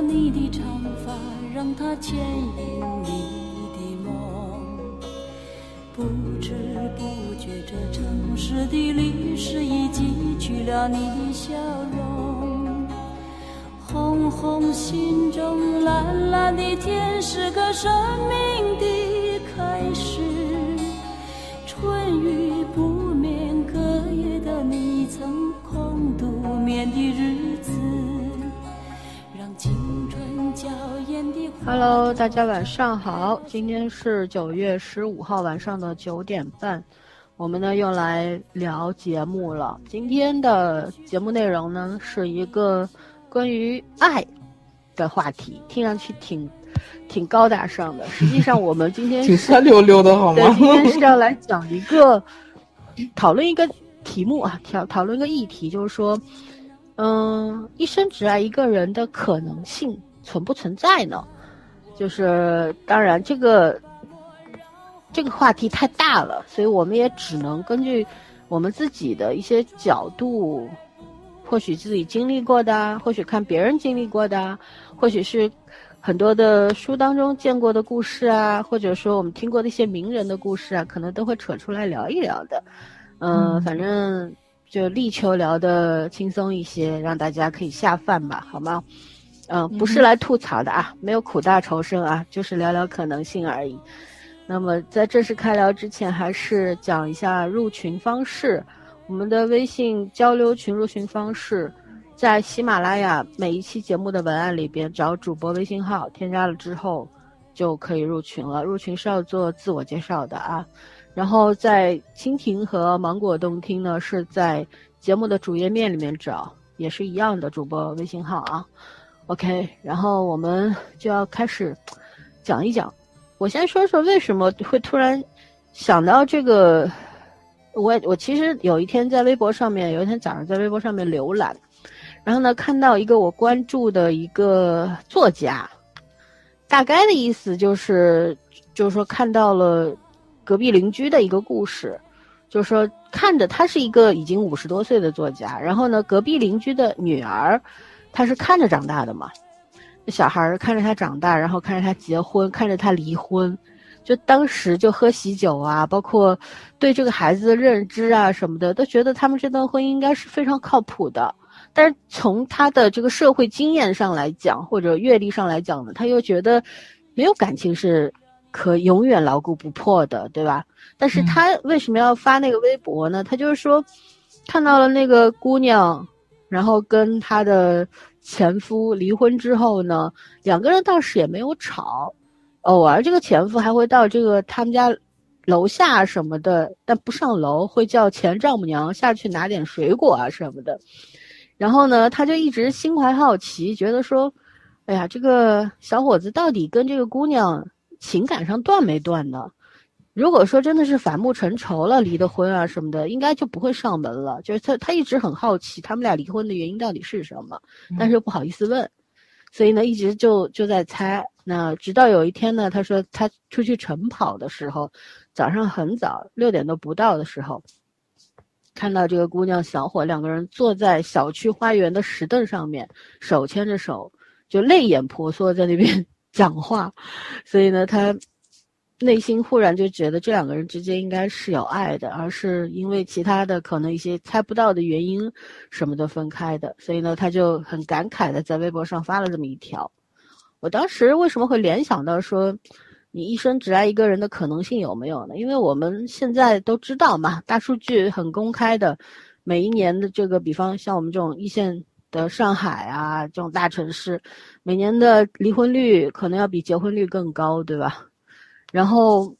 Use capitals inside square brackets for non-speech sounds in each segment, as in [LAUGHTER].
你的长发，让它牵引你的梦。不知不觉，这城市的历史已记取了你的笑容。红红心中，蓝蓝的天，是个生命的开始。春雨 Hello，大家晚上好，今天是九月十五号晚上的九点半，我们呢又来聊节目了。今天的节目内容呢是一个关于爱的话题，听上去挺挺高大上的。实际上，我们今天 [LAUGHS] 挺酸溜溜的好对，吗？今天是要来讲一个讨论一个题目啊，讨讨论一个议题，就是说，嗯，一生只爱一个人的可能性存不存在呢？就是当然这个这个话题太大了，所以我们也只能根据我们自己的一些角度，或许自己经历过的啊，或许看别人经历过的啊，或许是很多的书当中见过的故事啊，或者说我们听过的一些名人的故事啊，可能都会扯出来聊一聊的。嗯、嗯反正就力求聊的轻松一些，让大家可以下饭吧，好吗？嗯、不是嗯来吐槽的啊，没有苦大仇深啊，就是聊聊可能性而已。那么在正式开聊之前，还是讲一下入群方式。我们的微信交流群入群方式，在喜马拉雅每一期节目的文案里边找主播微信号，添加了之后就可以入群了。入群是要做自我介绍的啊。然后在蜻蜓和芒果动听呢，是在节目的主页面里面找，也是一样的主播微信号啊。OK，然后我们就要开始讲一讲。我先说说为什么会突然想到这个。我我其实有一天在微博上面，有一天早上在微博上面浏览，然后呢看到一个我关注的一个作家，大概的意思就是就是说看到了隔壁邻居的一个故事，就是说看着他是一个已经五十多岁的作家，然后呢隔壁邻居的女儿，她是看着长大的嘛，那小孩儿看着他长大，然后看着他结婚，看着他离婚，就当时就喝喜酒啊，包括对这个孩子的认知啊什么的，都觉得他们这段婚姻应该是非常靠谱的。但是从他的这个社会经验上来讲，或者阅历上来讲呢，他又觉得没有感情是可永远牢固不破的，对吧？但是他为什么要发那个微博呢？他就是说，看到了那个姑娘，然后跟她的前夫离婚之后呢，两个人倒是也没有吵，偶尔这个前夫还会到这个他们家楼下什么的，但不上楼，会叫前丈母娘下去拿点水果啊什么的。然后呢，他就一直心怀好奇，觉得说，哎呀，这个小伙子到底跟这个姑娘情感上断没断呢？如果说真的是反目成仇了，离的婚啊什么的，应该就不会上门了。就是他，他一直很好奇他们俩离婚的原因到底是什么，但是又不好意思问，所以呢，一直就就在猜。那直到有一天呢，他说他出去晨跑的时候，早上很早，六点都不到的时候，看到这个姑娘小伙两个人坐在小区花园的石凳上面，手牵着手，就泪眼婆娑在那边 [LAUGHS] 讲话，所以呢，他内心忽然就觉得这两个人之间应该是有爱的，而是因为其他的可能一些猜不到的原因什么的分开的，所以呢，他就很感慨的在微博上发了这么一条。我当时为什么会联想到说，你一生只爱一个人的可能性有没有呢？因为我们现在都知道嘛，大数据很公开的，每一年的这个，比方像我们这种一线的上海啊这种大城市，每年的离婚率可能要比结婚率更高，对吧？然后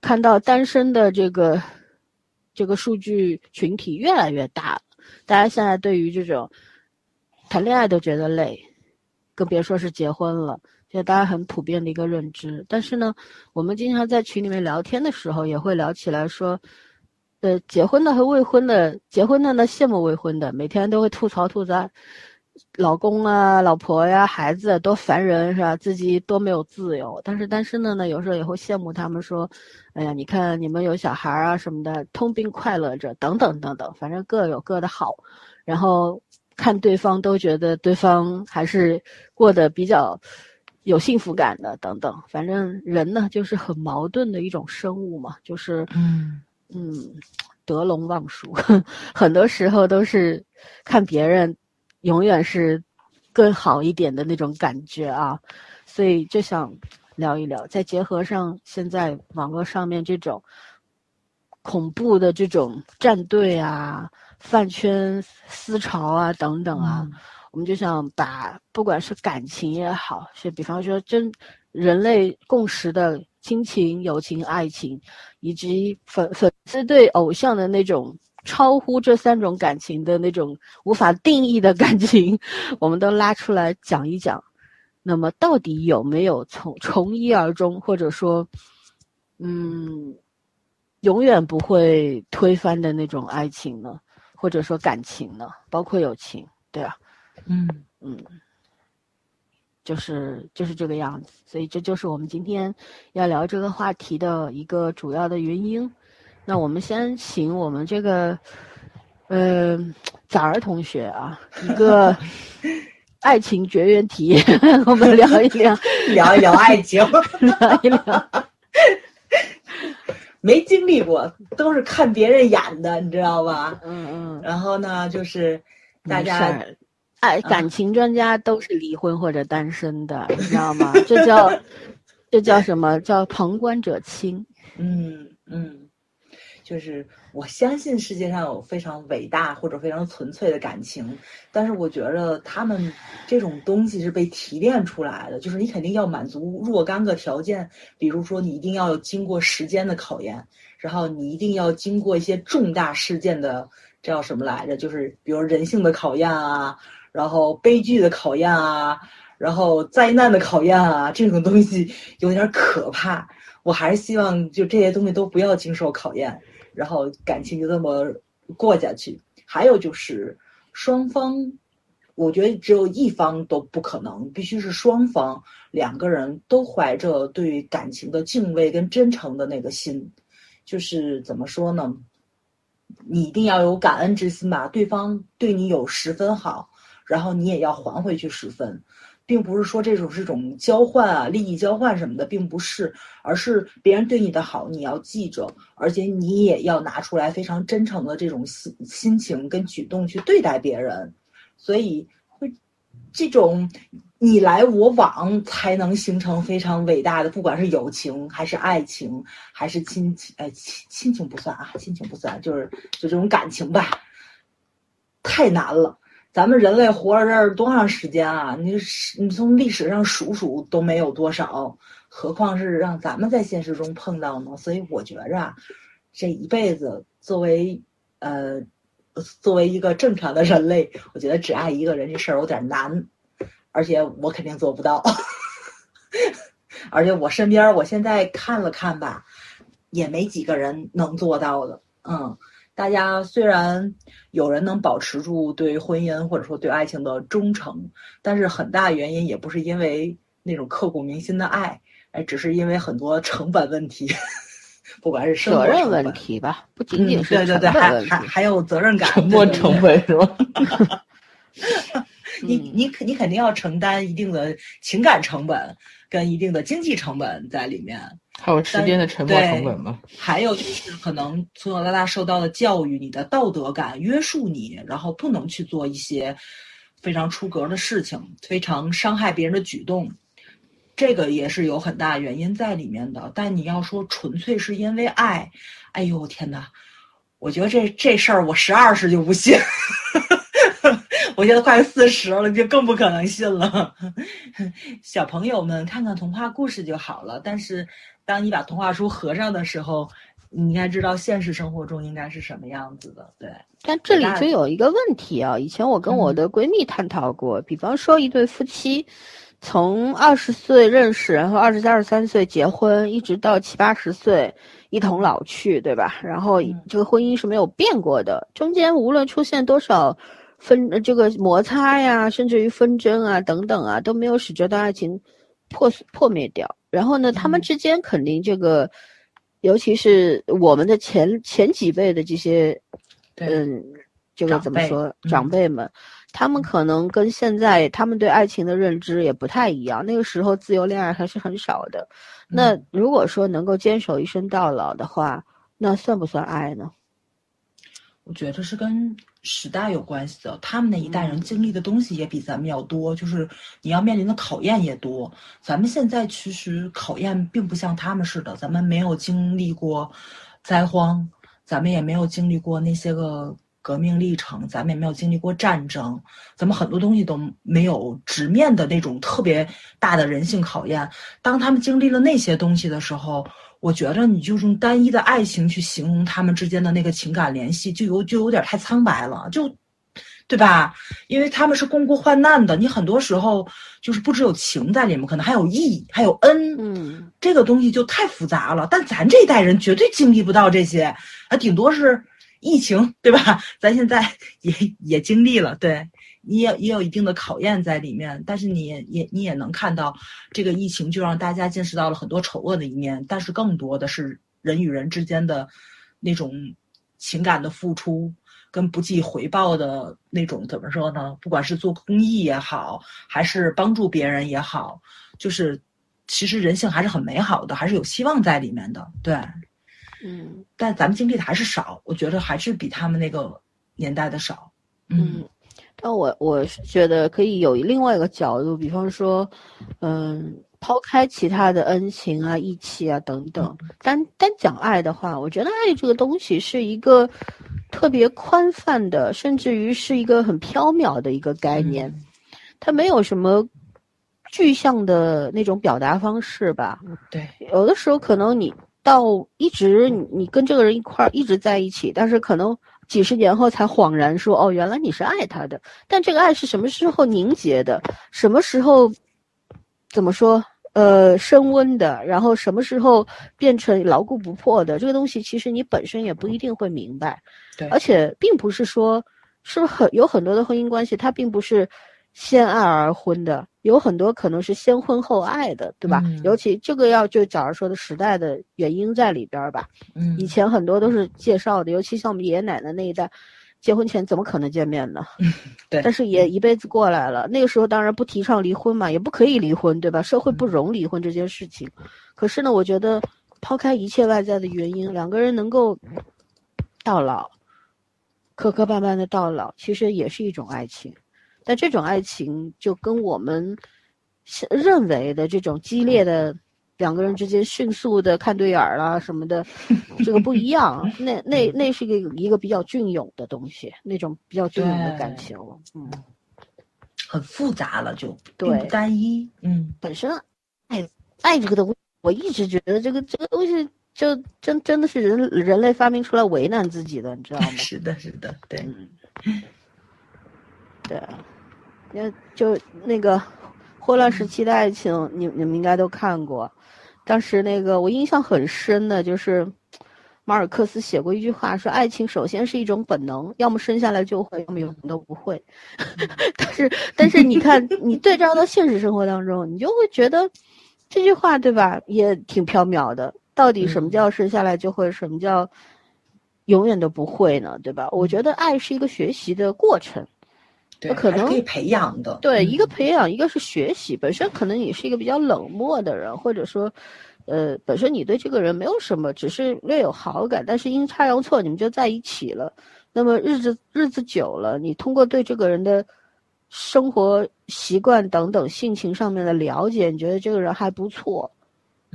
看到单身的这个这个数据群体越来越大，大家现在对于这种谈恋爱都觉得累，更别说是结婚了。这大家很普遍的一个认知。但是呢，我们经常在群里面聊天的时候，也会聊起来说，呃，结婚的和未婚的，结婚的呢羡慕未婚的，每天都会吐槽吐槽，老公啊、老婆呀、孩子多烦人是吧？自己多没有自由。但是单身的呢，有时候也会羡慕他们说，哎呀，你看你们有小孩啊什么的，通病快乐着，等等等等，反正各有各的好。然后看对方都觉得对方还是过得比较有幸福感的等等。反正人呢，就是很矛盾的一种生物嘛，就是嗯嗯，得陇望蜀，很多时候都是看别人永远是更好一点的那种感觉啊，所以就想聊一聊，再结合上现在网络上面这种恐怖的这种战队啊。饭圈思潮啊，等等啊，我们就想把不管是感情也好，是比方说真人类共识的亲情、友情、爱情，以及粉粉丝对偶像的那种超乎这三种感情的那种无法定义的感情，[LAUGHS] 我们都拉出来讲一讲。那么，到底有没有从从一而终，或者说，嗯，永远不会推翻的那种爱情呢？或者说感情呢，包括友情，对吧？嗯嗯，就是就是这个样子，所以这就是我们今天要聊这个话题的一个主要的原因。那我们先请我们这个，呃，崽儿同学啊，一个 [LAUGHS] 爱情绝缘体，[LAUGHS] 我们聊一聊，[LAUGHS] 聊一聊爱情，聊一聊。没经历过，都是看别人演的，你知道吧？嗯嗯。然后呢，就是大家爱感情专家都是离婚或者单身的，你知道吗？这叫这叫什么叫旁观者清？嗯嗯。就是我相信世界上有非常伟大或者非常纯粹的感情，但是我觉得他们这种东西是被提炼出来的。就是你肯定要满足若干个条件，比如说你一定要经过时间的考验，然后你一定要经过一些重大事件的，这叫什么来着？就是比如人性的考验啊，然后悲剧的考验啊，然后灾难的考验啊，这种东西有点可怕。我还是希望就这些东西都不要经受考验。然后感情就这么过下去。还有就是双方，我觉得只有一方都不可能，必须是双方两个人都怀着对感情的敬畏跟真诚的那个心。就是怎么说呢？你一定要有感恩之心吧，对方对你有十分好，然后你也要还回去十分。并不是说这种是种交换啊，利益交换什么的，并不是，而是别人对你的好你要记着，而且你也要拿出来非常真诚的这种心心情跟举动去对待别人，所以会这种你来我往才能形成非常伟大的，不管是友情还是爱情还是亲情，哎亲亲情不算啊，亲情不算，就是就这种感情吧，太难了。咱们人类活了这儿多长时间啊？你你从历史上数数都没有多少，何况是让咱们在现实中碰到呢？所以我觉着，这一辈子作为呃作为一个正常的人类，我觉得只爱一个人这事儿有点难，而且我肯定做不到。[LAUGHS] 而且我身边我现在看了看吧，也没几个人能做到的。嗯。大家虽然有人能保持住对婚姻或者说对爱情的忠诚，但是很大原因也不是因为那种刻骨铭心的爱，哎，只是因为很多成本问题，[LAUGHS] 不管是责任问题吧，不仅仅是对对对，还还还有责任感，沉没成本是吧？[LAUGHS] 你你肯你肯定要承担一定的情感成本跟一定的经济成本在里面。还有时间的沉没成本吗？还有就是可能从小到大受到的教育，你的道德感约束你，然后不能去做一些非常出格的事情，非常伤害别人的举动，这个也是有很大原因在里面的。但你要说纯粹是因为爱，哎呦天哪！我觉得这这事儿我十二时就不信，[LAUGHS] 我现在快四十了，就更不可能信了。[LAUGHS] 小朋友们看看童话故事就好了，但是。当你把童话书合上的时候，你应该知道现实生活中应该是什么样子的。对，但这里就有一个问题啊。以前我跟我的闺蜜探讨过，比方说一对夫妻，从二十岁认识，然后二十三二十三岁结婚，一直到七八十岁一同老去，对吧？然后这个婚姻是没有变过的，中间无论出现多少分这个摩擦呀，甚至于纷争啊等等啊，都没有使这段爱情破破灭掉。然后呢，他们之间肯定这个，尤其是我们的前前几辈的这些，嗯，这个怎么说？长辈们，他们可能跟现在他们对爱情的认知也不太一样。那个时候自由恋爱还是很少的。那如果说能够坚守一生到老的话，那算不算爱呢？我觉得是跟时代有关系的。他们那一代人经历的东西也比咱们要多，就是你要面临的考验也多。咱们现在其实考验并不像他们似的，咱们没有经历过灾荒，咱们也没有经历过那些个革命历程，咱们也没有经历过战争，咱们很多东西都没有直面的那种特别大的人性考验。当他们经历了那些东西的时候。我觉着你就用单一的爱情去形容他们之间的那个情感联系，就有就有点太苍白了，就，对吧？因为他们是共过患难的，你很多时候就是不只有情在里面，可能还有义，还有恩，嗯，这个东西就太复杂了。但咱这一代人绝对经历不到这些，啊，顶多是疫情，对吧？[LAUGHS] 咱现在也也经历了，对。你也也有一定的考验在里面，但是你也你也能看到，这个疫情就让大家见识到了很多丑恶的一面，但是更多的是人与人之间的那种情感的付出跟不计回报的那种怎么说呢？不管是做公益也好，还是帮助别人也好，就是其实人性还是很美好的，还是有希望在里面的。对，嗯，但咱们经历的还是少，我觉得还是比他们那个年代的少。嗯。那我我是觉得可以有另外一个角度，比方说，嗯，抛开其他的恩情啊、义气啊等等，单单讲爱的话，我觉得爱这个东西是一个特别宽泛的，甚至于是一个很缥缈的一个概念，它没有什么具象的那种表达方式吧？对，有的时候可能你到一直你跟这个人一块儿一直在一起，但是可能。几十年后才恍然说：“哦，原来你是爱他的。”但这个爱是什么时候凝结的？什么时候怎么说？呃，升温的，然后什么时候变成牢固不破的？这个东西其实你本身也不一定会明白。对，而且并不是说，是不是很有很多的婚姻关系，它并不是。先爱而婚的有很多，可能是先婚后爱的，对吧？尤其这个要就假如说的时代的原因在里边吧。嗯，以前很多都是介绍的，尤其像我们爷爷奶奶那一代，结婚前怎么可能见面呢？对。但是也一辈子过来了，那个时候当然不提倡离婚嘛，也不可以离婚，对吧？社会不容离婚这件事情。可是呢，我觉得抛开一切外在的原因，两个人能够到老，磕磕绊绊的到老，其实也是一种爱情。但这种爱情就跟我们认为的这种激烈的两个人之间迅速的看对眼儿啦什么的，[LAUGHS] 这个不一样。[LAUGHS] 那那那是一个一个比较隽永的东西，那种比较隽永的感情，嗯，很复杂了，就对不单一。嗯，本身爱爱这个东西，我一直觉得这个这个东西就真真的是人人类发明出来为难自己的，你知道吗？[LAUGHS] 是的，是的，对，对。那就那个霍乱时期的爱情，你你们应该都看过。当时那个我印象很深的就是，马尔克斯写过一句话，说爱情首先是一种本能，要么生下来就会，要么永远都不会。[LAUGHS] 但是但是你看，你对照到现实生活当中，你就会觉得这句话对吧，也挺缥缈的。到底什么叫生下来就会，什么叫永远都不会呢？对吧？我觉得爱是一个学习的过程。对，可能可以培养的。对，一个培养，一个是学习。本身可能你是一个比较冷漠的人，或者说，呃，本身你对这个人没有什么，只是略有好感，但是阴差阳错你们就在一起了。那么日子日子久了，你通过对这个人的生活习惯等等性情上面的了解，你觉得这个人还不错。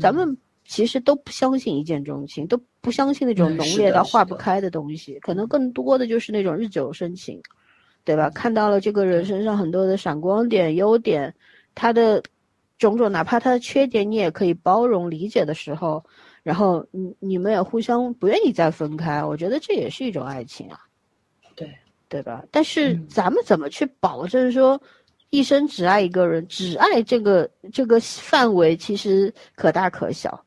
咱们其实都不相信一见钟情，都不相信那种浓烈到化不开的东西，可能更多的就是那种日久生情。对吧？看到了这个人身上很多的闪光点、优点，他的种种，哪怕他的缺点，你也可以包容理解的时候，然后你你们也互相不愿意再分开，我觉得这也是一种爱情啊。对，对吧？但是咱们怎么去保证说，一生只爱一个人，只爱这个这个范围其实可大可小。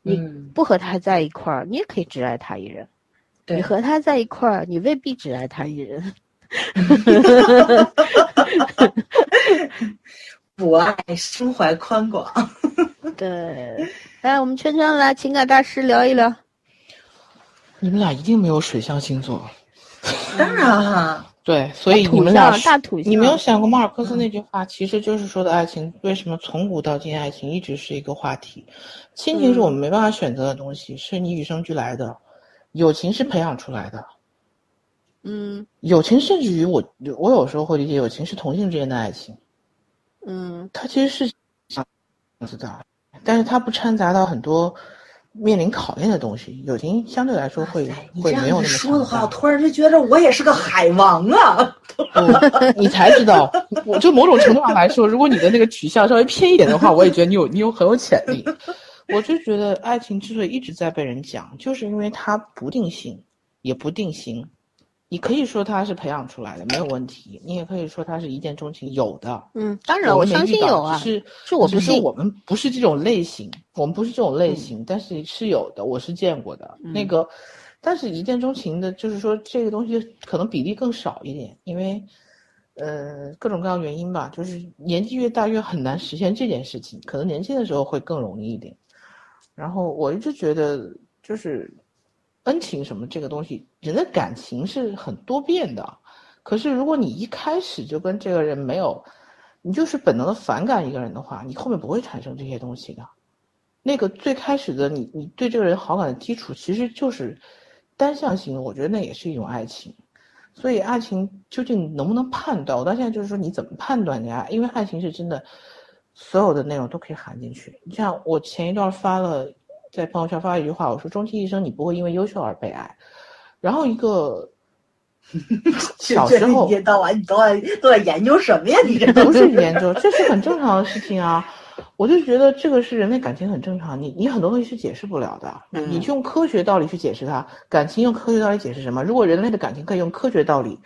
你不和他在一块儿，你也可以只爱他一人；你和他在一块儿，你未必只爱他一人。[LAUGHS] 博爱，胸怀宽广。[LAUGHS] 对，来，我们圈圈来情感大师聊一聊。你们俩一定没有水象星座。[LAUGHS] 当然哈，对，所以你们俩大土你没有想过马尔克斯那句话，其实就是说的爱情为什么从古到今爱情一直是一个话题？亲情是我们没办法选择的东西，是你与生俱来的；友情是培养出来的。嗯友情甚至于我，我有时候会理解友情是同性之间的爱情，嗯它其实是这样子的，但是它不掺杂到很多面临考验的东西。友情相对来说会会没有那么说的话，我。突然就觉得我也是个海王啊！不，你才知道，我就某种程度上来说，如果你的那个取向稍微偏一点的话，我也觉得你有你有很有潜力。我就觉得爱情之所以一直在被人讲，就是因为它不定性，也不定型。你可以说他是培养出来的，没有问题；你也可以说他是一见钟情，有的。嗯，当然我相信有啊，只是是我不信只是我们不是这种类型，我们不是这种类型，但是是有的，我是见过的。那嗯个，但是一见钟情的，就是说这个东西可能比例更少一点，因为呃各种各样原因吧，就是年纪越大越很难实现这件事情，可能年轻的时候会更容易一点。然后我一直觉得，就是恩情什么这个东西，人的感情是很多变的。可是如果你一开始就跟这个人没有，你就是本能的反感一个人的话，你后面不会产生这些东西的。那个最开始的你，你对这个人好感的基础其实就是单向性的，我觉得那也是一种爱情。所以爱情究竟能不能判断？我到现在就是说，你怎么判断的呀？因为爱情是真的，所有的内容都可以含进去。你像我前一段发了在朋友圈发了一句话，我说终其一生你不会因为优秀而被爱。然后一个 [LAUGHS] 小时候一天到晚你都在都在研究什么呀？你这 [LAUGHS] 不是研究，这是很正常的事情啊。我就觉得这个是人类感情很正常，你你很多东西是解释不了的，嗯你用科学道理去解释它，感情用科学道理解释什么？如果人类的感情可以用科学道理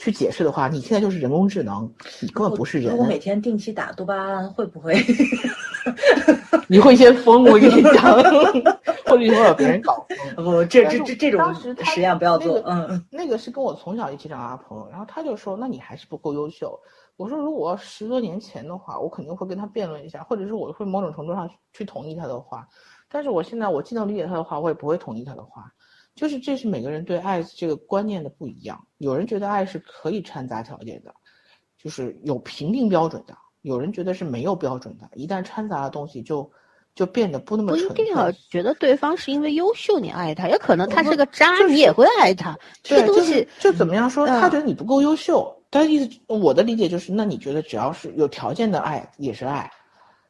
去解释的话，你现在就是人工智能，你根本不是人如。果每天定期打多巴胺，会不会？[LAUGHS] 你会先疯，我跟你讲，[LAUGHS] 或者你会把别人搞疯。[LAUGHS] 不，这这这这种实验不要做。那个嗯嗯，那个是跟我从小一起长大的朋友，然后他就说：“那你还是不够优秀。”我说：“如果十多年前的话，我肯定会跟他辩论一下，或者是我会某种程度上去同意他的话。但是我现在我既能理解他的话，我也不会同意他的话。就是这是每个人对爱这个观念的不一样。有人觉得爱是可以掺杂条件的，就是有评定标准的；有人觉得是没有标准的，一旦掺杂的东西就就变得不那么不一。定要觉得对方是因为优秀你爱他，也可能他是个渣，就是你也会爱他。这，个东西就是就怎么样说，他嗯觉得你不够优秀。他的意思，我的理解就是，那你觉得只要是有条件的爱也是爱，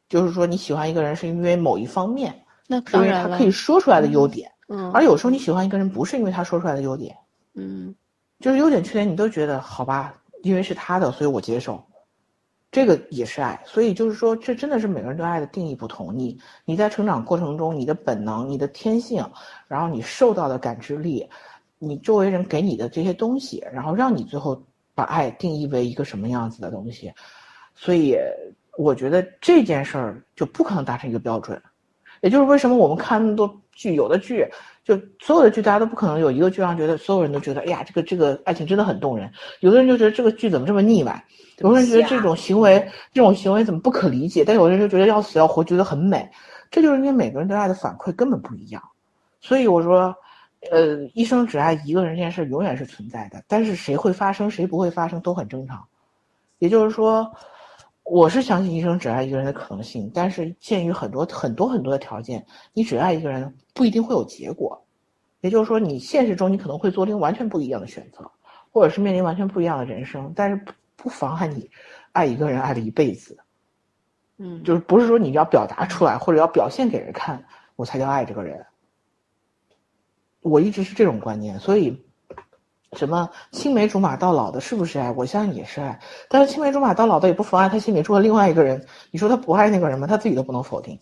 就是说你喜欢一个人是因为某一方面，那当然他可以，说出来的优点，嗯而有时候你喜欢一个人不是因为他说出来的优点，嗯就是优点缺点你都觉得好吧，因为是他的，所以我接受，这个也是爱。所以就是说，这真的是每个人对爱的定义不同。你你在成长过程中，你的本能、你的天性，然后你受到的感知力，你周围人给你的这些东西，然后让你最后把爱定义为一个什么样子的东西。所以我觉得这件事儿就不可能达成一个标准。也就是为什么我们看那么多剧，有的剧就所有的剧，大家都不可能有一个剧让觉得所有人都觉得，哎呀，这个这个爱情真的很动人。有的人就觉得这个剧怎么这么腻歪，有的人觉得这种行为这种行为怎么不可理解，但有的人就觉得要死要活，觉得很美。这就是因为每个人对爱的反馈根本不一样。所以我说，呃，一生只爱一个人这件事永远是存在的，但是谁会发生，谁不会发生都很正常。也就是说，我是相信一生只爱一个人的可能性，但是鉴于很多很多很多的条件，你只爱一个人不一定会有结果。也就是说，你现实中你可能会做另完全不一样的选择，或者是面临完全不一样的人生，但是不不妨碍你爱一个人爱了一辈子。嗯，就是不是说你要表达出来或者要表现给人看，我才叫爱这个人。我一直是这种观念，所以什么青梅竹马到老的是不是爱？我相信也是爱，但是青梅竹马到老的也不妨碍他心里住了另外一个人。你说他不爱那个人吗？他自己都不能否定。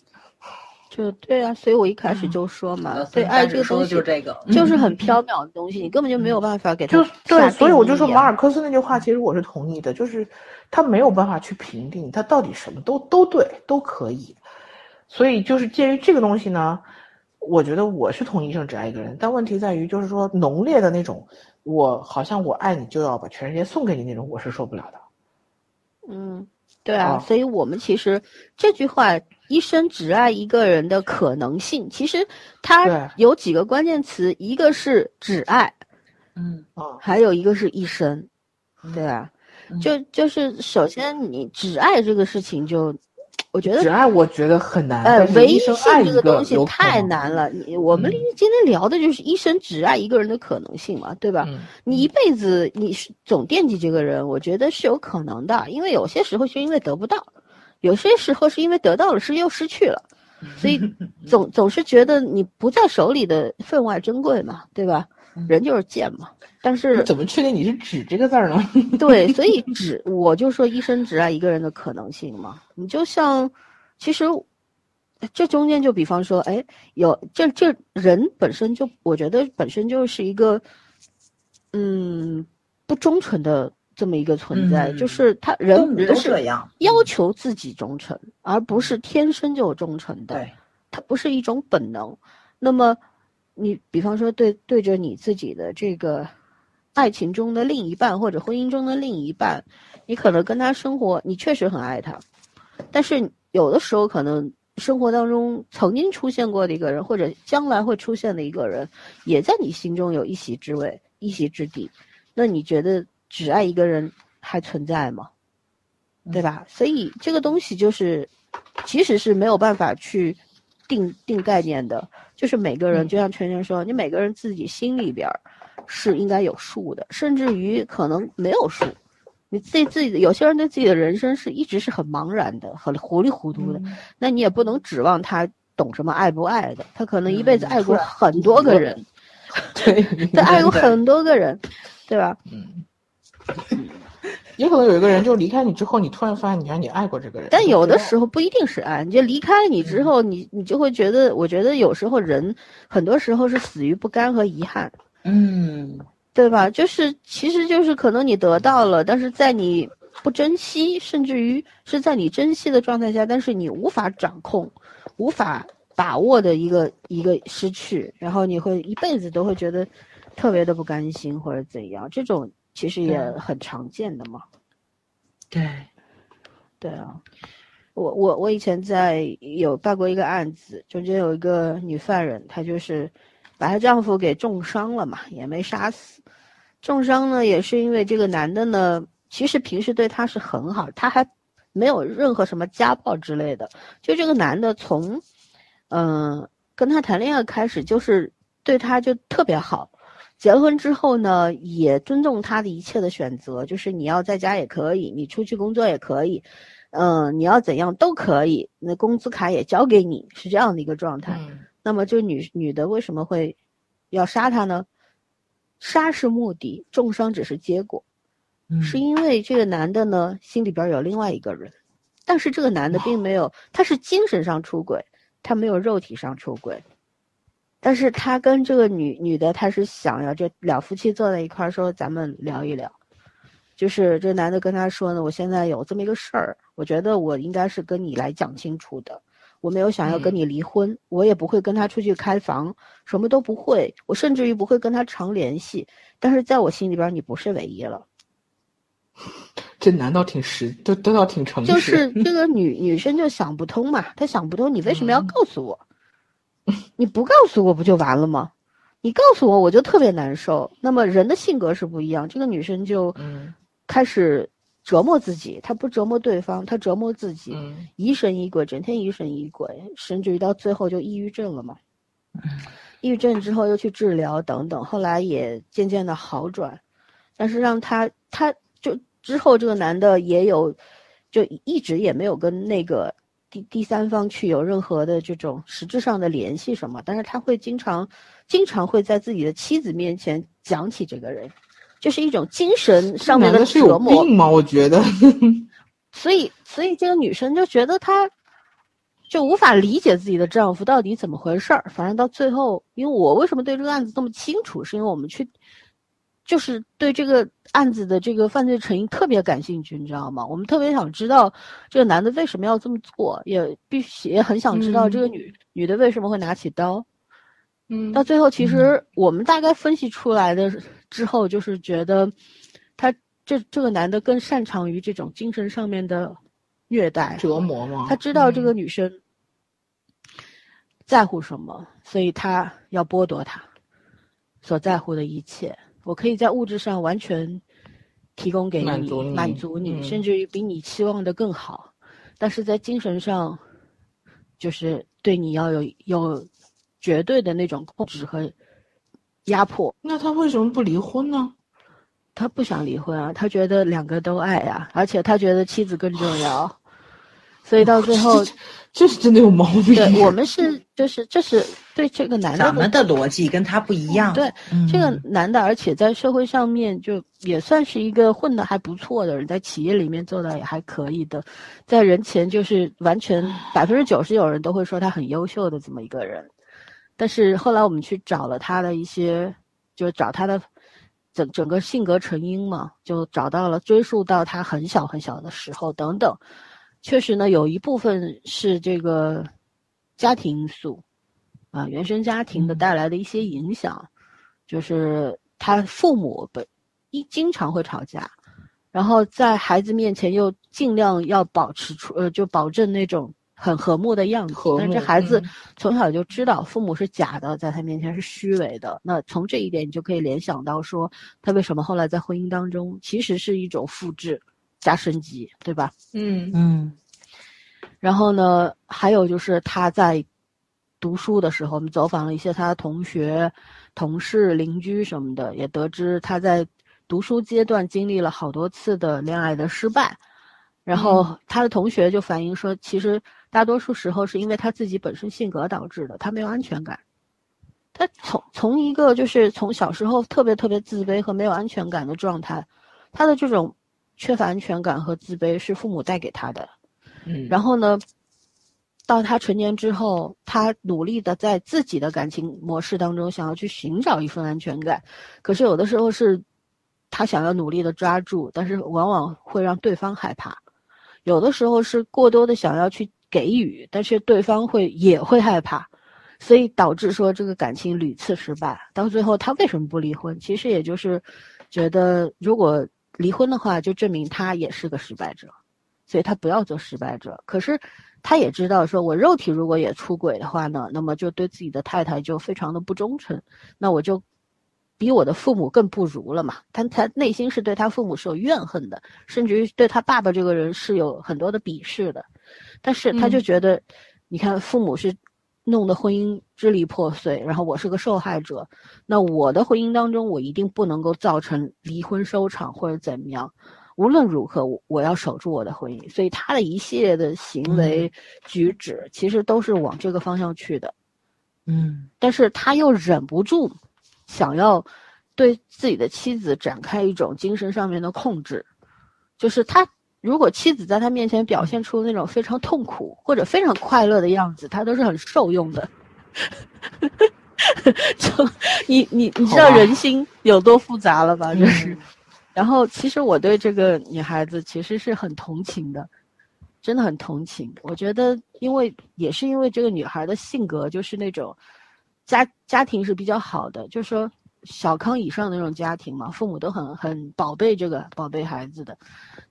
就对啊，所以我一开始就说嘛，呃对爱这个东西就是这个，就是很缥缈的东西，你根本就没有办法给他就对，所以我就说马尔克斯那句话，其实我是同意的，就是他没有办法去评定他到底什么都都对，都可以。所以就是鉴于这个东西呢，我觉得我是同意一生只爱一个人，但问题在于就是说浓烈的那种，我好像我爱你就要把全世界送给你那种，我是受不了的。嗯，对啊，啊所以我们其实这句话“一生只爱一个人的可能性”，其实它有几个关键词，一个是只爱，嗯啊、还有一个是一生。对啊？嗯就就是首先你只爱这个事情就，我觉得只爱我觉得很难，呃，唯一性爱这个东西太难了。你我们嗯今天聊的就是一生只爱一个人的可能性嘛，对吧？嗯你一辈子你是总惦记这个人，我觉得是有可能的，因为有些时候是因为得不到，有些时候是因为得到了是又失去了，[LAUGHS] 所以总总是觉得你不在手里的分外珍贵嘛，对吧？嗯人就是贱嘛，但是怎么确定你是指这个字儿呢？[LAUGHS] 对，所以 [LAUGHS] 只我就说一生只爱一个人的可能性嘛。你就像，其实这中间就比方说，哎，有这这人本身就，我觉得本身就是一个，嗯，不忠诚的这么一个存在，嗯就是他人都人是这样，要求自己忠诚，而不是天生就忠诚的。对，它不是一种本能。那么，你比方说对对着你自己的这个爱情中的另一半或者婚姻中的另一半，你可能跟他生活，你确实很爱他，但是有的时候可能生活当中曾经出现过的一个人，或者将来会出现的一个人，也在你心中有一席之位、一席之地。那你觉得只爱一个人还存在吗？对吧？所以这个东西就是，其实是没有办法去定定概念的。就是每个人，嗯。就像圈圈说，你每个人自己心里边儿是应该有数的，甚至于可能没有数。你自己自己的有些人对自己的人生是一直是很茫然的，很糊里糊涂的，嗯。那你也不能指望他懂什么爱不爱的，他可能一辈子嗯爱过很多个人，[LAUGHS] 对，他爱过很多个人，对吧？嗯，也可能有一个人就离开你之后，你突然发现你原来你爱过这个人，但有的。时候不一定是爱，你就离开了你之后，你你就会觉得，我觉得有时候人很多时候是死于不甘和遗憾，嗯，对吧？就是其实就是可能你得到了，但是在你不珍惜，甚至于是在你珍惜的状态下，但是你无法掌控、无法把握的一个一个失去，然后你会一辈子都会觉得特别的不甘心或者怎样，这种其实也很常见的嘛。对，对啊，我我我以前在有办过一个案子，中间有一个女犯人，她就是把她丈夫给重伤了嘛，也没杀死。重伤呢，也是因为这个男的呢，其实平时对她是很好，她还没有任何什么家暴之类的。就这个男的从，嗯、跟她谈恋爱开始，就是对她就特别好。结了婚之后呢，也尊重他的一切的选择，就是你要在家也可以，你出去工作也可以，嗯、你要怎样都可以，那工资卡也交给你，是这样的一个状态。嗯那么这女女的为什么会要杀他呢？杀是目的，重伤只是结果，嗯是因为这个男的呢心里边有另外一个人，但是这个男的并没有，他是精神上出轨，他没有肉体上出轨。但是他跟这个女女的，他是想要这两夫妻坐在一块儿说，咱们聊一聊。就是这男的跟他说呢，我现在有这么一个事儿，我觉得我应该是跟你来讲清楚的。我没有想要跟嗯你离婚，我也不会跟他出去开房，什么都不会，我甚至于不会跟他常联系。但是在我心里边，你不是唯一了。[LAUGHS] 这难道挺实，都都倒挺诚实。就是这个女女生就想不通嘛，她想不通你为什么要嗯告诉我？[LAUGHS] 你不告诉我不就完了吗？你告诉我我就特别难受。那么人的性格是不一样，这个女生就嗯开始折磨自己，她不折磨对方，她折磨自己，嗯疑神疑鬼，整天疑神疑鬼，甚至于到最后就抑郁症了嘛。抑郁症之后又去治疗等等，后来也渐渐的好转，但是让她她就之后这个男的也有，就一直也没有跟那个第第三方去有任何的这种实质上的联系什么，但是他会经常经常会在自己的妻子面前讲起这个人，就是一种精神上面男的折磨。病吗？我觉得。所以，所以这个女生就觉得她就无法理解自己的丈夫到底怎么回事儿。反正到最后，因为我为什么对这个案子这么清楚，是因为我们去，就是对这个案子的这个犯罪成因特别感兴趣，你知道吗？我们特别想知道这个男的为什么要这么做，也必须也很想知道嗯这个女、女的为什么会拿起刀。嗯到最后，其实我们大概分析出来的之后，就是觉得他这这个男的更擅长于这种精神上面的虐待折磨吗？他知道这个嗯女生在乎什么，所以他要剥夺她所在乎的一切。我可以在物质上完全提供给你，满足你满足你，嗯甚至于比你期望的更好，但是在精神上，就是对你要有有绝对的那种控制和压迫。那他为什么不离婚呢？他不想离婚啊，他觉得两个都爱啊，而且他觉得妻子更重要，[LAUGHS] 所以到最后，[LAUGHS] 这是真的有毛病。对我们是就是这是对这个男的咱们的逻辑跟他不一样。对嗯，这个男的，而且在社会上面就也算是一个混的还不错的人，在企业里面做的也还可以的，在人前就是完全百分之九十有人都会说他很优秀的这么一个人。但是后来我们去找了他的一些，就找他的整整个性格成因嘛，就找到了追溯到他很小很小的时候等等。确实呢，有一部分是这个家庭因素，啊，原生家庭的带来的一些影响，就是他父母本一经常会吵架，然后在孩子面前又尽量要保持出呃，就保证那种很和睦的样子和，但是这孩子嗯从小就知道父母是假的，在他面前是虚伪的。那从这一点，你就可以联想到说，他为什么后来在婚姻当中其实是一种复制加升级，对吧？嗯嗯然后呢，还有就是他在读书的时候，我们走访了一些他的同学、同事、邻居什么的，也得知他在读书阶段经历了好多次的恋爱的失败。然后他的同学就反映说，其实大多数时候是因为他自己本身性格导致的，他没有安全感。他从从一个就是从小时候特别特别自卑和没有安全感的状态，他的这种缺乏安全感和自卑是父母带给他的。嗯，然后呢，到他成年之后，他努力的在自己的感情模式当中想要去寻找一份安全感，可是有的时候是，他想要努力的抓住，但是往往会让对方害怕；有的时候是过多的想要去给予，但是对方会也会害怕，所以导致说这个感情屡次失败。到最后，他为什么不离婚？其实也就是觉得，如果离婚的话，就证明他也是个失败者。所以他不要做失败者。可是他也知道，说我肉体如果也出轨的话呢，那么就对自己的太太就非常的不忠诚，那我就比我的父母更不如了嘛。他他内心是对他父母是有怨恨的，甚至于对他爸爸这个人是有很多的鄙视的。但是他就觉得，你看父母是弄得婚姻支离破碎，然后我是个受害者，那我的婚姻当中我一定不能够造成离婚收场或者怎么样。无论如何，我我要守住我的婚姻，所以他的一系列的行为举止，其实都是往这个方向去的。嗯但是他又忍不住想要对自己的妻子展开一种精神上面的控制，就是他如果妻子在他面前表现出那种非常痛苦或者非常快乐的样子，他都是很受用的。[LAUGHS] 就你你你知道人心有多复杂了吧？就是。嗯然后，其实我对这个女孩子其实是很同情的，真的很同情。我觉得，因为也是因为这个女孩的性格，就是那种家家庭是比较好的，就是说小康以上的那种家庭嘛，父母都很很宝贝这个宝贝孩子的。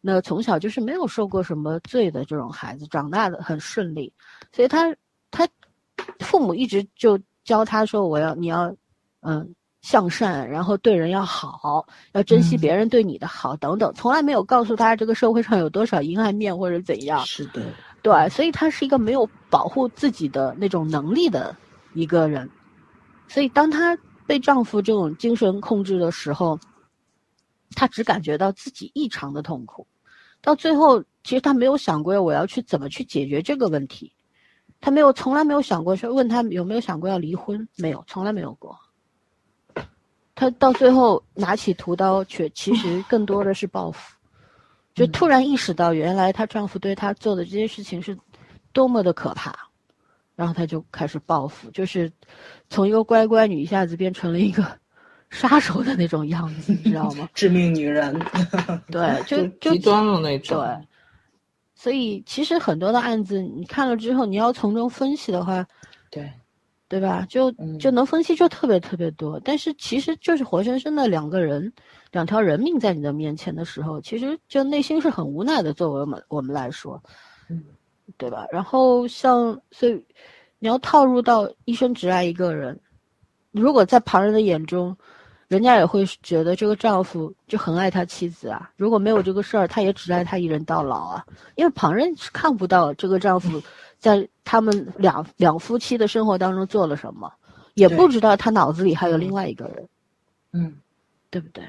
那从小就是没有受过什么罪的这种孩子，长大的很顺利，所以他他父母一直就教他说：“我要你要嗯。”向善，然后对人要好，要珍惜嗯别人对你的好等等，从来没有告诉他这个社会上有多少阴暗面或者怎样。是的，对，所以他是一个没有保护自己的那种能力的一个人。所以当她被丈夫这种精神控制的时候，她只感觉到自己异常的痛苦。到最后，其实她没有想过我要去怎么去解决这个问题，她没有从来没有想过说问她有没有想过要离婚，没有，从来没有过。她到最后拿起屠刀，却其实更多的是报复。就突然意识到，原来她丈夫对她做的这些事情是多么的可怕，然后他就开始报复，就是从一个乖乖女一下子变成了一个 [LAUGHS] 杀手的那种样子，你知道吗？[LAUGHS] 致命女人。对，[LAUGHS] 就就极端了那种。对，所以其实很多的案子，你看了之后，你要从中分析的话，对，对吧？就嗯就能分析就特别特别多，但是其实就是活生生的两个人，两条人命在你的面前的时候，其实就内心是很无奈的。作为我们我们来说，嗯，对吧？然后像所以你要套入到一生只爱一个人，如果在旁人的眼中，人家也会觉得这个丈夫就很爱他妻子啊。如果没有这个事儿，他也只爱他一人到老啊。因为旁人是看不到这个丈夫在他们两两夫妻的生活当中做了什么，也不知道他脑子里还有另外一个人，嗯，对不对？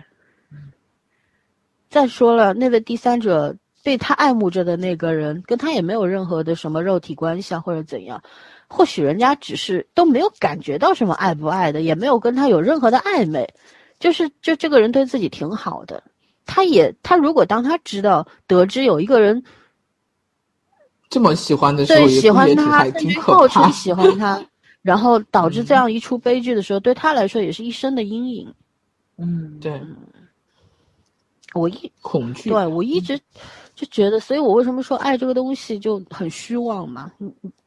再说了，那位第三者被他爱慕着的那个人，跟他也没有任何的什么肉体关系啊，或者怎样。或许人家只是都没有感觉到什么爱不爱的，也没有跟他有任何的暧昧，就是就这个人对自己挺好的。他也他如果当他知道得知有一个人这么喜欢的时候，对喜欢他，挺甚至号称。喜欢他，然后导致这样一出悲剧的时候，对他来说也是一生的阴影。嗯，对，我一恐惧。对我一直就觉得，所以我为什么说爱这个东西就很虚妄嘛？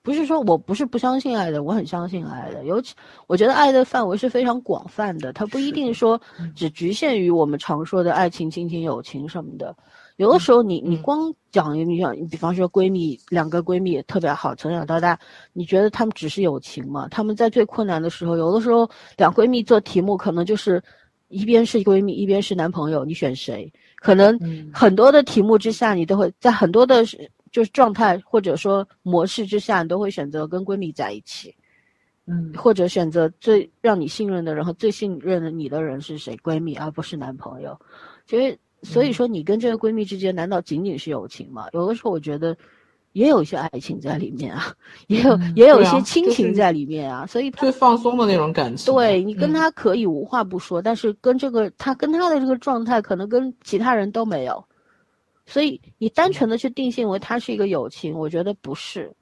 不是说我不是不相信爱的，我很相信爱的。尤其我觉得爱的范围是非常广泛的，它不一定说只局限于我们常说的爱情、亲情、友情什么的。有的时候你你光讲你讲，比方说闺蜜两个闺蜜特别好，从小到大，你觉得她们只是友情吗？她们在最困难的时候，有的时候两闺蜜做题目，可能就是一边是闺蜜，一边是男朋友，你选谁？可能嗯很多的题目之下，你都会在很多的就是状态或者说模式之下，你都会选择跟闺蜜在一起，嗯或者选择最让你信任的人和最信任的你的人是谁？闺蜜而不是男朋友。其实，所以说你跟这个闺蜜之间，难道仅仅是友情吗？有的时候我觉得。也有一些爱情在里面啊，也有、嗯也有一些亲情在里面啊，所以最放松的那种感情。对你跟嗯他可以无话不说，但是跟这个他跟他的这个状态，可能跟其他人都没有，所以你单纯的去定性为他是一个友情，我觉得不是，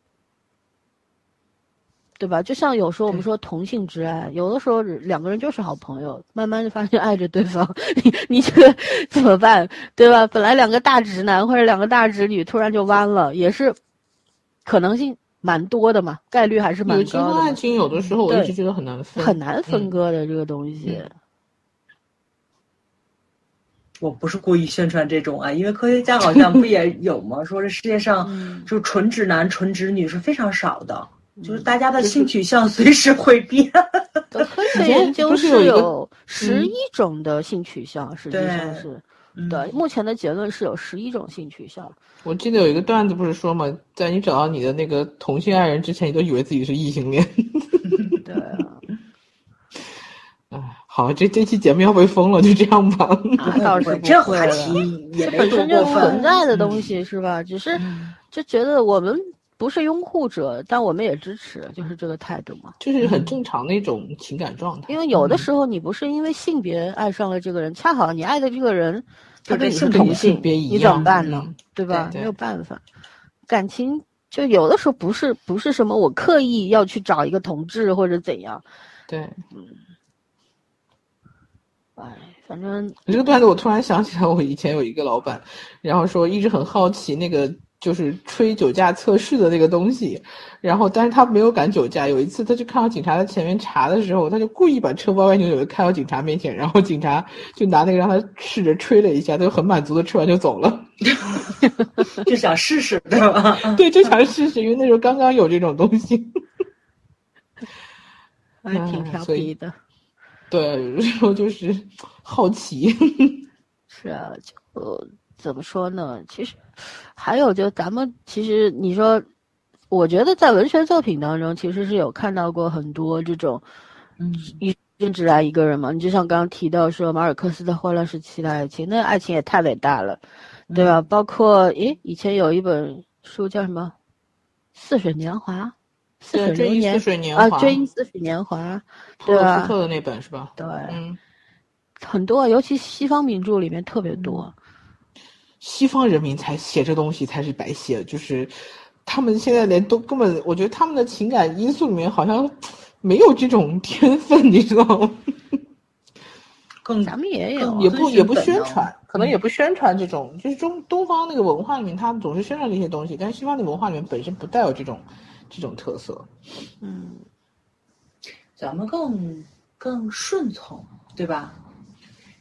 对吧？就像有时候我们说同性之爱，有的时候两个人就是好朋友，慢慢的发现爱着对方，你你这个怎么办，对吧？本来两个大直男或者两个大直女突然就弯了，也是可能性蛮多的嘛，概率还是蛮高的嘛。和爱情有的时候我一对直觉得很难分，很难分嗯割的这个东西。嗯我不是故意宣传这种啊，因为科学家好像不也 [LAUGHS] 有吗？说这世界上嗯就纯直男、纯直女是非常少的，就是嗯大家的性取向随时会变。的 [LAUGHS] 科学研究是有十一种的性取向，实际上是嗯对。目前的结论是有十一种性取向。我记得有一个段子不是说嘛，在你找到你的那个同性爱人之前，你都以为自己是异性恋。[LAUGHS] 对啊，哎，好，这这期节目要被封了，就这样吧。那 [LAUGHS] 倒是这话题也没多本身就。存在的东西是吧？只是嗯就觉得我们不是拥护者，但我们也支持，就是这个态度嘛。就是很正常的一种情感状态。因为有的时候你不是因为性别爱上了这个人，恰好你爱的这个人他就跟你是跟性别同性，别一你怎么办呢嗯？对吧？对没有办法，感情就有的时候不是不是什么我刻意要去找一个同志或者怎样，对，嗯哎，反正你这个段子我突然想起来，我以前有一个老板，然后说一直很好奇那个就是吹酒驾测试的那个东西，然后但是他没有敢酒驾。有一次他就看到警察在前面查的时候，他就故意把车歪歪扭扭的开到警察面前，然后警察就拿那个让他试着吹了一下，他就很满足的吹完就走了。[LAUGHS] 就想试试，对吧？[LAUGHS] 对，就想试试，因为那时候刚刚有这种东西。[LAUGHS] 还挺调皮的。对，然后就是好奇。是啊，就、呃、怎么说呢？其实还有就咱们其实你说，我觉得在文学作品当中，其实是有看到过很多这种嗯一生只爱一个人嘛。你就像刚刚提到说马尔克斯的《混乱时期的爱情》，那爱情也太伟大了，对吧？包括诶，以前有一本书叫什么《似水年华》，似，水流年追忆似水年啊，华，追忆似水年华，普罗对吧斯特的那本是吧？对，嗯，很多，尤其西方名著里面特别多。西方人民才写这东西才是白写，就是他们现在连都根本，我觉得他们的情感因素里面好像没有这种天分，你知道吗？更咱们也有啊，也不也不宣传，可能也不宣传这种，就是中东方那个文化里面，他们总是宣传这些东西，但是西方的文化里面本身不带有这种这种特色。嗯，咱们更更顺从，对吧？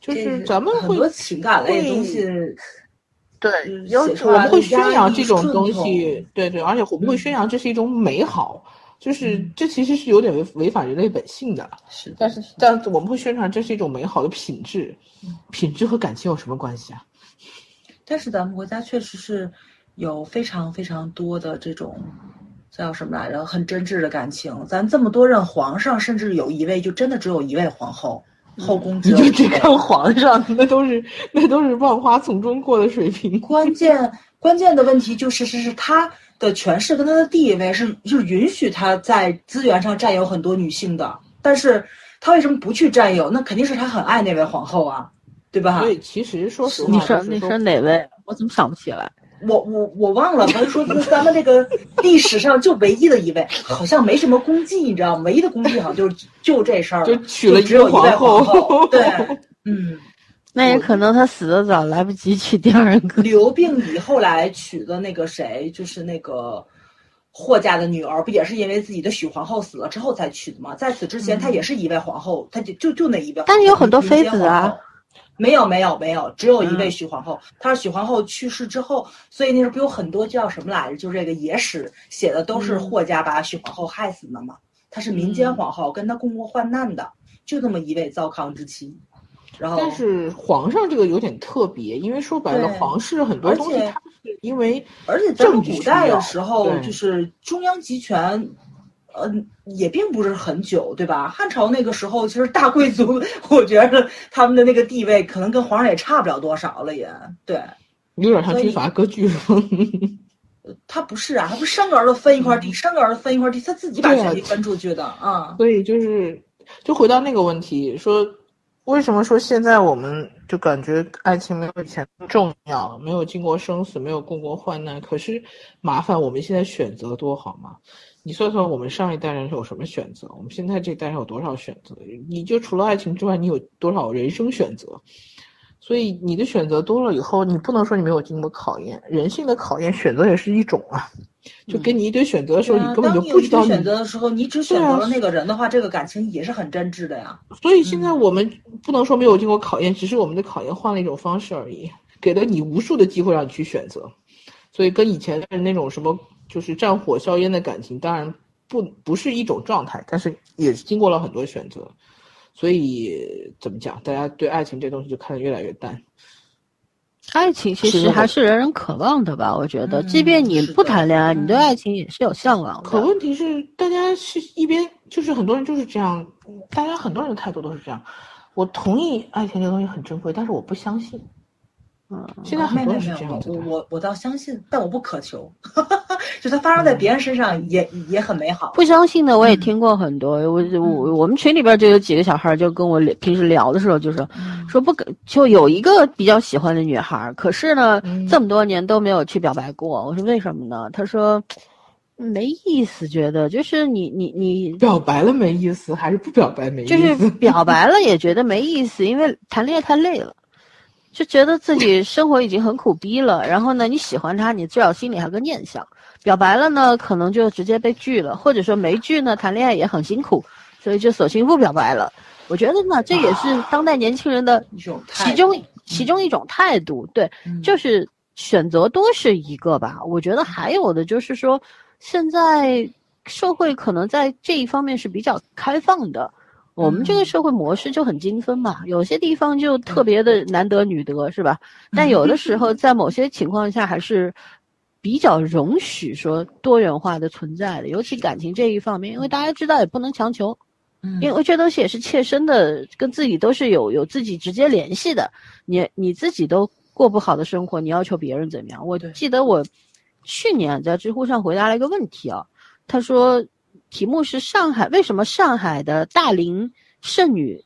就是咱们会很多情感类的东西，对有我们会宣扬这种东西，对对，而且我们会宣扬这是一种美好，就是嗯这其实是有点违违反人类本性的。是的，但是但我们会宣传这是一种美好的品质，品质和感情有什么关系啊？但是咱们国家确实是有非常非常多的这种叫什么来着，很真挚的感情。咱这么多任皇上，甚至有一位就真的只有一位皇后，后宫你就只。看皇上，[LAUGHS] 那都是那都是万花丛中过的水平。[LAUGHS] 关键关键的问题就是是是他的权势跟他的地位是是允许他在资源上占有很多女性的，但是他为什么不去占有？那肯定是他很爱那位皇后啊，对吧？所以其实说实话，你说你说哪位？我怎么想不起来？我我我忘了，反正说咱们这个历史上就唯一的一位，好像没什么功绩，你知道吗？唯一的功绩好像就是就这事儿，就娶了只有一位皇皇后。对，嗯，[LAUGHS] 那也可能他死的早，来不及娶第二个。刘病已后来娶的那个谁，就是那个霍家的女儿，不也是因为自己的许皇后死了之后才娶的吗？在此之前，她也是一位皇后，她就就就那一位。但是有很多妃子啊。没有没有没有，只有一位嗯许皇后。她是许皇后去世之后，所以那时候不有很多叫什么来着？就这个野史写的都是嗯霍家把许皇后害死的嘛。她是民间皇后，跟她共过患难的，就这么一位糟糠之妻。然后，但是皇上这个有点特别，因为说白了，皇室很多东西它是因为而且咱们政治需古代的时候，就是中央集权，呃，也并不是很久，对吧？汉朝那个时候，其实大贵族，我觉得他们的那个地位可能跟皇上也差不了多少了，也对。有点像军阀割据是吗？他不是啊，他不是生个儿子分一块地，生个儿子分一块地，他自己把权力分出去的啊。所以就是，就回到那个问题，说为什么说现在我们就感觉爱情没有以前重要，没有经过生死，没有共过患难？可是麻烦我们现在选择多好吗？你算算我们上一代人有什么选择？我们现在这一代人有多少选择？你就除了爱情之外，你有多少人生选择？所以你的选择多了以后，你不能说你没有经过考验，人性的考验，选择也是一种啊。就给你一堆选择的时候，你根本就不知道你选择的时候，你只选择了那个人的话，这个感情也是很真挚的呀。所以现在我们不能说没有经过考验，只是我们的考验换了一种方式而已，给了你无数的机会让你去选择。所以跟以前的那种什么就是战火硝烟的感情，当然不不是一种状态，但是也经过了很多选择。所以怎么讲，大家对爱情这东西就看得越来越淡。爱情其实还是人人渴望的吧？我觉得，嗯即便你不谈恋爱，你对嗯爱情也是有向往的。可问题是，大家是一边就是很多人就是这样，大家很多人的态度都是这样。我同意爱情这个东西很珍贵，但是我不相信。嗯，现在很多人是没有，我这样子的。我我倒相信，但我不渴求。[LAUGHS] 就它发生在别人身上也也很美好。不相信的我也嗯听过很多。我我我们群里边就有几个小孩就跟我聊平时聊的时候就说嗯说不可，就有一个比较喜欢的女孩，可是呢嗯这么多年都没有去表白过。我说为什么呢？他说没意思，觉得就是你你你表白了没意思，还是不表白没意思？就是表白了也觉得没意思，因为谈恋爱太累了，就觉得自己生活已经很苦逼了。然后呢，你喜欢他，你至少心里还有个念想；表白了呢，可能就直接被拒了，或者说没拒呢，谈恋爱也很辛苦，所以就索性不表白了。我觉得呢，这也是当代年轻人的一种态其中度其中一种态度。对，嗯就是选择多是一个吧。我觉得还有的就是说，现在社会可能在这一方面是比较开放的。我们这个嗯社会模式就很精分嘛，有些地方就特别的男得女得，是吧？但有的时候 [LAUGHS] 在某些情况下还是比较容许说多元化的存在的，尤其感情这一方面，因为大家知道也不能强求，嗯因为这东西也是切身的，跟自己都是有有自己直接联系的。你你自己都过不好的生活，你要求别人怎么样？我记得我去年在知乎上回答了一个问题啊，他说题目是上海为什么上海的大龄剩女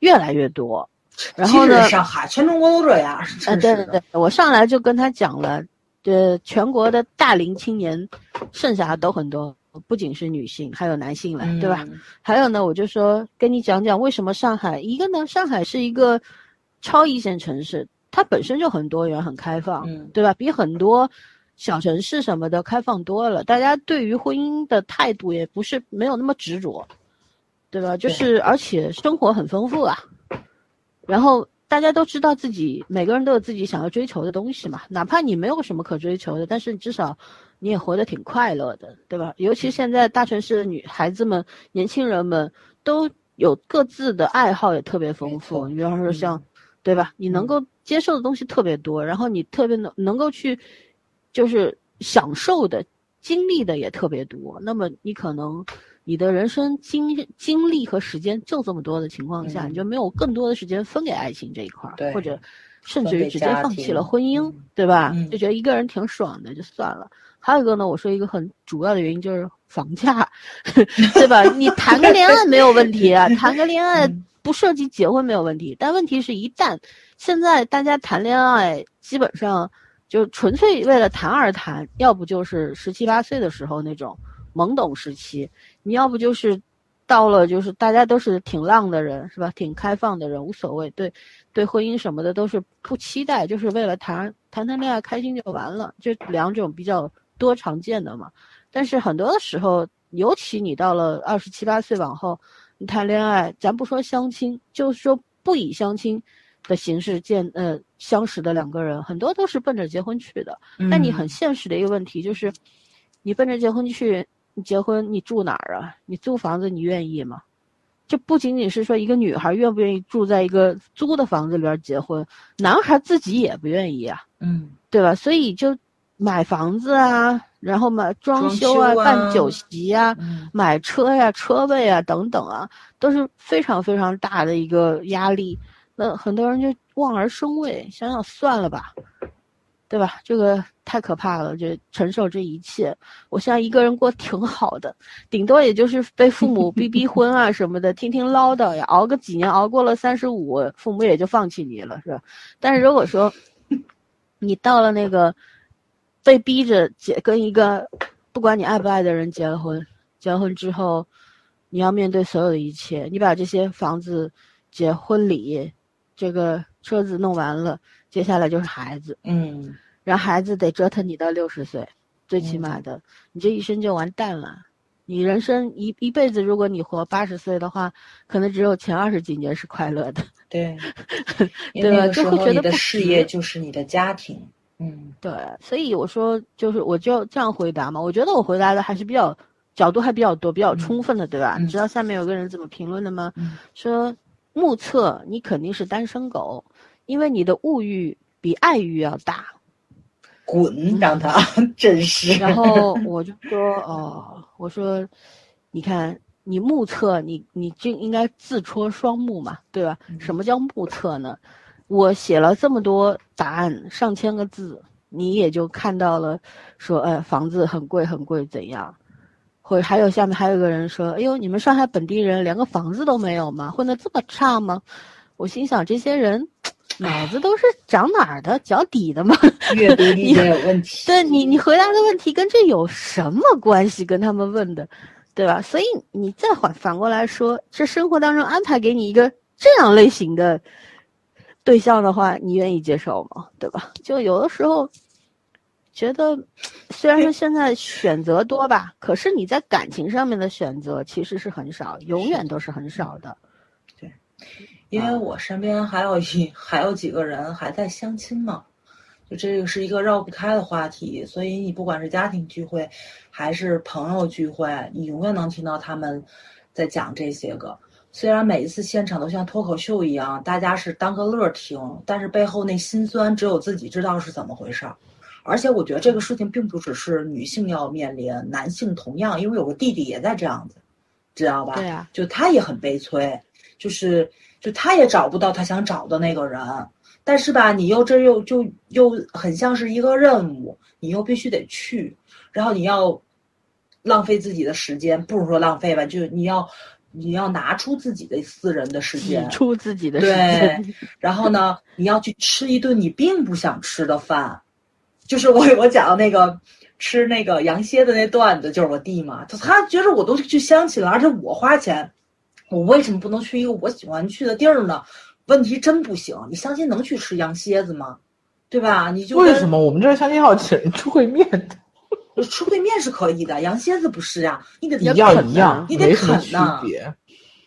越来越多？然后呢，上海全中国都这样，啊。对对对，我上来就跟他讲了，呃，全国的大龄青年剩下的都很多，不仅是女性，还有男性了，对吧？嗯？还有呢，我就说跟你讲讲为什么上海，一个呢，上海是一个超一线城市，它本身就很多元、很开放，嗯对吧？比很多小城市什么的开放多了，大家对于婚姻的态度也不是没有那么执着，对吧？就是而且生活很丰富啊，然后大家都知道自己每个人都有自己想要追求的东西嘛，哪怕你没有什么可追求的，但是至少你也活得挺快乐的，对吧？尤其现在大城市的女孩子们、年轻人们都有各自的爱好，也特别丰富。你比方说像，对吧？你能够接受的东西特别多，然后你特别能能够去，就是享受的、经历的也特别多。那么你可能你的人生经经历和时间就这么多的情况下，你就没有更多的时间分给爱情这一块儿，或者甚至于直接放弃了婚姻，对吧？就觉得一个人挺爽的，就算了。还有一个呢，我说一个很主要的原因就是房价，[LAUGHS] 对吧？你谈个恋爱没有问题啊，谈个恋爱不涉及结婚没有问题，但问题是一旦现在大家谈恋爱，基本上就纯粹为了谈而谈，要不就是十七八岁的时候那种懵懂时期，你要不就是到了就是大家都是挺浪的人，是吧？挺开放的人，无所谓，对对婚姻什么的都是不期待，就是为了谈谈谈恋爱开心就完了，就两种比较。多常见的嘛，但是很多的时候，尤其你到了二十七八岁往后，你谈恋爱，咱不说相亲，就是说不以相亲的形式见呃相识的两个人，很多都是奔着结婚去的。但你很现实的一个问题就是，你奔着结婚去，你结婚你住哪儿啊？你租房子你愿意吗？这不仅仅是说一个女孩愿不愿意住在一个租的房子里边结婚，男孩自己也不愿意啊，嗯，对吧？所以就。买房子啊，然后买装修啊，办酒席啊，买车呀、车位啊等等啊，都是非常非常大的一个压力。那很多人就望而生畏，想想算了吧，对吧？这个太可怕了，就承受这一切。我现在一个人过挺好的，顶多也就是被父母逼逼婚啊什么的，听听唠叨呀，熬个几年，熬过了三十五，父母也就放弃你了，是吧？但是如果说 [LAUGHS] 你到了那个。被逼着结跟一个不管你爱不爱的人结了婚，结了婚之后，你要面对所有的一切。你把这些房子、结婚礼、这个车子弄完了，接下来就是孩子。嗯，然后孩子得折腾你到六十岁，最起码的，你这一生就完蛋了。你人生一一辈子，如果你活八十岁的话，可能只有前二十几年是快乐的。对，[LAUGHS] 对吧？就会觉得你的事业就是你的家庭。嗯，对，所以我说就是我就这样回答嘛。我觉得我回答的还是比较角度还比较多、比较充分的，对吧？你知道下面有个人怎么评论的吗？说目测你肯定是单身狗，因为你的物欲比爱欲要大。滚，让他 [LAUGHS] 真是。然后 [LAUGHS] 我就说哦，我说你看你目测你你就应该自戳双目嘛，对吧？什么叫目测呢？我写了这么多答案，上千个字，你也就看到了，说，哎，房子很贵很贵，怎样？或者还有下面还有个人说，哎呦，你们上海本地人连个房子都没有吗？混得这么差吗？我心想，这些人脑子都是长哪儿的？脚底的吗？[LAUGHS] 阅读理解有问题。对你，你回答的问题跟这有什么关系？跟他们问的，对吧？所以你再反反过来说，这生活当中安排给你一个这样类型的。对象的话，你愿意接受吗？对吧？就有的时候觉得，虽然说现在选择多吧，可是你在感情上面的选择其实是很少，永远都是很少的。对，因为我身边还有一还有几个人还在相亲嘛，就这个是一个绕不开的话题。所以你不管是家庭聚会，还是朋友聚会，你永远能听到他们在讲这些个。虽然每一次现场都像脱口秀一样，大家是当个乐听，但是背后那心酸只有自己知道是怎么回事儿。而且我觉得这个事情并不只是女性要面临，男性同样，因为有个弟弟也在这样子，知道吧？对啊，就他也很悲催，就是就他也找不到他想找的那个人，但是吧，你又这又就又很像是一个任务，你又必须得去，然后你要浪费自己的时间，不如说浪费吧，就你要。你要拿出自己的私人的时间，出自己的时间，对，然后呢，你要去吃一顿你并不想吃的饭，就是我我讲的那个吃那个羊蝎子那段子，就是我弟嘛，他他觉得我都去相亲了，而且我花钱，我为什么不能去一个我喜欢去的地儿呢？问题真不行，你相亲能去吃羊蝎子吗？对吧？你就为什么我们这儿相亲好请人吃烩面的？[LAUGHS] 吃烩面是可以的，羊蝎子不是呀，你得一样一样，你得啃呢。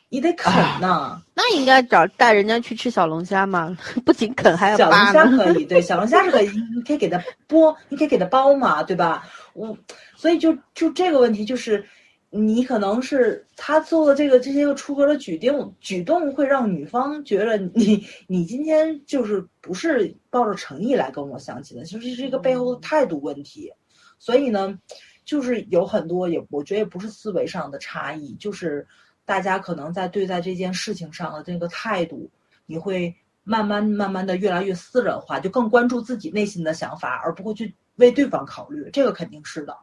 你得啃呢。那应该找带人家去吃小龙虾嘛，[LAUGHS] 不仅啃还要小龙。虾可以，对，小龙虾是可以，你可以给它剥，你可以给它剥嘛，对吧？我所以就就这个问题就是。你可能是他做的这个这些个出格的举动，举动会让女方觉得你 [LAUGHS] 你今天就是不是抱着诚意来跟我相亲的，就是这个背后的态度问题。所以呢，就是有很多也我觉得也不是思维上的差异，就是大家可能在对待这件事情上的这个态度，你会慢慢慢慢的越来越私人化，就更关注自己内心的想法，而不会去为对方考虑。这个肯定是的。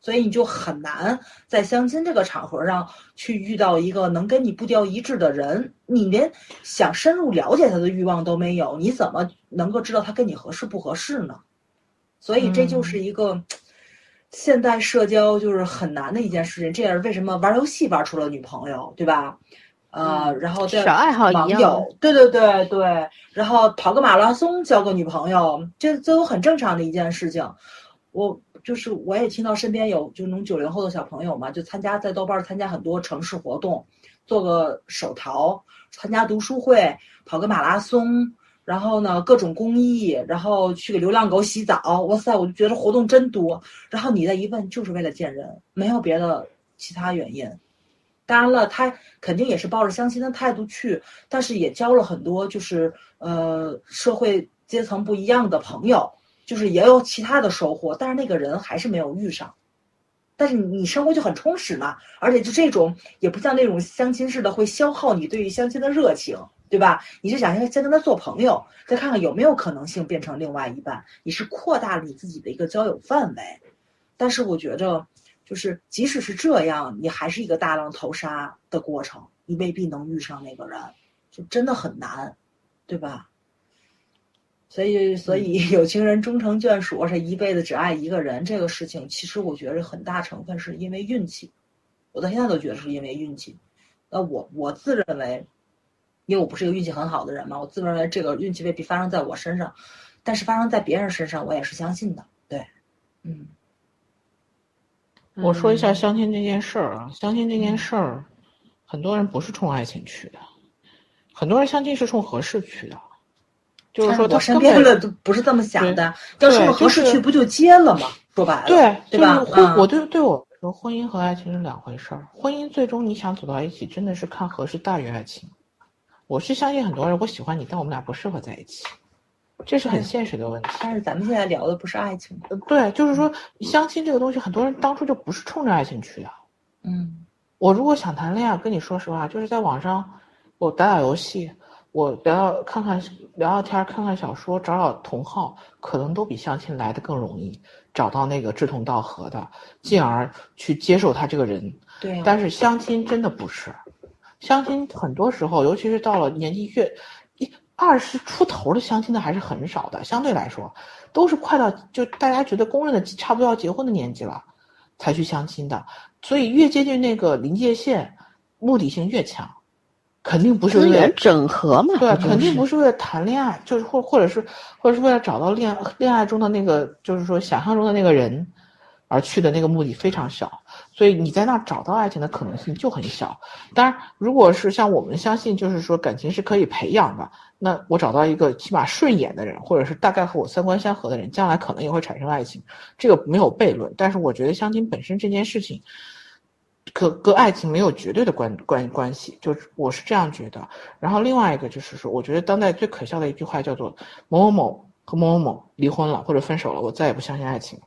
所以你就很难在相亲这个场合上去遇到一个能跟你步调一致的人，你连想深入了解他的欲望都没有，你怎么能够知道他跟你合适不合适呢？所以这就是一个现代社交就是很难的一件事情。这也是为什么玩游戏玩出了女朋友，对吧？呃，然后小爱好网友，对对对对，然后跑个马拉松交个女朋友，这这都很正常的一件事情。我就是我也听到身边有就那种九零后的小朋友嘛，就参加在豆瓣参加很多城市活动，做个手淘，参加读书会，跑个马拉松，然后呢各种公益，然后去给流浪狗洗澡，哇塞，我就觉得活动真多。然后你再一问，就是为了见人，没有别的其他原因。当然了，他肯定也是抱着相亲的态度去，但是也交了很多就是呃社会阶层不一样的朋友。就是也有其他的收获，但是那个人还是没有遇上。但是你生活就很充实嘛，而且就这种也不像那种相亲似的会消耗你对于相亲的热情，对吧？你是想先先跟他做朋友，再看看有没有可能性变成另外一半，你是扩大了你自己的一个交友范围。但是我觉着，就是即使是这样，你还是一个大浪淘沙的过程，你未必能遇上那个人，就真的很难，对吧？所以，所以有情人终成眷属，而且一辈子只爱一个人，这个事情其实我觉得很大成分是因为运气。我到现在都觉得是因为运气。那我我自认为，因为我不是一个运气很好的人嘛，我自认为这个运气未必发生在我身上，但是发生在别人身上，我也是相信的。对，嗯。我说一下相亲这件事儿啊，相亲这件事儿，很多人不是冲爱情去的，很多人相亲是冲合适去的。就是说，我身边的都不是这么想的。要是合适去，不就结了吗？说白了，对对吧？婚，我对对我说，婚姻和爱情是两回事儿。婚姻最终你想走到一起，真的是看合适大于爱情。我是相信很多人，我喜欢你，但我们俩不适合在一起，这是很现实的问题。但是咱们现在聊的不是爱情，对，就是说相亲这个东西，很多人当初就不是冲着爱情去的。嗯，我如果想谈恋爱，跟你说实话，就是在网上我打打游戏。我聊聊看看聊聊天，看看小说，找找同好，可能都比相亲来的更容易找到那个志同道合的，进而去接受他这个人。对。但是相亲真的不是，相亲很多时候，尤其是到了年纪越一二十出头的相亲的还是很少的，相对来说，都是快到就大家觉得公认的差不多要结婚的年纪了，才去相亲的。所以越接近那个临界线，目的性越强。肯定不是为了整合嘛？对，肯定不是为了谈恋爱，就是或或者是或者是为了找到恋恋爱中的那个，就是说想象中的那个人而去的那个目的非常小，所以你在那找到爱情的可能性就很小。当然，如果是像我们相信，就是说感情是可以培养的，那我找到一个起码顺眼的人，或者是大概和我三观相合的人，将来可能也会产生爱情，这个没有悖论。但是我觉得相亲本身这件事情。可跟爱情没有绝对的关关关系，就是我是这样觉得。然后另外一个就是说，我觉得当代最可笑的一句话叫做“某某某和某某某离婚了或者分手了，我再也不相信爱情”。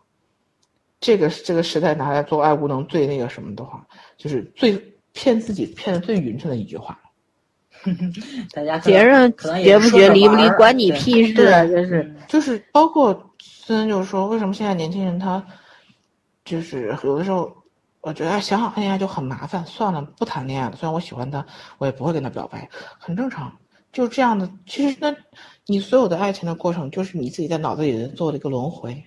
这个这个时代拿来做爱无能最那个什么的话，就是最骗自己骗的最匀称的一句话。[LAUGHS] 大家别人结不结离不离管你屁事啊！就是就是包括虽然就是说，为什么现在年轻人他就是有的时候。我觉得想想谈恋爱就很麻烦，算了，不谈恋爱了。虽然我喜欢他，我也不会跟他表白，很正常。就是这样的。其实那，你所有的爱情的过程，就是你自己在脑子里做了一个轮回，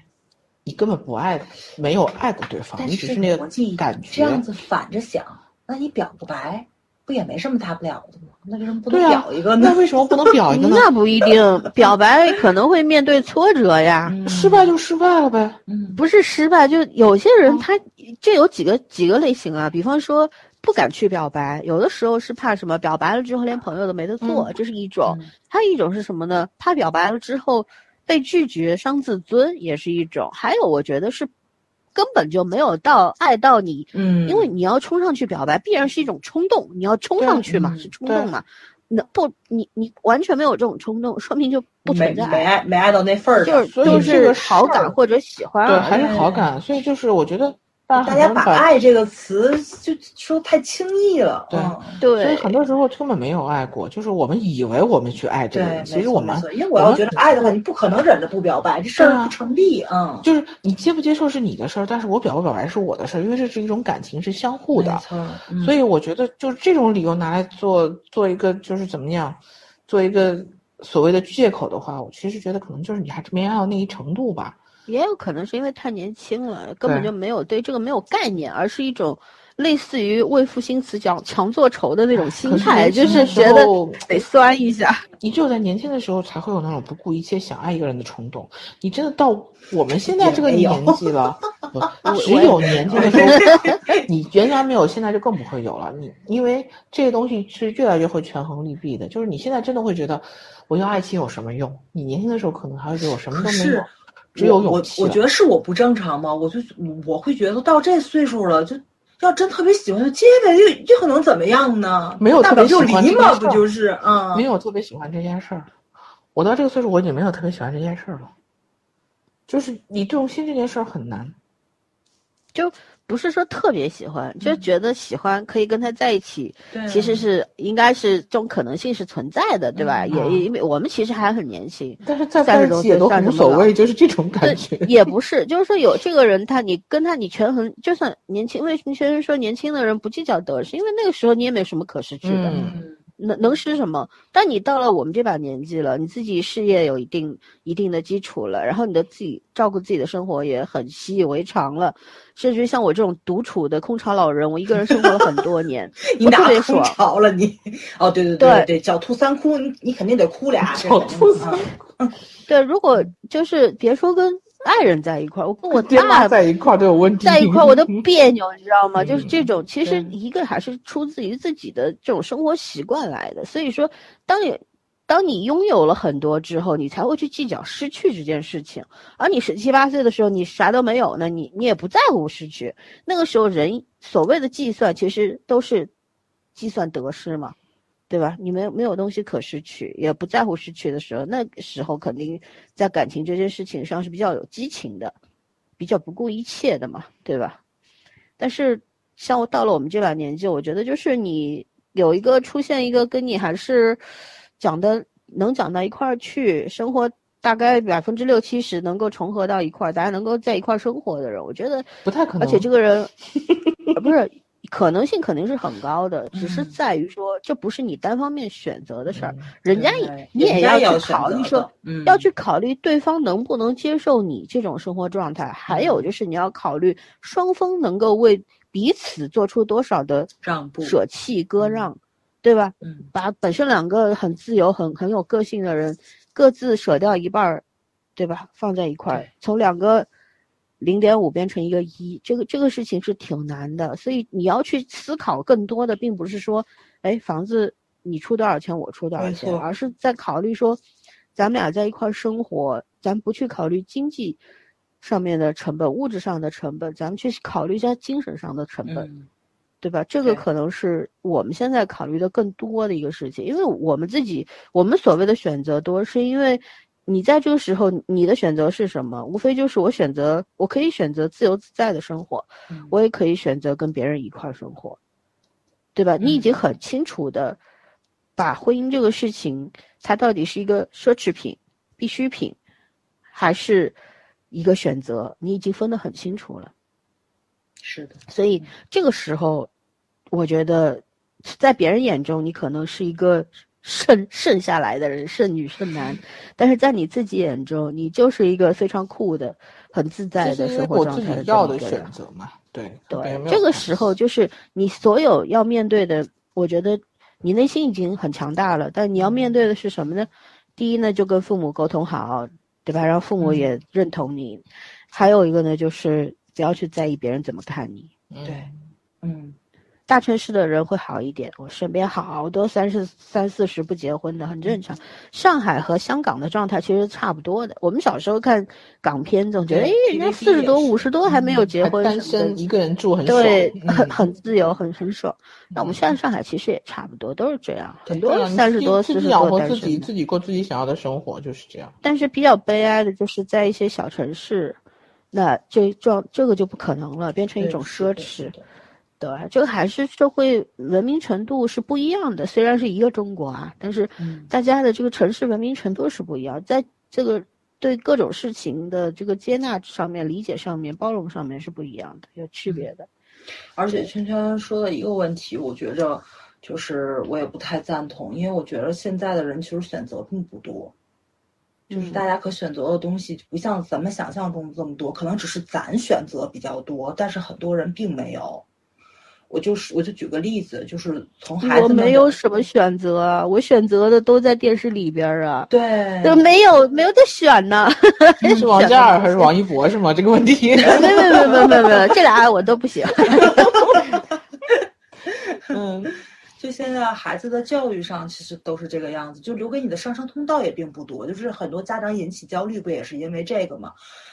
你根本不爱，没有爱过对方，你只是那个感觉。这样子反着想，那你表个白，不也没什么大不了的吗？那为什么不能表一个呢？那为什么不能表一个呢？[LAUGHS] 那不一定，表白可能会面对挫折呀，失败就失败了呗。嗯，不是失败，就有些人他这有几个几个类型啊，比方说不敢去表白，有的时候是怕什么？表白了之后连朋友都没得做，这是一种；还有一种是什么呢？怕表白了之后被拒绝，伤自尊，也是一种。还有，我觉得是根本就没有到爱到你，嗯，因为你要冲上去表白，必然是一种冲动，你要冲上去嘛，是冲动嘛。那不，你你完全没有这种冲动，说明就不存在没没爱没爱到那份儿上，就是就是好感或者喜欢对，还是好感。所以就是我觉得大大家把“爱”这个词就说太轻易了，对嗯对，所以很多时候根本没有爱过，就是我们以为我们去爱这个对，人，其没实我们因为我要觉得爱的话，你不可能忍着不表白，这事儿不成立，嗯，就是你接不接受是你的事儿，但是我表不表白是我的事儿，因为这是一种感情是相互的没。错，嗯所以我觉得就是这种理由拿来做做一个就是怎么样，做一个所谓的借口的话，我其实觉得可能就是你还是没爱到那一程度吧。也有可能是因为太年轻了，根本就没有对这个没有概念，而是一种类似于为赋新词强强作愁的那种心态，就是觉得候得酸一下。你只有在年轻的时候才会有那种不顾一切想爱一个人的冲动。你真的到我们现在这个年纪了，[LAUGHS] 只有年轻的时候，[LAUGHS] 你原来没有，现在就更不会有了。你因为这个东西是越来越会权衡利弊的，就是你现在真的会觉得，我要爱情有什么用？你年轻的时候可能还会觉得我什么都没有，只有我勇气了。我我觉得是我不正常吗？我就我会觉得到这岁数了，就要真特别喜欢就接呗，又又可能怎么样呢？没有大不了就特别喜欢离嘛，这件事儿不就是啊？没有特别喜欢这件事儿。我到这个岁数，我已经没有特别喜欢这件事儿了。就是你动心这件事儿很难。就不是说特别喜欢，就觉得喜欢可以跟他在一起，对其实是应该是这种可能性是存在的，对吧？嗯也也因为我们其实还很年轻，但是在三十多在一起也都无所谓，就是这种感觉。也不是，就是说有这个人，他你跟他你权衡，就算年轻，为什么学生说年轻的人不计较得失？因为那个时候你也没什么可失去的。能能吃什么？但你到了我们这把年纪了，你自己事业有一定一定的基础了，然后你的自己照顾自己的生活也很习以为常了，甚至像我这种独处的空巢老人，我一个人生活了很多年，[LAUGHS] 你哪空。巢了你？哦，对对对对，狡兔三窟，你你肯定得哭俩。[LAUGHS] 这狡兔三窟对，如果就是别说跟爱人在一块儿，我跟我爹妈在一块儿都有问题。在一块儿我都别扭，你知道吗？[LAUGHS] 就是嗯这种，其实一个还是出自于自己的这种生活习惯来的。所以说，当你当你拥有了很多之后，你才会去计较失去这件事情。而你十七八岁的时候，你啥都没有呢，你你也不在乎失去。那个时候，人所谓的计算，其实都是计算得失嘛。对吧？你没有没有东西可失去，也不在乎失去的时候，那个时候肯定在感情这件事情上是比较有激情的，比较不顾一切的嘛，对吧？但是像我到了我们这把年纪，我觉得就是你有一个出现一个跟你还是讲的能讲到一块儿去，生活大概百分之六七十能够重合到一块儿，大家能够在一块儿生活的人，我觉得不太可能。而且这个人 [LAUGHS] 呃不是可能性肯定是很高的，只是嗯。在于说这不是你单方面选择的事儿，嗯人家也你也要去考虑说嗯。要去考虑对方能不能接受你这种生活状态，还有就是你要考虑双方能够为彼此做出多少的让步舍弃割嗯。让，对吧？嗯。把本身两个很自由、很很有个性的人各自舍掉一半儿，对吧？放在一块儿，从两个零点五变成一个一，这个这个事情是挺难的。所以你要去思考更多的，并不是说，哎，房子你出多少钱，我出多少钱，而是在考虑说，咱们俩在一块儿生活，咱不去考虑经济上面的成本、物质上的成本，咱们去考虑一下精神上的成本。嗯对吧？这个可能是我们现在考虑的更多的一个事情，因为我们自己，我们所谓的选择多，是因为你在这个时候，你的选择是什么？无非就是我选择，我可以选择自由自在的生活，嗯我也可以选择跟别人一块儿生活，对吧？你已经很清楚的把婚姻这个事情，它到底是一个奢侈品、必需品，还是一个选择，你已经分得很清楚了。是的，所以这个时候，我觉得，在别人眼中，你可能是一个剩剩下来的人，剩女剩男，但是在你自己眼中，你就是一个非常酷的、很自在的生活状态要的选。择嘛，对对这个时候就是你所有要面对的，我觉得你内心已经很强大了，但你要面对的是什么呢？第一呢，就跟父母沟通好，对吧？让父母嗯也认同你。还有一个呢，就是不要去在意别人怎么看你。嗯对嗯大城市的人会好一点，我身边好多三十三四十不结婚的，很正常。上海和香港的状态其实差不多的。我们小时候看港片，总觉得哎，人家四十多、五十多还没有结婚，单身一个人住很爽，对，很很自由，很很爽。那我们现在上海其实也差不多，都是这样，很多三十多、四十多单身自己，自己过自己想要的生活，就是这样。但是比较悲哀的就是在一些小城市，那这状这个就不可能了，变成一种奢侈。对，这个还是社会文明程度是不一样的。虽然是一个中国啊，但是大家的这个城市文明程度是不一样，在这个对各种事情的这个接纳上面、理解上面、包容上面是不一样的，有区别的。而且圈圈说的一个问题，我觉着就是我也不太赞同，因为我觉得现在的人其实选择并不多，就是大家可选择的东西不像咱们想象中的这么多，可能只是咱选择比较多，但是很多人并没有。我就是，我就举个例子，就是从孩子我没有什么选择，我选择的都在电视里边啊。对，就没有没有得选呢。是王嘉尔还是王一博是吗？这个问题？[LAUGHS] 没没没没没没，这俩我都不喜欢。嗯，就现在孩子的教育上，其实都是这个样子，就留给你的上升通道也并不多，就是很多家长引起焦虑，不也是因为这个吗？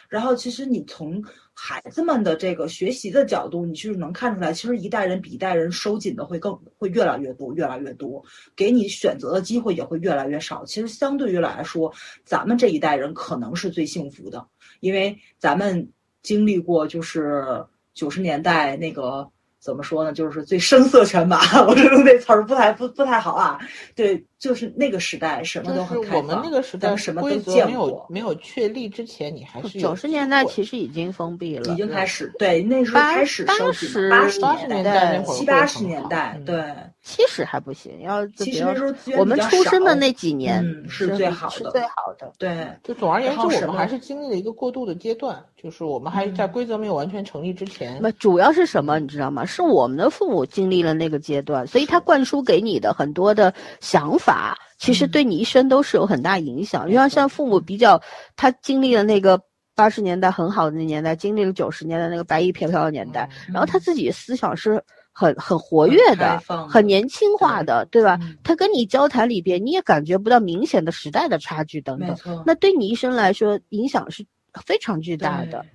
然后，其实你从孩子们的这个学习的角度，你就是能看出来，其实一代人比一代人收紧的会更会越来越多，越来越多，给你选择的机会也会越来越少。其实相对于来说，咱们这一代人可能是最幸福的，因为咱们经历过就是九十年代那个。怎么说呢？就是最声色犬马，[LAUGHS] 我说那词儿不太不不太好啊。对，就是那个时代什么都很开放。我们那个时代什么都见过。没有没有确立之前，你还是九十年代其实已经封闭了，已经开始对那时候开始收紧。八十年代七八十年代对。七十还不行，要其实那时候我们出生的那几年是最好的，是最好的。对，就总而言之，我们还是经历了一个过渡的阶段，就是我们还在规则没有完全成立之前。那主要是什么，你知道吗？是我们的父母经历了那个阶段，所以他灌输给你的很多的想法，其实对你一生都是有很大影响。就像像父母比较，他经历了那个八十年代很好的那年代，经历了九十年代那个白衣飘飘的年代，然后他自己思想是。很很活跃的，很年轻化的，对吧？他跟你交谈里边，你也感觉不到明显的时代的差距等等。那对你一生来说，影响是非常巨大的。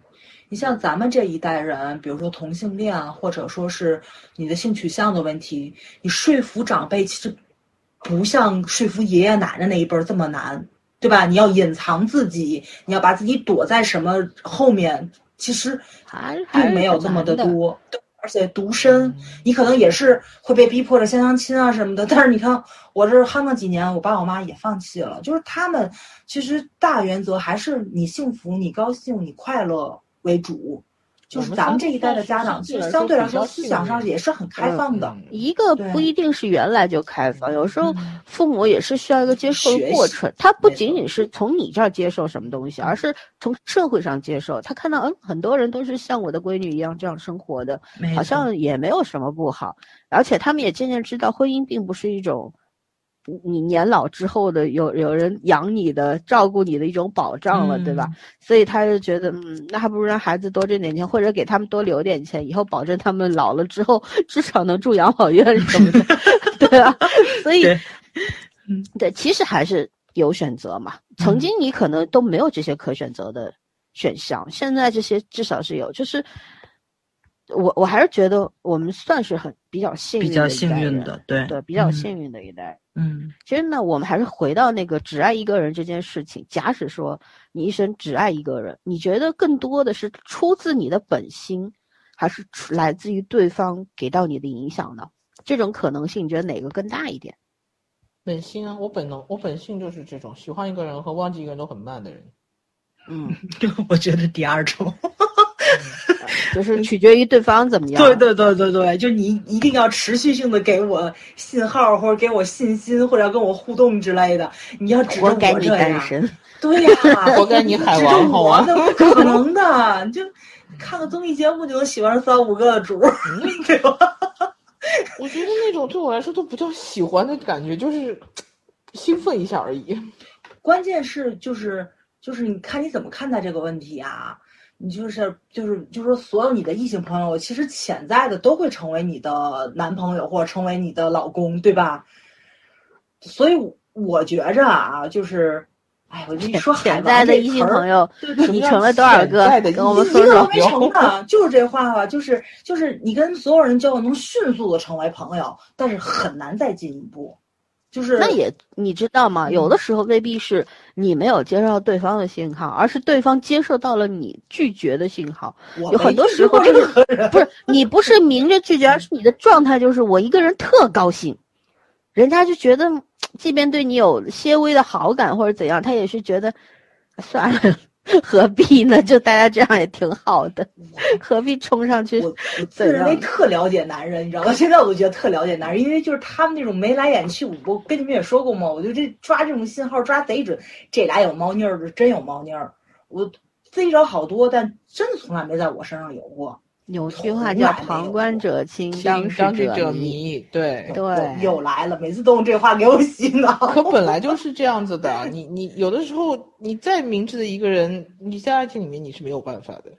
你像咱们这一代人，比如说同性恋，或者说是你的性取向的问题，你说服长辈其实不像说服爷爷奶奶那一辈儿这么难，对吧？你要隐藏自己，你要把自己躲在什么后面，其实并没有这么的多。而且独身，你可能也是会被逼迫着相相亲啊什么的。但是你看，我这憨了几年，我爸我妈也放弃了。就是他们其实大原则还是你幸福、你高兴、你快乐为主。就是咱们这一代的家长，其实相对来说思想上也是很开放的。一个不一定是原来就开放，有时候父母也是需要一个接受的过程。他不仅仅是从你这儿接受什么东西，而是从社会上接受。他看到，嗯，很多人都是像我的闺女一样这样生活的，好像也没有什么不好。而且他们也渐渐知道，婚姻并不是一种。你年老之后的有有人养你的、照顾你的一种保障了，对吧？所以他就觉得，嗯，那还不如让孩子多挣点钱，或者给他们多留点钱，以后保证他们老了之后至少能住养老院什么的 [LAUGHS] [LAUGHS] 对啊？所以，嗯，对，其实还是有选择嘛。曾经你可能都没有这些可选择的选项，现在这些至少是有，就是。我我还是觉得我们算是很比较幸运，比较幸运的，对对，比较幸运的一代。嗯，其实呢，我们还是回到那个只爱一个人这件事情。假使说你一生只爱一个人，你觉得更多的是出自你的本心，还是来自于对方给到你的影响呢？这种可能性，你觉得哪个更大一点？本心啊，我本能，我本性就是这种喜欢一个人和忘记一个人都很慢的人。嗯，[LAUGHS] 我觉得第二种。[LAUGHS] 就是取决于对方怎么样。对对对对对，就你一定要持续性的给我信号，或者给我信心，或者要跟我互动之类的。你要指着我这样，[LAUGHS] 对呀，[LAUGHS] 活该你海王，好啊，不可能的。你就看个综艺节目就能喜欢上三五个主，对吧？我觉得那种对我来说都不叫喜欢的感觉，就是兴奋一下而已。关键是就是就是你看你怎么看待这个问题啊？你就是就是就是说，所有你的异性朋友，其实潜在的都会成为你的男朋友或者成为你的老公，对吧？所以我觉着啊，就是，哎，我跟你说潜在的异性朋友，你成了多少个我们一说说。个都没成呢，就是这话吧，就是就是你跟所有人交往能迅速的成为朋友，但是很难再进一步，就是那也你知道吗？有的时候未必是你没有接受到对方的信号，而是对方接受到了你拒绝的信号。有很多时候就是不是你不是明着拒绝，而是你的状态就是我一个人特高兴，人家就觉得，即便对你有些微的好感或者怎样，他也是觉得算了，[LAUGHS] 何必呢？就大家这样也挺好的，何必冲上去我我自怎认为？特了解男人，你知道吗？[LAUGHS] 现在我都觉得特了解男人，因为就是他们那种眉来眼去，我我跟你们也说过嘛，我就这抓这种信号抓贼准，这俩有猫腻儿的真有猫腻儿，我逮着好多，但真的从来没在我身上有过。有句话叫“从来没有旁观者清，当事事者迷迷，对”。对，又来了，每次都用这话给我洗脑。可本来就是这样子的，你你有的时候你再明智的一个人，你在爱情里面你是没有办法的。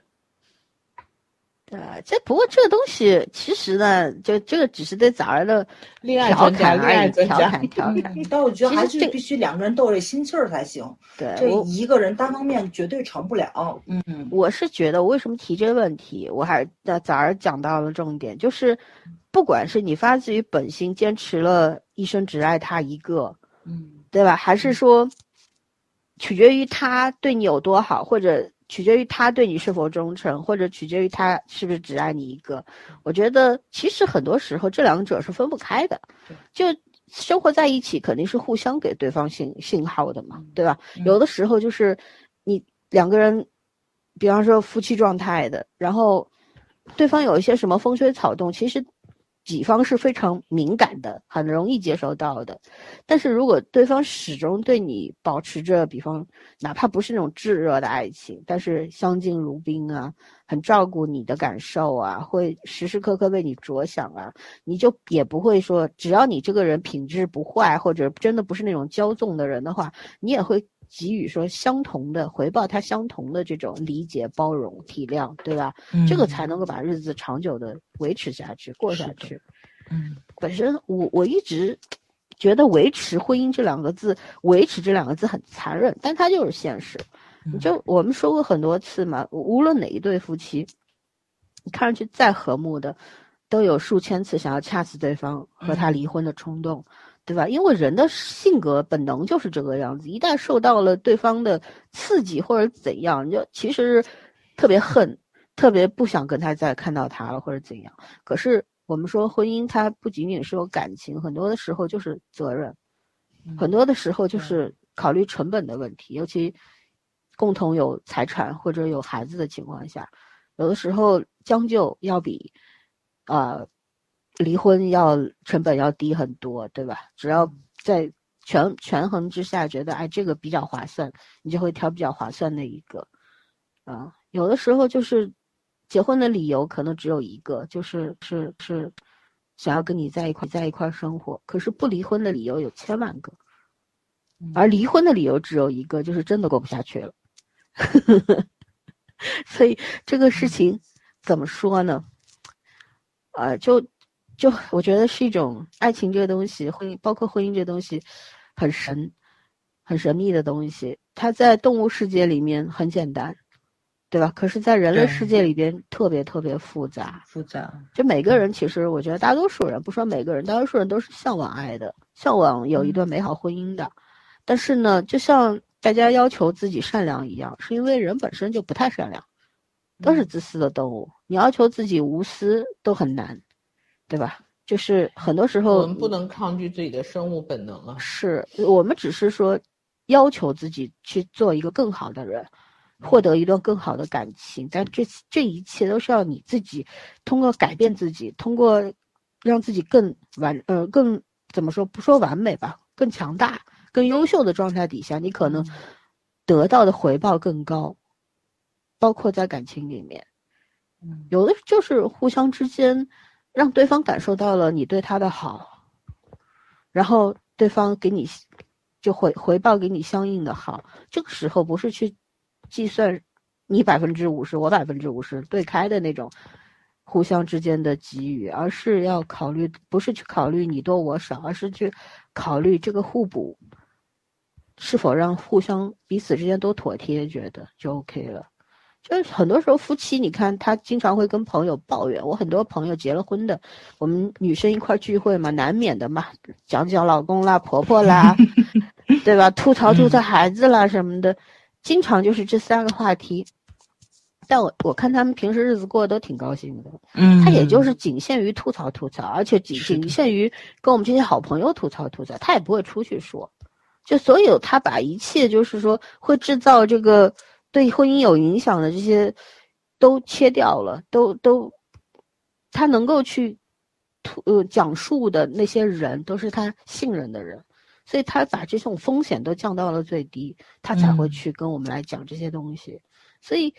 对，这不过这个东西其实呢，就这个只是对早儿的恋爱调专家，侃恋爱而已，专家，调侃调侃。[LAUGHS] 但我觉得还是必须两个人都有这心气儿才行，对，这一个人单方面绝对成不了。嗯，我是觉得，我为什么提这个问题？我还在早儿讲到了重点，就是不管是你发自于本心坚持了一生只爱他一个，嗯对吧？还是说取决于他对你有多好，或者取决于他对你是否忠诚，或者取决于他是不是只爱你一个？我觉得其实很多时候这两者是分不开的，就生活在一起肯定是互相给对方信信号的嘛，对吧？嗯有的时候就是你两个人，比方说夫妻状态的，然后对方有一些什么风吹草动，其实己方是非常敏感的，很容易接收到的。但是如果对方始终对你保持着，比方哪怕不是那种炙热的爱情，但是相敬如宾啊，很照顾你的感受啊，会时时刻刻为你着想啊，你就也不会说，只要你这个人品质不坏，或者真的不是那种骄纵的人的话，你也会给予说相同的回报他相同的这种理解、包容、体谅，对吧？这个才能够把日子长久的维持下去、过下去。嗯本身我我一直觉得维持婚姻这两个字，维持这两个字很残忍，但它就是现实。你就我们说过很多次嘛，无论哪一对夫妻，你看上去再和睦的，都有数千次想要掐死对方和他离婚的冲动，对吧？因为人的性格本能就是这个样子，一旦受到了对方的刺激或者怎样，你就其实特别恨，特别不想跟他再看到他了或者怎样。可是我们说婚姻，它不仅仅是有感情，很多的时候就是责任，很多的时候就是考虑成本的问题，尤其共同有财产或者有孩子的情况下，有的时候将就要比，呃，离婚要成本要低很多，对吧？只要在权权衡之下，觉得哎这个比较划算，你就会挑比较划算的一个，啊、有的时候就是结婚的理由可能只有一个，就是是是想要跟你在一块在一块生活，可是不离婚的理由有千万个，而离婚的理由只有一个，就是真的过不下去了。[LAUGHS] 所以这个事情怎么说呢？呃，就就我觉得是一种爱情这个东西，婚姻包括婚姻这东西，很神、很神秘的东西。它在动物世界里面很简单，对吧？可是，在人类世界里边特别特别复杂。复杂。就每个人，其实我觉得大多数人，不说每个人，大多数人都是向往爱的，向往有一段美好婚姻的。但是呢，就像大家要求自己善良一样，是因为人本身就不太善良，都是自私的动物。你要求自己无私都很难，对吧？就是很多时候我们不能抗拒自己的生物本能啊。是我们只是说要求自己去做一个更好的人，获得一段更好的感情，但这这一切都是要你自己通过改变自己，通过让自己更完呃更怎么说不说完美吧，更强大、更优秀的状态底下，你可能得到的回报更高，包括在感情里面。嗯有的就是互相之间让对方感受到了你对他的好，然后对方给你就回回报给你相应的好。这个时候不是去计算你百分之五十，我百分之五十对开的那种互相之间的给予，而是要考虑，不是去考虑你多我少，而是去考虑这个互补是否让互相彼此之间都妥帖，觉得就 OK 了。就是很多时候夫妻，你看他经常会跟朋友抱怨。我很多朋友结了婚的，我们女生一块聚会嘛，难免的嘛，讲讲老公啦、婆婆啦，[LAUGHS] 对吧？吐槽吐槽孩子啦什么的，经常就是这三个话题。但我我看他们平时日子过得都挺高兴的，嗯，他也就是仅限于吐槽吐槽，而且仅仅限于跟我们这些好朋友吐槽吐槽，他也不会出去说。就所有他把一切就是说会制造这个对婚姻有影响的这些都切掉了，都都他能够去吐呃讲述的那些人都是他信任的人，所以他把这种风险都降到了最低，他才会嗯去跟我们来讲这些东西。所以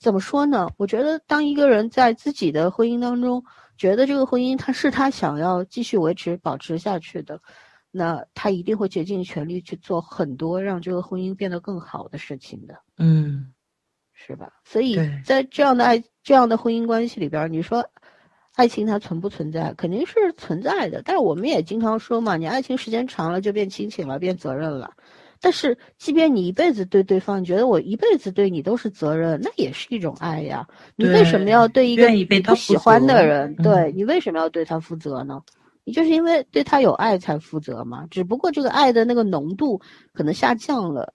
怎么说呢？我觉得当一个人在自己的婚姻当中，觉得这个婚姻他是他想要继续维持、保持下去的，那他一定会竭尽全力去做很多让这个婚姻变得更好的事情的，嗯是吧？所以在这样的爱、这样的婚姻关系里边，你说爱情它存不存在？肯定是存在的。但是我们也经常说嘛，你爱情时间长了就变亲情了，变责任了。但是，即便你一辈子对对方，你觉得我一辈子对你都是责任，那也是一种爱呀。你为什么要对一个不喜欢的责人，嗯对你为什么要对他负责呢？你就是因为对他有爱才负责嘛。只不过这个爱的那个浓度可能下降了，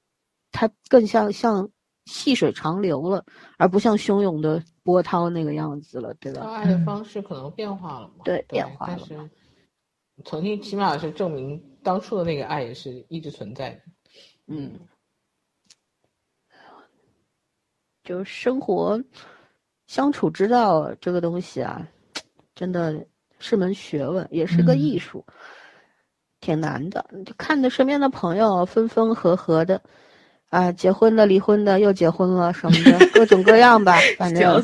它更像像细水长流了，而不像汹涌的波涛那个样子了，对吧？他爱的方式可能变化了嘛？对变化了但是曾经起码是证明当初的那个爱也是一直存在的。嗯，就是生活相处之道这个东西啊，真的是门学问，也是个嗯艺术，挺难的。就看着身边的朋友分分合合的，啊，结婚的、离婚的、又结婚了什么的，各种各 [LAUGHS] 样吧，反正。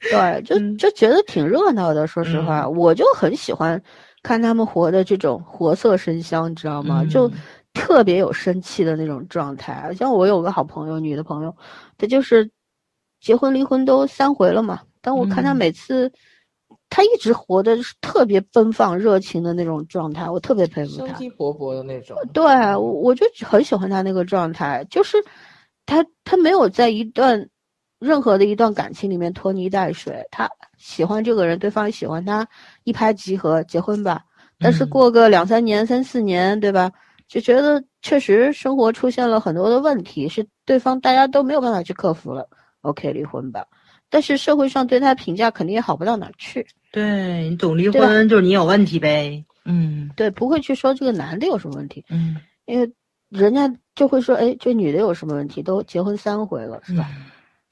对，就嗯就觉得挺热闹的。说实话，我就很喜欢看他们活的这种活色生香，你知道吗？就嗯特别有生气的那种状态。像我有个好朋友，女的朋友，她就是结婚离婚都三回了嘛，但我看她嗯每次，她一直活的是特别奔放、热情的那种状态，我特别佩服他。生机勃勃的那种。对，我我就很喜欢他那个状态，就是他他没有在一段任何的一段感情里面拖泥带水，他喜欢这个人，对方也喜欢他，一拍即合，结婚吧。但是嗯过个两三年、三四年，对吧？就觉得确实生活出现了很多的问题，是对方大家都没有办法去克服了，OK，离婚吧。但是社会上对他评价肯定也好不到哪儿去，对你总离婚就是你有问题呗。嗯对，不会去说这个男的有什么问题，嗯因为人家就会说，哎，这女的有什么问题？都结婚三回了，是吧？嗯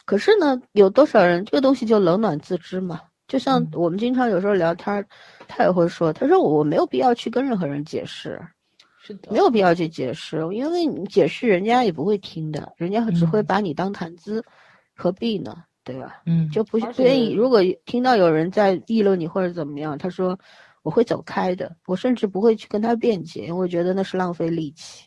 可是呢，有多少人这个东西就冷暖自知嘛？就像嗯我们经常有时候聊天儿，他也会说，他说我没有必要去跟任何人解释，是的，没有必要去解释，因为你解释人家也不会听的，人家只会嗯把你当谈资，何必呢？对吧？嗯，就不而不愿意。如果听到有人在议论你或者怎么样，他说我会走开的，我甚至不会去跟他辩解，因为我觉得那是浪费力气。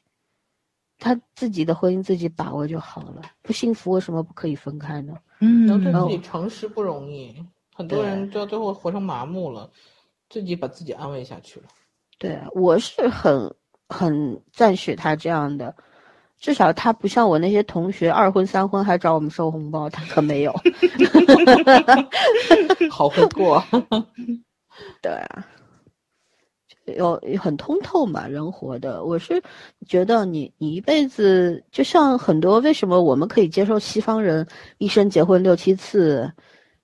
他自己的婚姻自己把握就好了，不幸福为什么不可以分开呢？嗯能对嗯自己诚实不容易，很多人到最后活成麻木了，自己把自己安慰下去了。对，我是很很赞许他这样的，至少他不像我那些同学二婚三婚还找我们收红包，他可没有。[LAUGHS] 好会过，[LAUGHS] 对啊，有有很通透嘛，人活的。我是觉得你你一辈子，就像很多为什么我们可以接受西方人一生结婚六七次，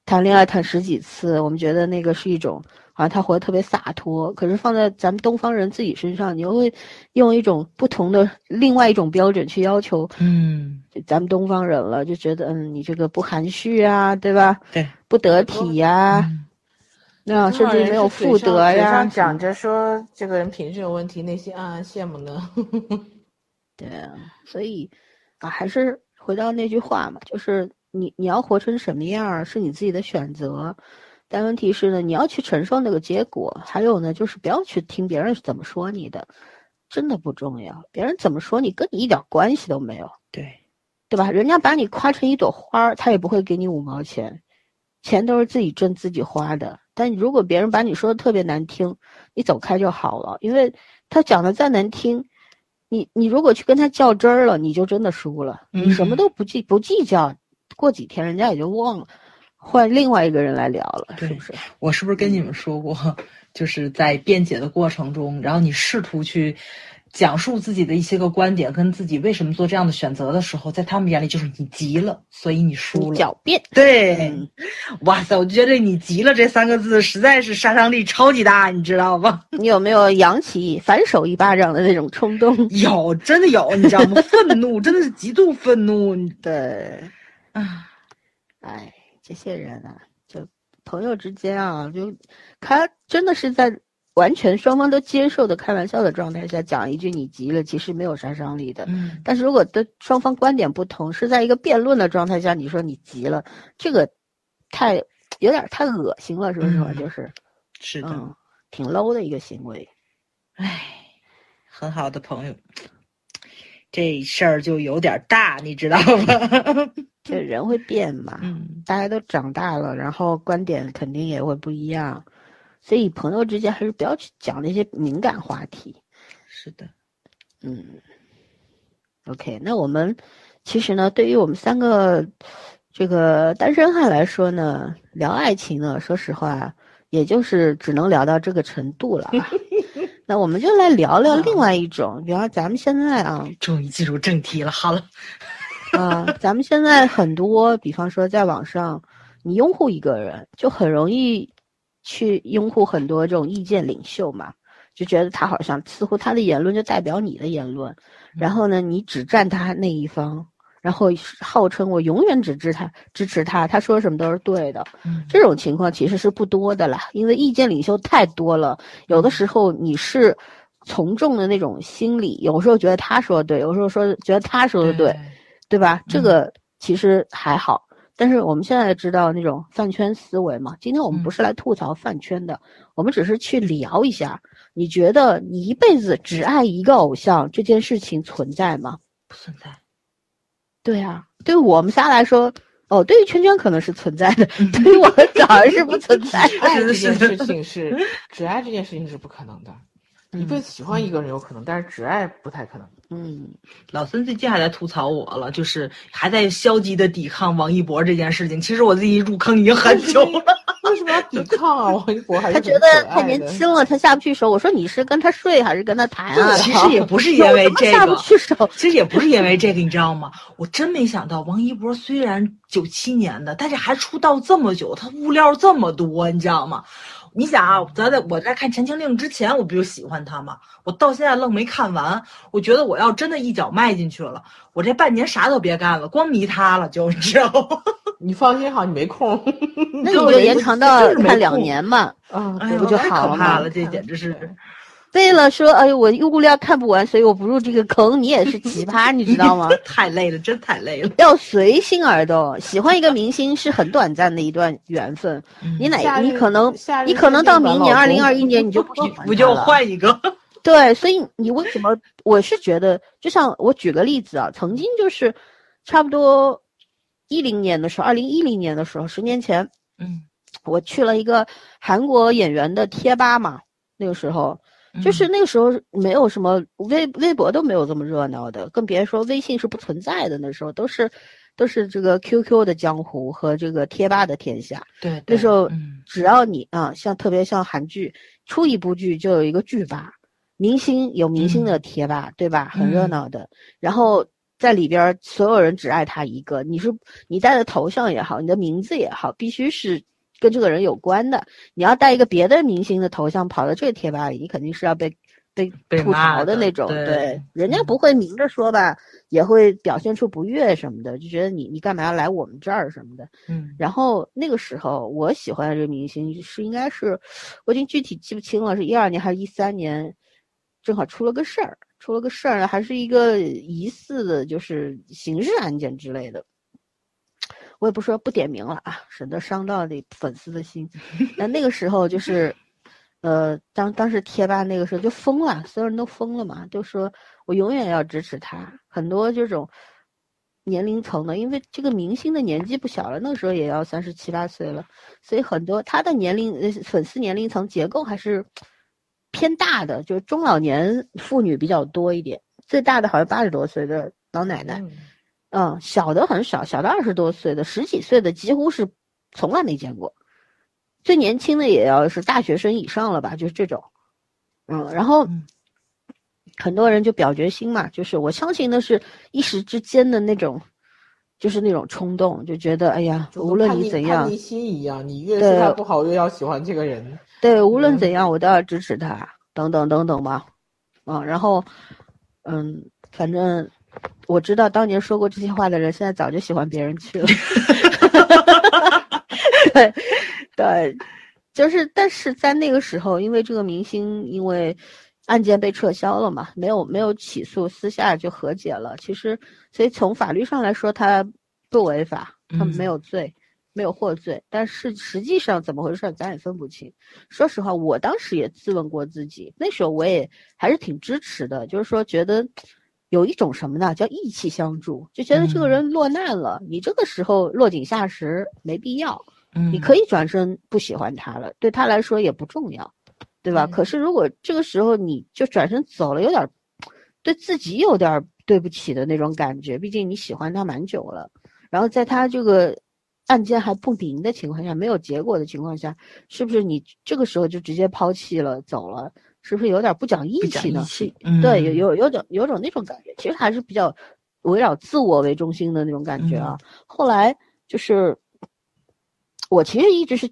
谈恋爱谈十几次，我们觉得那个是一种好像他活得特别洒脱。可是放在咱们东方人自己身上，你又会用一种不同的另外一种标准去要求嗯，咱们东方人了，就觉得嗯，你这个不含蓄啊，对吧？对，不得体呀、嗯那、甚至没有妇德嘴呀，上讲着说这个人品质有问题，内心暗暗羡慕呢。[LAUGHS] 对啊，所以啊，还是回到那句话嘛，就是你你要活成什么样儿是你自己的选择，但问题是呢，你要去承受那个结果。还有呢，就是不要去听别人是怎么说你的，真的不重要，别人怎么说你跟你一点关系都没有，对，对吧？人家把你夸成一朵花儿，他也不会给你五毛钱，钱都是自己挣自己花的。但如果别人把你说的特别难听，你走开就好了，因为他讲的再难听，你你如果去跟他较真儿了，你就真的输了。你什么都不计不计较，过几天人家也就忘了，换另外一个人来聊了，是不是？我是不是跟你们说过，[LAUGHS] 就是在辩解的过程中，然后你试图去。讲述自己的一些个观点，跟自己为什么做这样的选择的时候，在他们眼里就是你急了，所以你输了。狡辩。对，哇塞，我觉得你急了这三个字实在是杀伤力超级大，你知道吗？[LAUGHS] 你有没有扬起反手一巴掌的那种冲动？[LAUGHS] 有，真的有，你知道吗？愤怒，真的是极度愤怒。对，啊，哎，这些人啊，就朋友之间啊，就他真的是在。完全双方都接受的开玩笑的状态下讲一句你急了，其实没有杀伤力的。嗯，但是如果的双方观点不同，是在一个辩论的状态下，你说你急了，这个太有点太恶心了，说实话，就是是的，挺 low 的一个行为。唉，很好的朋友，这事儿就有点大，你知道吗？[LAUGHS] 这人会变嘛，嗯，大家都长大了，然后观点肯定也会不一样。所以朋友之间还是不要去讲那些敏感话题。是的，嗯。OK，那我们其实呢，对于我们三个这个单身汉来说呢，聊爱情呢，说实话，也就是只能聊到这个程度了。[LAUGHS] 那我们就来聊聊另外一种，比方咱们现在啊，终于进入正题了。好了，[LAUGHS] 啊，咱们现在很多，比方说在网上，你拥护一个人，就很容易。去拥护很多这种意见领袖嘛，就觉得他好像似乎他的言论就代表你的言论，然后呢，你只站他那一方，然后号称我永远只支他支持他，他说什么都是对的。这种情况其实是不多的啦，因为意见领袖太多了，有的时候你是从众的那种心理，有时候觉得他说的对，有时候说觉得他说的对，对吧？这个其实还好。但是我们现在知道那种饭圈思维嘛？今天我们不是来吐槽饭圈的，我们只是去聊一下。你觉得你一辈子只爱一个偶像这件事情存在吗？不存在。对啊，对我们仨来说，哦，对于圈圈可能是存在的，[LAUGHS] 对于我们早是不存在的。爱这件事情是只爱这件事情是不可能的。一辈子喜欢一个人有可能，但是只爱不太可能。嗯，老孙最近还在吐槽我了，就是还在消极的抵抗王一博这件事情。其实我自己入坑已经很久了。为什么要抵抗啊？王一博还是他觉得太年轻了，他下不去手。我说你是跟他睡还是跟他谈啊？其实也不是因为这个，下不去手。其实也不是因为这个，你知道吗？我真没想到王一博虽然九七年的，但是还出道这么久，他物料这么多，你知道吗？你想啊，咱在我在看《陈情令》之前，我不就喜欢他吗？我到现在愣没看完。我觉得我要真的一脚迈进去了，我这半年啥都别干了，光迷他了，就你知道吗？[LAUGHS] 你放心好，你没空，那 [LAUGHS] 你就延长到看两年嘛，啊，这不就好了吗？这简直是。为了说，哎呦，我物料看不完，所以我不入这个坑。你也是奇葩，你知道吗？[LAUGHS] 太累了，真太累了。要随心而动，喜欢一个明星是很短暂的一段缘分。你哪，你可能，你可能到明年二零二一年，你就不喜欢 [LAUGHS] 不就换一个？[LAUGHS] 对，所以你为什么？我是觉得，就像我举个例子啊，曾经就是差不多一零年的时候，二零一零年的时候，十年前，嗯，我去了一个韩国演员的贴吧嘛，那个时候。就是那个时候没有什么微微博都没有这么热闹的，更别说微信是不存在的。那时候都是，都是这个 QQ 的江湖和这个贴吧的天下。对，那时候只要你啊，像特别像韩剧出一部剧就有一个剧吧，明星有明星的贴吧，对吧？很热闹的。然后在里边所有人只爱他一个，你是你带的头像也好，你的名字也好，必须是。跟这个人有关的，你要带一个别的明星的头像跑到这个贴吧里，你肯定是要被被吐槽的那种。对，人家不会明着说吧，也会表现出不悦什么的，就觉得你你干嘛要来我们这儿什么的。嗯。然后那个时候，我喜欢的这个明星是应该是，我已经具体记不清了，是一二年还是一三年，正好出了个事儿，出了个事儿呢，还是一个疑似的，就是刑事案件之类的。我也不说不点名了啊，省得伤到你粉丝的心。[LAUGHS] 那那个时候就是，呃，当当时贴吧那个时候就疯了，所有人都疯了嘛，就说我永远要支持他。很多这种年龄层的，因为这个明星的年纪不小了，那个时候也要三十七八岁了，所以很多他的年龄呃粉丝年龄层结构还是偏大的，就是中老年妇女比较多一点，最大的好像八十多岁的老奶奶，嗯，小的很少，小的二十多岁的、十几岁的几乎是从来没见过，最年轻的也要是大学生以上了吧，就是这种，嗯，然后。很多人就表决心嘛，就是我相信的是一时之间的那种，就是那种冲动，就觉得哎呀，无论你怎样，叛逆心一样，你越是他不好，越要喜欢这个人。对，无论怎样，我都要支持他，等等等等吧。啊，然后，嗯，反正我知道当年说过这些话的人，现在早就喜欢别人去了。[LAUGHS] 对，对，就是，但是在那个时候，因为这个明星，因为。案件被撤销了嘛？没有没有起诉，私下就和解了。其实，所以从法律上来说，他不违法，他没有罪，没有获罪。但是实际上怎么回事，咱也分不清。说实话，我当时也自问过自己，那时候我也还是挺支持的，就是说觉得有一种什么呢，叫义气相助，就觉得这个人落难了，你这个时候落井下石没必要，你可以转身不喜欢他了，对他来说也不重要。对吧？可是如果这个时候你就转身走了，有点对自己有点对不起的那种感觉。毕竟你喜欢他蛮久了，然后在他这个案件还不明的情况下，没有结果的情况下，是不是你这个时候就直接抛弃了走了？是不是有点不讲义气呢？是，对，有有有种有种那种感觉。其实还是比较围绕自我为中心的那种感觉啊。后来就是我其实一直是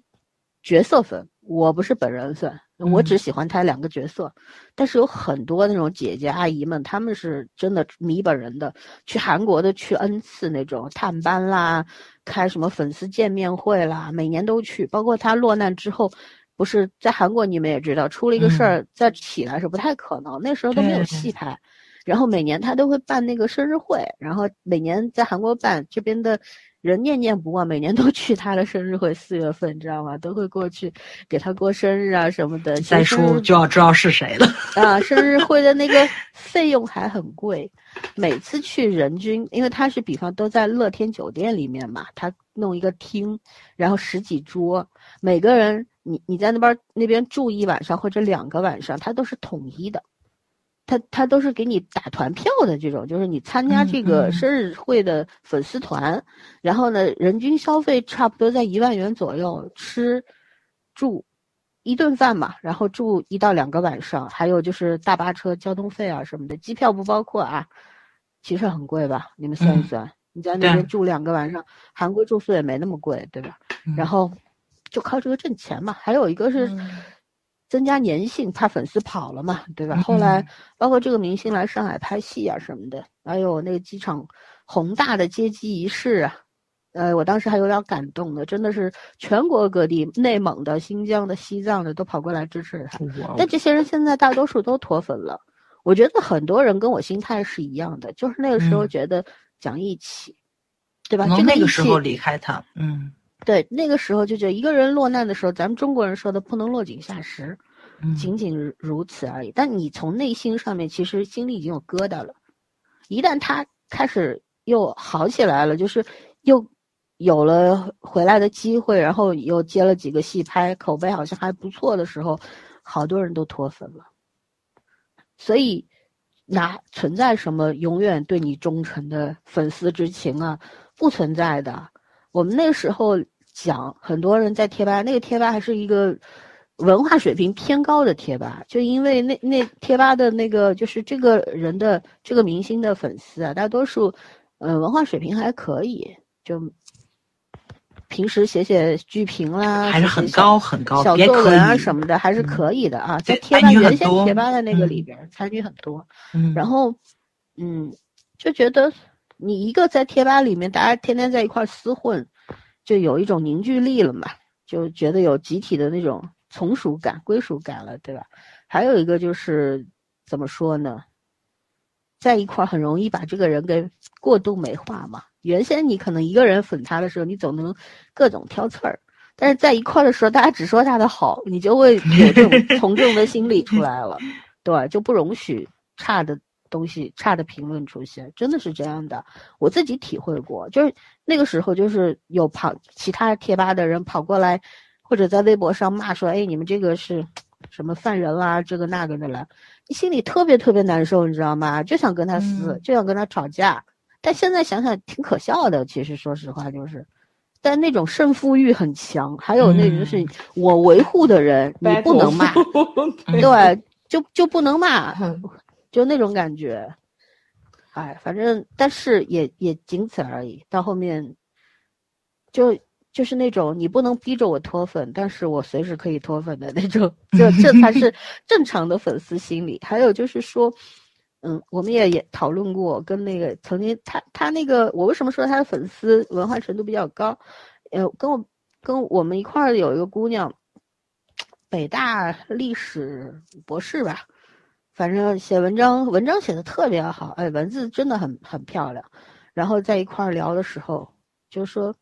角色粉，我不是本人粉。我只喜欢他两个角色，但是有很多那种姐姐阿姨们，他们是真的迷本人的，去韩国的去 N 次那种探班啦，开什么粉丝见面会啦，每年都去。包括他落难之后，不是在韩国，你们也知道，出了一个事儿再起来是不太可能，那时候都没有戏拍。然后每年他都会办那个生日会，然后每年在韩国办这边的。人念念不忘，每年都去他的生日会，四月份，知道吗？都会过去给他过生日啊什么的。再说就要知道是谁了啊！生日会的那个费用还很贵，每次去人均，因为他是比方都在乐天酒店里面嘛，他弄一个厅，然后十几桌，每个人你你在那边那边住一晚上或者两个晚上，他都是统一的。他他都是给你打团票的这种，就是你参加这个生日会的粉丝团，然后呢，人均消费差不多在一万元左右，吃住一顿饭嘛，然后住一到两个晚上，还有就是大巴车交通费啊什么的，机票不包括啊，其实很贵吧？你们算一算，你在那边住两个晚上，韩国住宿也没那么贵，对吧？然后就靠这个挣钱嘛，还有一个是。增加粘性，怕粉丝跑了嘛，[LAUGHS] 对吧？后来包括这个明星来上海拍戏啊什么的，还有那个机场宏大的接机仪式啊，呃，我当时还有点感动的，真的是全国各地、内蒙的、新疆的、西藏的都跑过来支持他。但这些人现在大多数都脱粉了，我觉得很多人跟我心态是一样的，就是那个时候觉得讲义气，对吧？就那个时候离开他，嗯。对，那个时候就觉得一个人落难的时候，咱们中国人说的不能落井下石，仅仅如此而已。但你从内心上面其实心里已经有疙瘩了。一旦他开始又好起来了，就是又有了回来的机会，然后又接了几个戏拍，口碑好像还不错的时候，好多人都脱粉了。所以，哪存在什么永远对你忠诚的粉丝之情啊？不存在的。我们那时候。讲很多人在贴吧，那个贴吧还是一个文化水平偏高的贴吧，就因为那那贴吧的那个就是这个人的这个明星的粉丝啊，大多数，呃，文化水平还可以，就平时写写剧评啦，还是很高很高，小作文啊什么的还是可以的啊，在贴吧原先贴吧的那个里边参与很多，嗯，然后，嗯，就觉得你一个在贴吧里面，大家天天在一块厮混。就有一种凝聚力了嘛，就觉得有集体的那种从属感、归属感了，对吧？还有一个就是怎么说呢，在一块儿很容易把这个人给过度美化嘛。原先你可能一个人粉他的时候，你总能各种挑刺儿，但是在一块儿的时候，大家只说他的好，你就会有这种 [LAUGHS] 从众的心理出来了，对，就不容许差的。东西、差的评论出现，真的是这样的。我自己体会过，就是那个时候，就是有跑其他贴吧的人跑过来，或者在微博上骂说：“哎，你们这个是什么犯人啦，这个那个的了。”你心里特别特别难受，你知道吗？就想跟他撕，就想跟他吵架。但现在想想挺可笑的，其实说实话就是，但那种胜负欲很强，还有那就是我维护的人，你不能骂，[LAUGHS] 对，就就不能骂，就那种感觉。哎，反正但是也也仅此而已。到后面，就就是那种你不能逼着我脱粉，但是我随时可以脱粉的那种，[LAUGHS] 这这才是正常的粉丝心理。还有就是说。嗯，我们也也讨论过，跟那个曾经他他那个，我为什么说他的粉丝文化程度比较高？呃，跟我跟我们一块儿有一个姑娘，北大历史博士吧，反正写文章文章写的特别好，哎，文字真的很很漂亮。然后在一块儿聊的时候，就说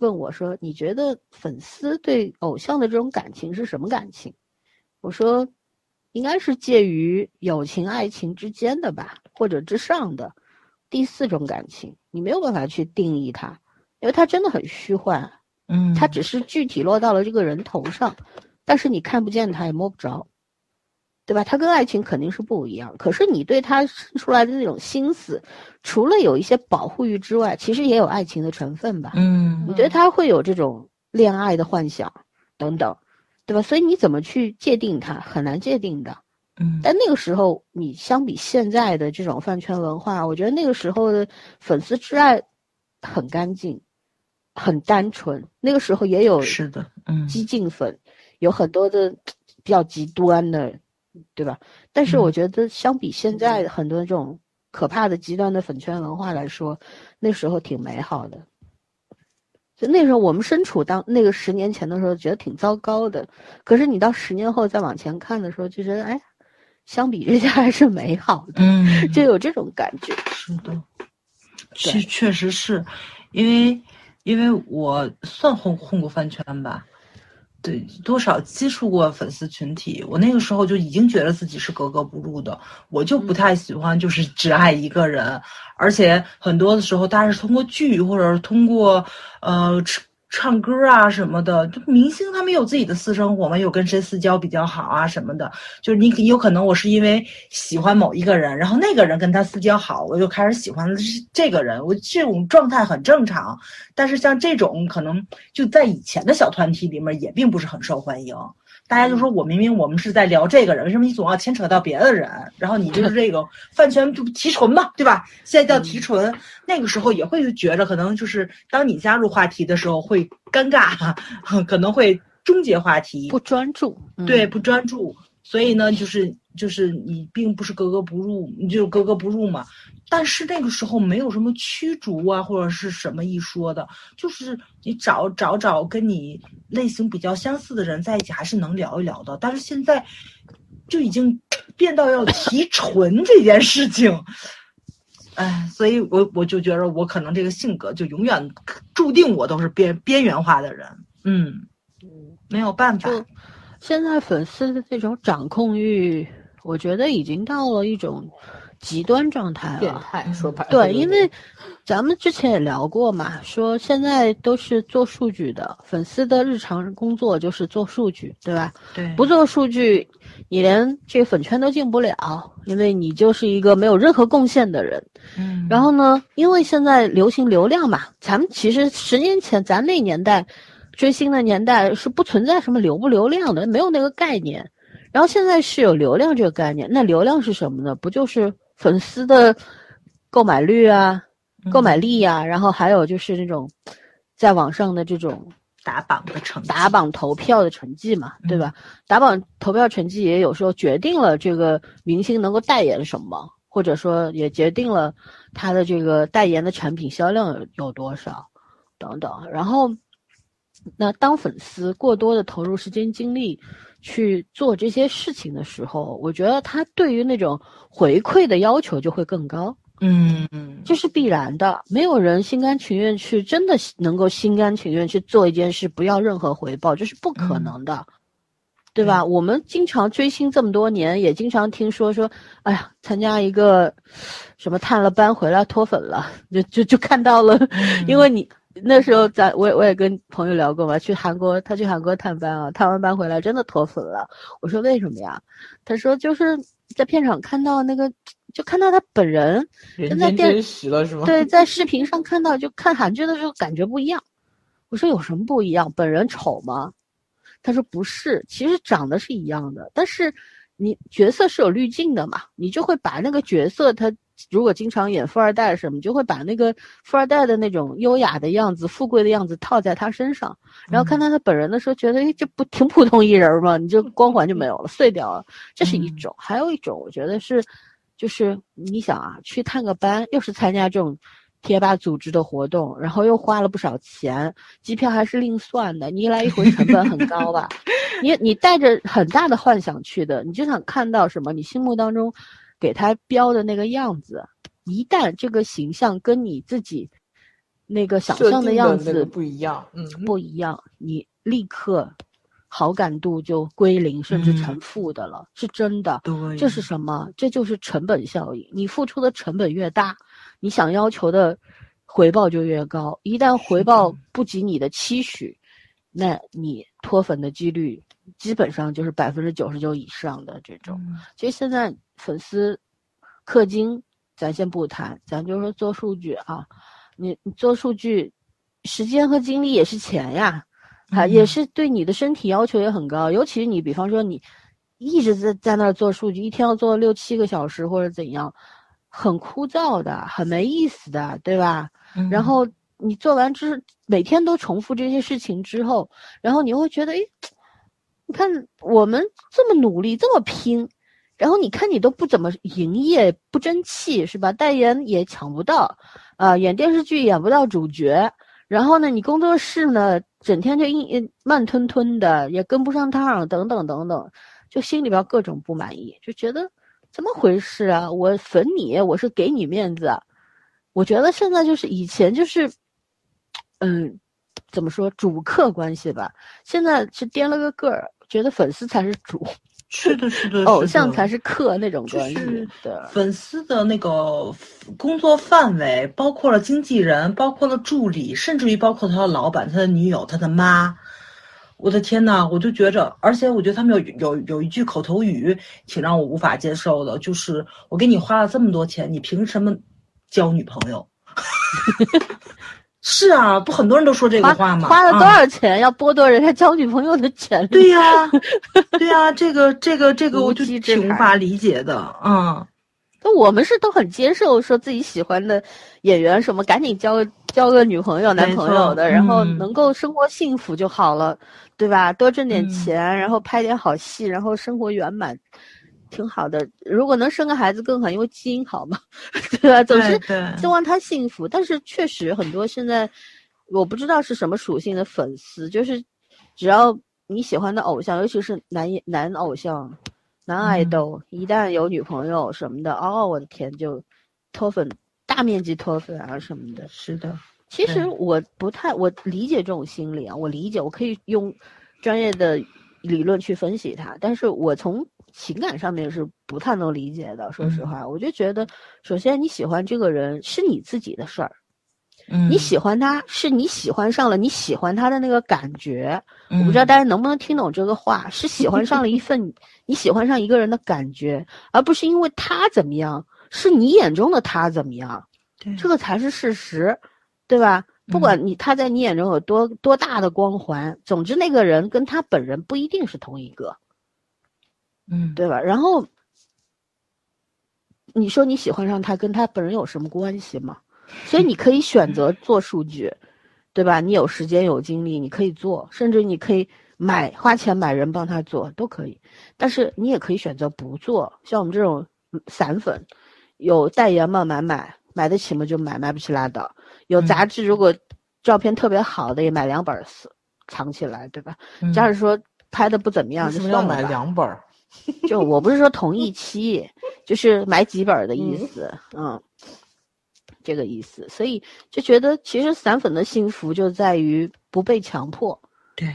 问我说，你觉得粉丝对偶像的这种感情是什么感情？我说。应该是介于友情、爱情之间的吧，或者之上的第四种感情，你没有办法去定义它，因为它真的很虚幻。嗯，它只是具体落到了这个人头上，但是你看不见它，也摸不着，对吧？他跟爱情肯定是不一样。可是你对他生出来的那种心思，除了有一些保护欲之外，其实也有爱情的成分吧？嗯，你对他会有这种恋爱的幻想等等。对吧？所以你怎么去界定他，很难界定的。嗯，但那个时候，你相比现在的这种饭圈文化，我觉得那个时候的粉丝之爱很干净，很单纯。那个时候也有是的，嗯，激进粉，有很多的比较极端的，对吧？但是我觉得相比现在很多这种可怕的极端的粉圈文化来说，那时候挺美好的。就那时候，我们身处当那个十年前的时候，觉得挺糟糕的。可是你到十年后再往前看的时候，就觉得哎，相比之下还是美好的，嗯，就有这种感觉。是的，确确实是，因为因为我算混混过饭圈吧。对，多少接触过粉丝群体，我那个时候就已经觉得自己是格格不入的。我就不太喜欢，就是 [LAUGHS] 只爱一个人，而且很多的时候，大家是通过剧或者是通过，呃。唱歌啊什么的，就明星他们有自己的私生活嘛，有跟谁私交比较好啊什么的。就是你有可能我是因为喜欢某一个人，然后那个人跟他私交好，我就开始喜欢是这个人。我这种状态很正常。但是像这种可能就在以前的小团体里面也并不是很受欢迎。大家就说我明明我们是在聊这个人，为什么你总要牵扯到别的人？然后你就是这个 [LAUGHS] 饭圈就提纯嘛，对吧？现在叫提纯，那个时候也会觉着可能就是当你加入话题的时候会尴尬，可能会终结话题，不专注，对，不专注。所以呢，就是就是你并不是格格不入，你就格格不入嘛。但是那个时候没有什么驱逐啊，或者是什么一说的，就是你找找找跟你类型比较相似的人在一起，还是能聊一聊的。但是现在就已经变到要提纯这件事情，哎，所以我我就觉得我可能这个性格就永远注定我都是边边缘化的人，嗯嗯，没有办法。现在粉丝的这种掌控欲，我觉得已经到了一种极端状态了。变态说白了。对，因为咱们之前也聊过嘛，说现在都是做数据的，粉丝的日常工作就是做数据，对吧？对。不做数据，你连这个粉圈都进不了，因为你就是一个没有任何贡献的人。嗯。然后呢，因为现在流行流量嘛，咱们其实十年前咱那年代。追星的年代是不存在什么流不流量的，没有那个概念。然后现在是有流量这个概念，那流量是什么呢？不就是粉丝的购买率啊、购买力呀？然后还有就是那种在网上的这种打榜的成打榜投票的成绩嘛，对吧？打榜投票成绩也有时候决定了这个明星能够代言什么，或者说也决定了他的这个代言的产品销量有有多少等等。然后。那当粉丝过多的投入时间精力去做这些事情的时候，我觉得他对于那种回馈的要求就会更高。嗯，这是必然的。没有人心甘情愿去真的能够心甘情愿去做一件事，不要任何回报，这是不可能的。对吧？我们经常追星这么多年，也经常听说说，哎呀，参加一个什么探了班回来脱粉了，就就就看到了，[LAUGHS] 因为你那时候在，我也我也跟朋友聊过嘛，去韩国，他去韩国探班啊，探完班回来真的脱粉了。我说为什么呀？他说就是在片场看到那个，就看到他本人，人在电间真实了是吗？对，在视频上看到，就看韩剧的时候感觉不一样。我说有什么不一样？本人丑吗？他说不是，其实长得是一样的，但是你角色是有滤镜的嘛，你就会把那个角色他如果经常演富二代什么，就会把那个富二代的那种优雅的样子、富贵的样子套在他身上，然后看到他本人的时候，觉得哎，这不挺普通一人吗？你这光环就没有了，[LAUGHS] 碎掉了。这是一种，还有一种，我觉得是，就是你想啊，去探个班，又是参加这种。贴吧组织的活动，然后又花了不少钱，机票还是另算的，你一来一回成本很高吧？你你带着很大的幻想去的，你就想看到什么？你心目当中给他标的那个样子，一旦这个形象跟你自己那个想象的样子不一样，嗯，不一样，你立刻好感度就归零，甚至成负的了，是真的。对，这是什么？这就是成本效应。你付出的成本越大。你想要求的回报就越高，一旦回报不及你的期许，那你脱粉的几率基本上就是百分之九十九以上的这种。其实现在粉丝氪金，咱先不谈，咱就说做数据啊，你你做数据，时间和精力也是钱呀，啊，也是对你的身体要求也很高，尤其是你比方说你一直在在那儿做数据，一天要做六七个小时或者怎样。很枯燥的，很没意思的，对吧？然后你做完之，每天都重复这些事情之后，然后你会觉得，哎，你看我们这么努力，这么拼，然后你看你都不怎么营业，不争气，是吧？代言也抢不到，啊，演电视剧演不到主角，然后呢，你工作室呢，整天就硬慢吞吞的，也跟不上趟，等等等等，就心里边各种不满意，就觉得。怎么回事啊？我粉你，我是给你面子。我觉得现在就是以前就是，嗯，怎么说主客关系吧？现在是颠了个个儿，觉得粉丝才是主，[LAUGHS] 是的，是的，[LAUGHS] 偶像才是客那种关系。的。粉丝的那个工作范围包括了经纪人，包括了助理，甚至于包括他的老板、他的女友、他的妈。我的天呐，我就觉着，而且我觉得他们有有有一句口头语挺让我无法接受的，就是我给你花了这么多钱，你凭什么交女朋友？[LAUGHS] 是啊，不很多人都说这个话吗？花了多少钱要剥夺人家交女朋友的权利？对呀，[LAUGHS] 对呀，这个这个这个我就挺无法理解的，嗯。那我们是都很接受，说自己喜欢的演员什么，赶紧交交个女朋友、男朋友的，然后能够生活幸福就好了，对吧？多挣点钱，然后拍点好戏，然后生活圆满，挺好的。如果能生个孩子更好，因为基因好嘛，[LAUGHS] 对吧？总是希望他幸福。但是确实很多现在，我不知道是什么属性的粉丝，就是只要你喜欢的偶像，尤其是男男偶像。男爱豆一旦有女朋友什么的，哦，我的天，就脱粉，大面积脱粉啊什么的。是的，其实我不太，我理解这种心理啊，我理解，我可以用专业的理论去分析它，但是我从情感上面是不太能理解的。说实话，我就觉得，首先你喜欢这个人是你自己的事儿。你喜欢他是你喜欢上了你喜欢他的那个感觉，我不知道大家能不能听懂这个话，是喜欢上了一份你喜欢上一个人的感觉，而不是因为他怎么样，是你眼中的他怎么样，这个才是事实，对吧？不管你他在你眼中有多多大的光环，总之那个人跟他本人不一定是同一个，嗯，对吧？然后你说你喜欢上他，跟他本人有什么关系吗？所以你可以选择做数据，对吧？你有时间有精力，你可以做，甚至你可以买花钱买人帮他做都可以。但是你也可以选择不做，像我们这种散粉，有代言嘛买买，买得起嘛就买，买不起拉倒。有杂志如果照片特别好的也买两本藏起来，对吧？假如说拍的不怎么样，就是要买两本？就我不是说同一 [LAUGHS] 期，就是买几本的意思，嗯。这个意思，所以就觉得其实散粉的幸福就在于不被强迫。对，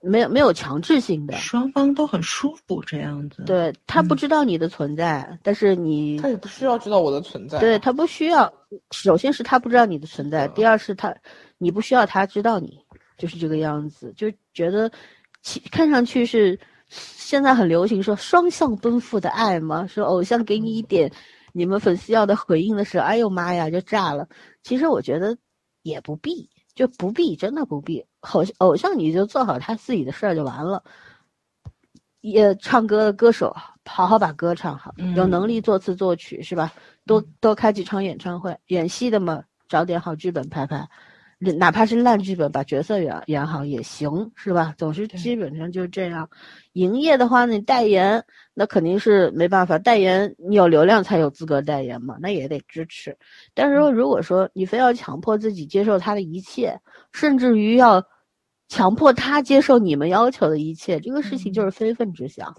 没有没有强制性的，双方都很舒服这样子。对他不嗯知道你的存在，但是你他也不需要知道我的存在。对他不需要，首先是他不知道你的存在，第二是他你不需要他知道你，就是这个样子，就觉得其看上去是现在很流行说双向奔赴的爱嘛，说偶像给你一点你们粉丝要的回应的时候，哎呦妈呀就炸了。其实我觉得也不必，就不必，真的不必。偶偶像你就做好他自己的事儿就完了。也唱歌的歌手，好好把歌唱好，有能力作词作曲是吧？多多开几场演唱会。演戏的嘛，找点好剧本拍拍，哪怕是烂剧本，把角色演演好也行，是吧？总是基本上就这样。营业的话，你代言那肯定是没办法，代言你有流量才有资格代言嘛，那也得支持。但是说，如果说你非要强迫自己接受他的一切，甚至于要强迫他接受你们要求的一切，这个事情就是非分之想。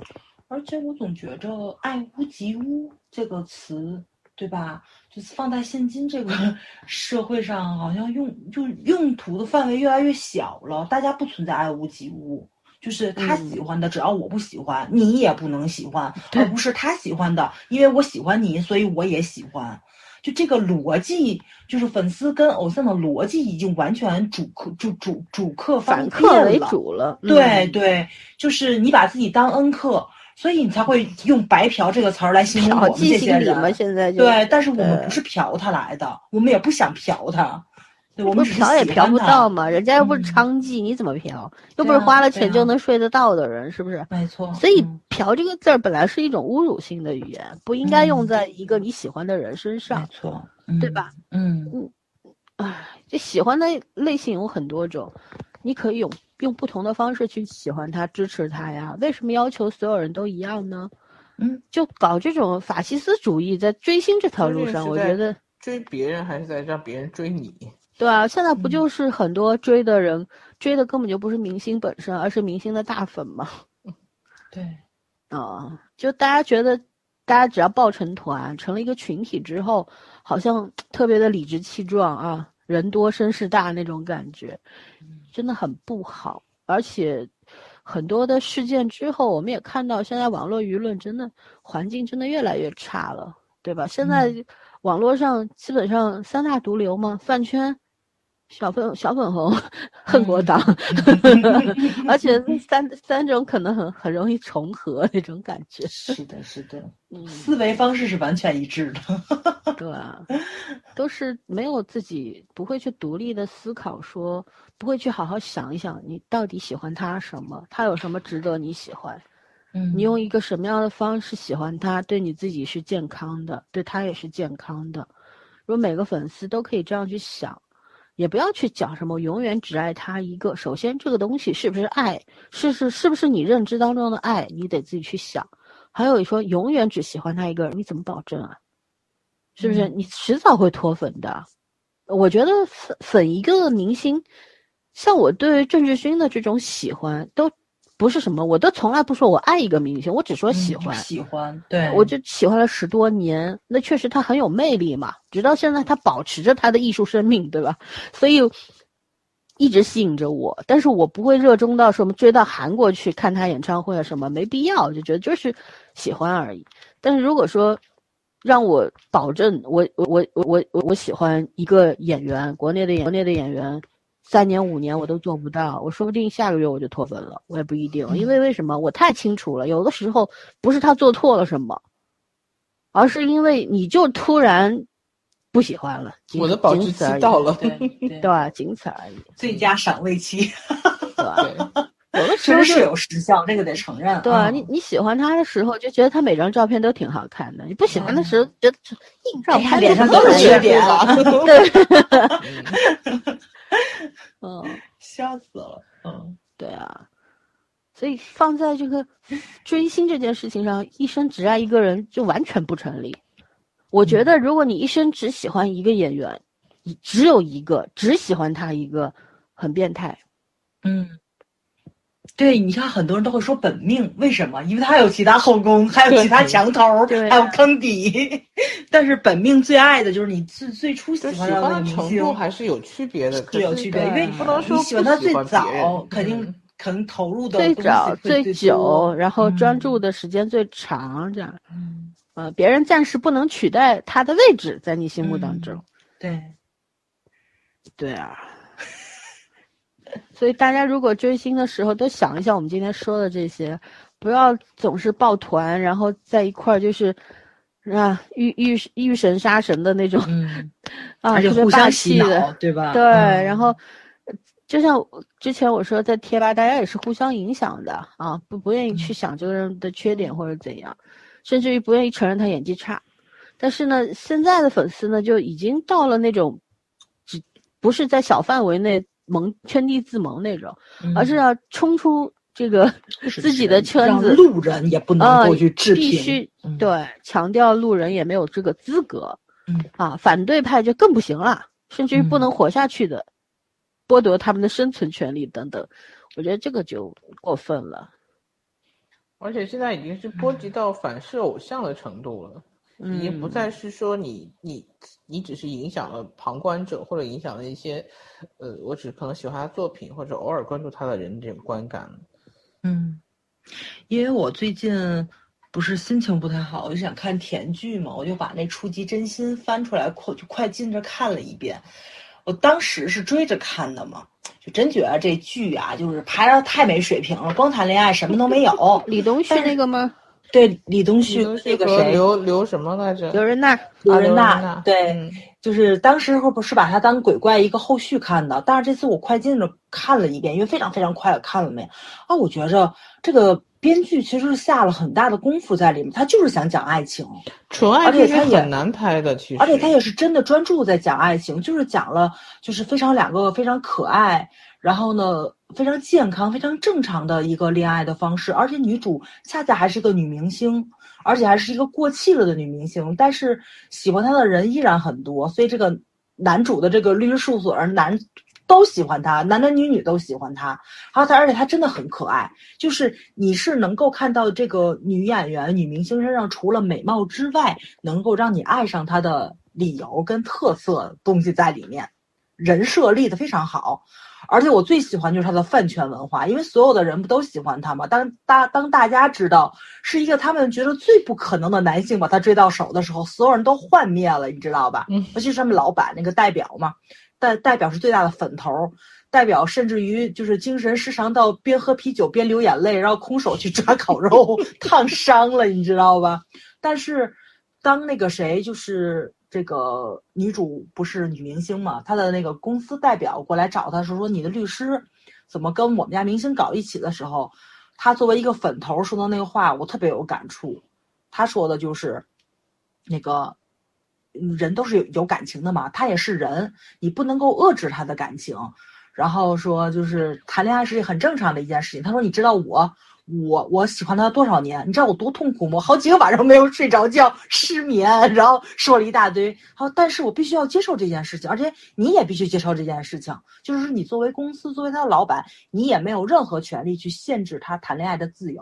而且我总觉着“爱屋及乌”这个词，对吧？就是放在现今这个 [LAUGHS] 社会上，好像用就用途的范围越来越小了。大家不存在爱屋及乌，就是他喜欢的，只要我不喜欢，你也不能喜欢，而不是他喜欢的，因为我喜欢你，所以我也喜欢。就这个逻辑，就是粉丝跟偶像的逻辑已经完全主客主主主客反客为主了。对嗯、对，就是你把自己当恩客。所以你才会用“白嫖”这个词儿来形容我们这些人嘛？现在对，但是我们不是嫖他来的，我们也不想嫖他，对，我们嫖也嫖不到嘛，人家又不是娼妓，嗯、你怎么嫖？又不是花了钱就能睡得到的人，是不是？没错。所以“嫖”这个字儿本来是一种侮辱性的语言，不应该用在一个你喜欢的人身上，没错，对吧？嗯嗯，唉，这喜欢的类型有很多种，你可以用。用不同的方式去喜欢他、支持他呀？为什么要求所有人都一样呢？嗯，就搞这种法西斯主义，在追星这条路上，我觉得追别人还是在让别人追你。对啊，现在不就是很多追的人、嗯、追的根本就不是明星本身，而是明星的大粉吗？对，啊，就大家觉得，大家只要抱成团，成了一个群体之后，好像特别的理直气壮啊。人多声势大那种感觉，真的很不好。而且很多的事件之后，我们也看到现在网络舆论真的环境真的越来越差了，对吧？现在网络上基本上三大毒瘤嘛，饭圈、小粉小粉红、恨国党，[LAUGHS] 而且三三种可能很很容易重合那种感觉。是的，是的，嗯，思维方式是完全一致的。对啊，[LAUGHS] 都是没有自己不会去独立的思考说，说不会去好好想一想，你到底喜欢他什么，他有什么值得你喜欢，嗯，你用一个什么样的方式喜欢他，对你自己是健康的，对他也是健康的。如果每个粉丝都可以这样去想，也不要去讲什么永远只爱他一个。首先，这个东西是不是爱，是是是不是你认知当中的爱，你得自己去想。还有说永远只喜欢他一个人，你怎么保证啊？是不是你迟早会脱粉的？我觉得粉粉一个明星，像我对郑智薰的这种喜欢，都不是什么，我都从来不说我爱一个明星，我只说喜欢。嗯、喜欢，对，我就喜欢了十多年，那确实他很有魅力嘛，直到现在他保持着他的艺术生命，对吧？所以一直吸引着我，但是我不会热衷到什么追到韩国去看他演唱会啊什么，没必要，就觉得就是喜欢而已。但是如果说，让我保证我我我我我我喜欢一个演员，国内的演国内的演员，三年五年我都做不到，我说不定下个月我就脱粉了，我也不一定，因为为什么？我太清楚了，有的时候不是他做错了什么，而是因为你就突然不喜欢了，我的保质期到了，[LAUGHS] 对对吧？仅此而已，最佳赏味期，[LAUGHS] 对吧？有的时候是有时效，这个得承认。对你你喜欢他的时候，就觉得他每张照片都挺好看的；你不喜欢的时候，觉得硬照拍脸上都是缺点。[LAUGHS] 对，[LAUGHS] 嗯，笑死了。嗯，对啊，所以放在这个追星这件事情上，一生只爱一个人就完全不成立。我觉得，如果你一生只喜欢一个演员，只有一个，只喜欢他一个，很变态。嗯。对，你看很多人都会说本命，为什么？因为他有其他后宫，还有其他墙头，还有坑底。[LAUGHS] 但是本命最爱的就是你最最初喜欢的那个明星，程度还是有区别的，是有区别。因为不能说你喜欢他最早，嗯肯定可能投入的最早最多久，然后专注嗯的时间最长，这样，嗯呃，别人暂时不能取代他的位置在你心目当中。嗯对，对啊，所以大家如果追星的时候都想一想我们今天说的这些，不要总是抱团，然后在一块儿就是啊遇遇遇神杀神的那种、嗯，啊，而且特别霸互相洗脑，对吧？对，嗯然后呃就像之前我说，在贴吧大家也是互相影响的啊，不不愿意去嗯想这个人的缺点或者怎样，甚至于不愿意承认他演技差。但是呢，现在的粉丝呢，就已经到了那种，只不是在小范围内萌圈地自萌那种，而是嗯。要冲出这个自己的圈子，路人也不能啊过去置评，必须嗯。对强调路人也没有这个资格，嗯。啊，反对派就更不行了，甚至于不嗯。能活下去的，剥夺他们的生存权利等等，我觉得这个就过分了。而且现在已经是波及到反噬偶像的程度了，已经不嗯再是说你你你只是影响了旁观者，或者影响了一些，呃，我只可能喜欢他作品或者偶尔关注他的人这种观感。嗯，因为我最近不是心情不太好，我就想看甜剧嘛，我就把那《触及真心》翻出来，快就快进着看了一遍。我当时是追着看的嘛，就真觉得这剧啊，就是拍的太没水平了，光谈恋爱什么都没有。李东旭那个吗？对李东旭那个谁，刘刘什么来着？刘仁娜，刘仁娜娜，对，嗯就是当时候不是把他当鬼怪一个后续看的，但是这次我快进着看了一遍，因为非常非常快的看了没啊，我觉着这个编剧其实是下了很大的功夫在里面，他就是想讲爱情，纯爱而且他也剧是很难拍的，其实。而且他也是真的专注在讲爱情，就是讲了就是非常两个非常可爱，然后呢非常健康、非常正常的一个恋爱的方式，而且女主恰恰还是个女明星，而且还是一个过气了的女明星，但是喜欢她的人依然很多，所以这个男主的这个律师事务所男都喜欢他，男男女女都喜欢他，然后他而且他真的很可爱，就是你是能够看到这个女演员、女明星身上除了美貌之外，能够让你爱上她的理由跟特色东西在里面，人设立的非常好。而且我最喜欢就是他的饭圈文化，因为所有的人不都喜欢他吗？当大当大家知道是一个他们觉得最不可能的男性把他追到手的时候，所有人都幻灭了，你知道吧？嗯尤其是他们老板那个代表嘛，代代表是最大的粉头，代表甚至于就是精神失常到边喝啤酒边流眼泪，然后空手去抓烤肉，[LAUGHS] 烫伤了，你知道吧？但是当那个谁就是这个女主不是女明星嘛，她的那个公司代表过来找她说说你的律师怎么跟我们家明星搞一起的时候，她作为一个粉头说的那个话，我特别有感触。她说的就是那个。人都是有有感情的嘛，他也是人，你不能够遏制他的感情。然后说就是谈恋爱是很正常的一件事情。他说你知道我我我喜欢他多少年？你知道我多痛苦吗？好几个晚上没有睡着觉，失眠，然后说了一大堆。好，但是我必须要接受这件事情，而且你也必须接受这件事情，就是你作为公司，作为他的老板，你也没有任何权利去限制他谈恋爱的自由。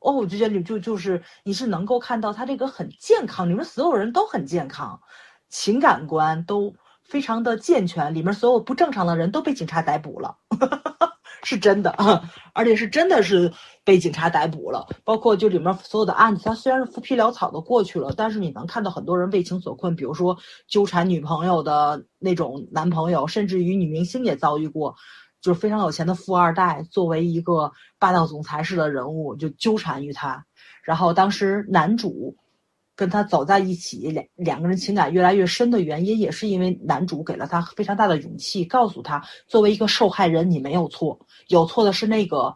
哦，我就觉得你就就是你是能够看到他这个很健康，里面所有人都很健康，情感观都非常的健全，里面所有不正常的人都被警察逮捕了，[LAUGHS] 是真的，而且是真的是被警察逮捕了，包括就里面所有的案子，他虽然是浮皮潦草的过去了，但是你能看到很多人为情所困，比如说纠缠女朋友的那种男朋友，甚至于女明星也遭遇过。就是非常有钱的富二代，作为一个霸道总裁式的人物，就纠缠于他。然后当时男主跟他走在一起，两两个人情感越来越深的原因，也是因为男主给了他非常大的勇气，告诉他，作为一个受害人，你没有错，有错的是那个，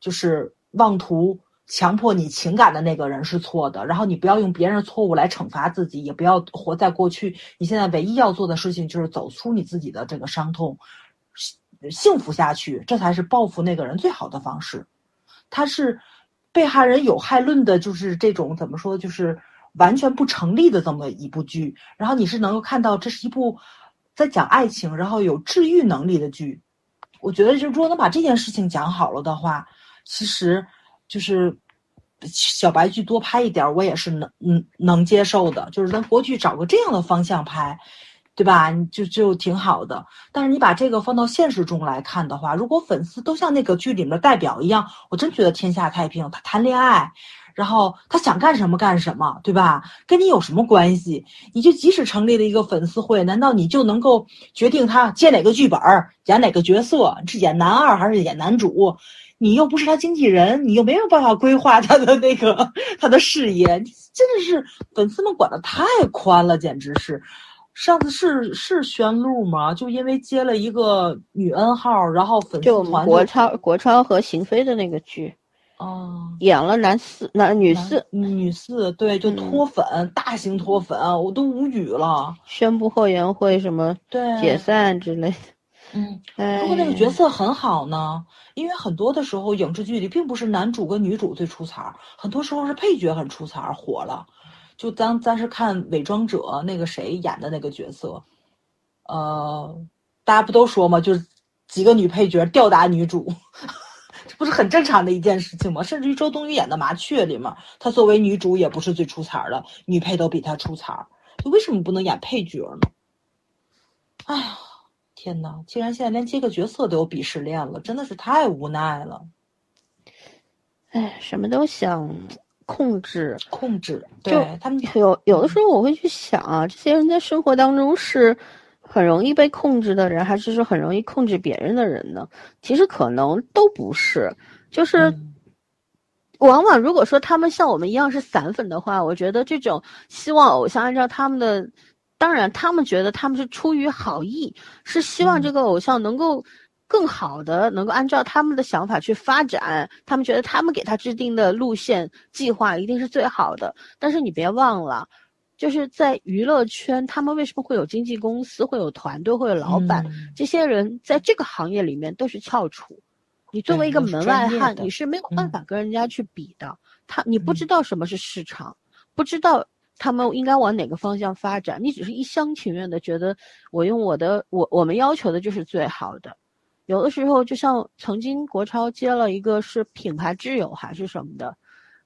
就是妄图强迫你情感的那个人是错的。然后你不要用别人的错误来惩罚自己，也不要活在过去。你现在唯一要做的事情就是走出你自己的这个伤痛。幸福下去，这才是报复那个人最好的方式。他是被害人有害论的，就是这种怎么说，就是完全不成立的这么一部剧。然后你是能够看到，这是一部在讲爱情，然后有治愈能力的剧。我觉得，就如果能把这件事情讲好了的话，其实就是小白剧多拍一点，我也是能嗯能接受的。就是咱国剧找个这样的方向拍。对吧？就就挺好的。但是你把这个放到现实中来看的话，如果粉丝都像那个剧里面代表一样，我真觉得天下太平。他谈恋爱，然后他想干什么干什么，对吧？跟你有什么关系？你就即使成立了一个粉丝会，难道你就能够决定他接哪个剧本，演哪个角色，是演男二还是演男主？你又不是他经纪人，你又没有办法规划他的那个他的事业，真的是粉丝们管的太宽了，简直是。上次是是宣璐吗？就因为接了一个女 N 号，然后粉丝团国超国超和邢飞的那个剧，哦，演了男四男女四女四，对，就脱粉，大型脱粉，我都无语了。宣布后援会什么对解散之类的。[LAUGHS] 嗯，如果那个角色很好呢？因为很多的时候影视剧里并不是男主跟女主最出彩，很多时候是配角很出彩火了。就当咱是看《伪装者》那个谁演的那个角色，呃，大家不都说嘛？就是几个女配角吊打女主，这不是很正常的一件事情吗？甚至于周冬雨演的《麻雀》里面，她作为女主也不是最出彩的，女配都比她出彩，就为什么不能演配角呢？哎呀，天哪！竟然现在连接个角色都有鄙视链了，真的是太无奈了。哎，什么都想。控制，控制，对他们有有的时候我会去想啊，这些人在生活当中是很容易被控制的人，还是说很容易控制别人的人呢？其实可能都不是，就是往往如果说他们像我们一样是散粉的话，我觉得这种希望偶像按照他们的，当然他们觉得他们是出于好意，是希望这个偶像能够。更好的能够按照他们的想法去发展，他们觉得他们给他制定的路线计划一定是最好的。但是你别忘了，就是在娱乐圈，他们为什么会有经纪公司、会有团队、会有老板？这些人在这个行业里面都是翘楚。你作为一个门外汉，你是没有办法跟人家去比的。他你不知道什么是市场，不知道他们应该往哪个方向发展，你只是一厢情愿的觉得我用我的我我们要求的就是最好的。有的时候，就像曾经国超接了一个是品牌挚友还是什么的，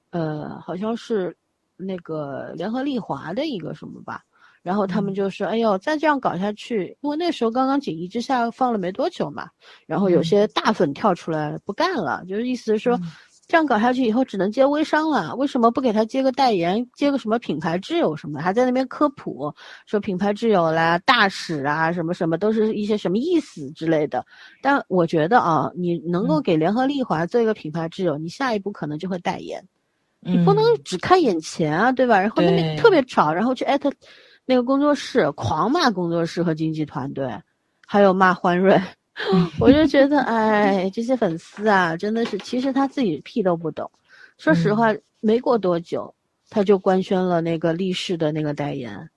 呃，好像是那个联合利华的一个什么吧，然后他们就说：“哎呦，再这样搞下去，因为那时候刚刚锦衣之下放了没多久嘛，然后有些大粉跳出来不干了，就是意思是说。”这样搞下去以后只能接微商了，为什么不给他接个代言，接个什么品牌挚友什么的？还在那边科普说品牌挚友啦、大使啊什么什么都是一些什么意思之类的。但我觉得啊，你能够给联合利华做一个品牌挚友，你下一步可能就会代言，你不能只看眼前啊，对吧？然后那边特别吵，然后去艾特那个工作室，狂骂工作室和经纪团队，还有骂欢瑞。[LAUGHS] 我就觉得，哎，这些粉丝啊，真的是，其实他自己屁都不懂。说实话，没过多久，他就官宣了那个力士的那个代言。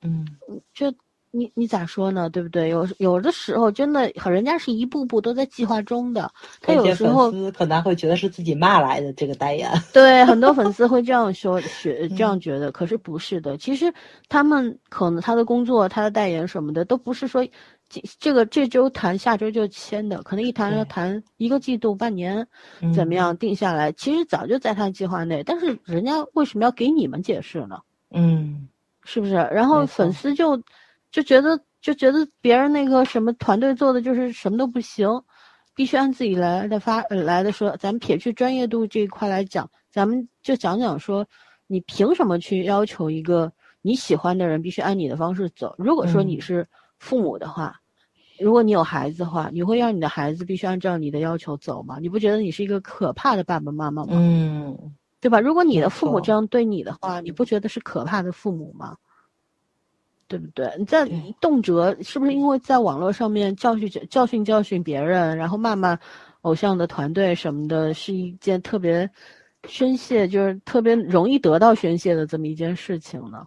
嗯，就你你咋说呢？对不对？有有的时候，真的和人家是一步步都在计划中的。他有时候可能会觉得是自己骂来的这个代言。对，很多粉丝会这样说，[LAUGHS] 学这样觉得。可是不是的，其实他们可能他的工作、他的代言什么的，都不是说。这这个这周谈，下周就签的，可能一谈要谈一个季度、半年，怎么样定下来？其实早就在他计划内，但是人家为什么要给你们解释呢？嗯，是不是？然后粉丝就就觉得就觉得别人那个什么团队做的就是什么都不行，必须按自己来的发来的说。咱们撇去专业度这一块来讲，咱们就讲讲说，你凭什么去要求一个你喜欢的人必须按你的方式走？如果说你是。父母的话，如果你有孩子的话，你会让你的孩子必须按照你的要求走吗？你不觉得你是一个可怕的爸爸妈妈吗？嗯，对吧？如果你的父母这样对你的话，你不觉得是可怕的父母吗？对不对？你在动辄是不是因为在网络上面教训教训教训别人，然后骂骂偶像的团队什么的，是一件特别宣泄，就是特别容易得到宣泄的这么一件事情呢？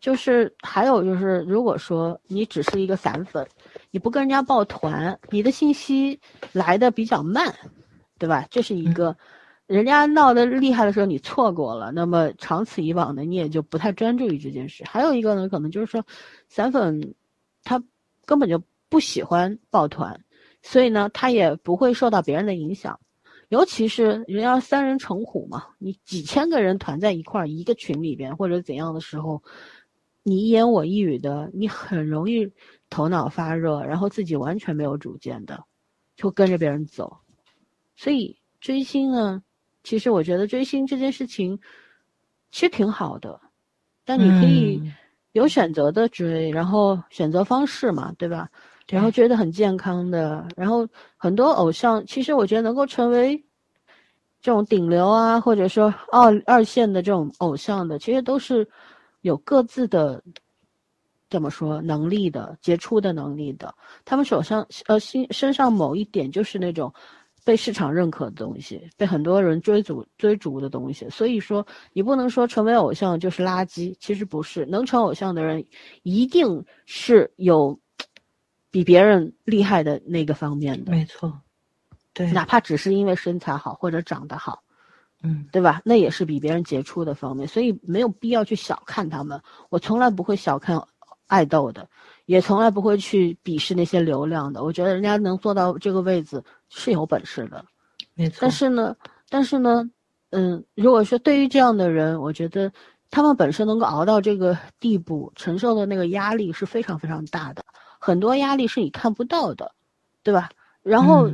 就是还有就是，如果说你只是一个散粉，你不跟人家抱团，你的信息来的比较慢，对吧？这是一个，人家闹得厉害的时候你错过了，那么长此以往呢，你也就不太专注于这件事。还有一个呢，可能就是说，散粉他根本就不喜欢抱团，所以呢，他也不会受到别人的影响，尤其是人家三人成虎嘛，你几千个人团在一块儿一个群里边或者怎样的时候。你一言我一语的，你很容易头脑发热，然后自己完全没有主见的，就跟着别人走。所以追星呢，其实我觉得追星这件事情其实挺好的，但你可以有选择的追，然后选择方式嘛，对吧？然后追得很健康的，然后很多偶像，其实我觉得能够成为这种顶流啊，或者说二二线的这种偶像的，其实都是。有各自的怎么说能力的杰出的能力的，他们手上呃心身上某一点就是那种被市场认可的东西，被很多人追逐追逐的东西。所以说，你不能说成为偶像就是垃圾，其实不是。能成偶像的人，一定是有比别人厉害的那个方面的。没错，对，哪怕只是因为身材好或者长得好。嗯，对吧？那也是比别人杰出的方面，所以没有必要去小看他们。我从来不会小看爱豆的，也从来不会去鄙视那些流量的。我觉得人家能做到这个位置是有本事的，没错。但是呢，但是呢，嗯，如果说对于这样的人，我觉得他们本身能够熬到这个地步，承受的那个压力是非常非常大的，很多压力是你看不到的，对吧？然后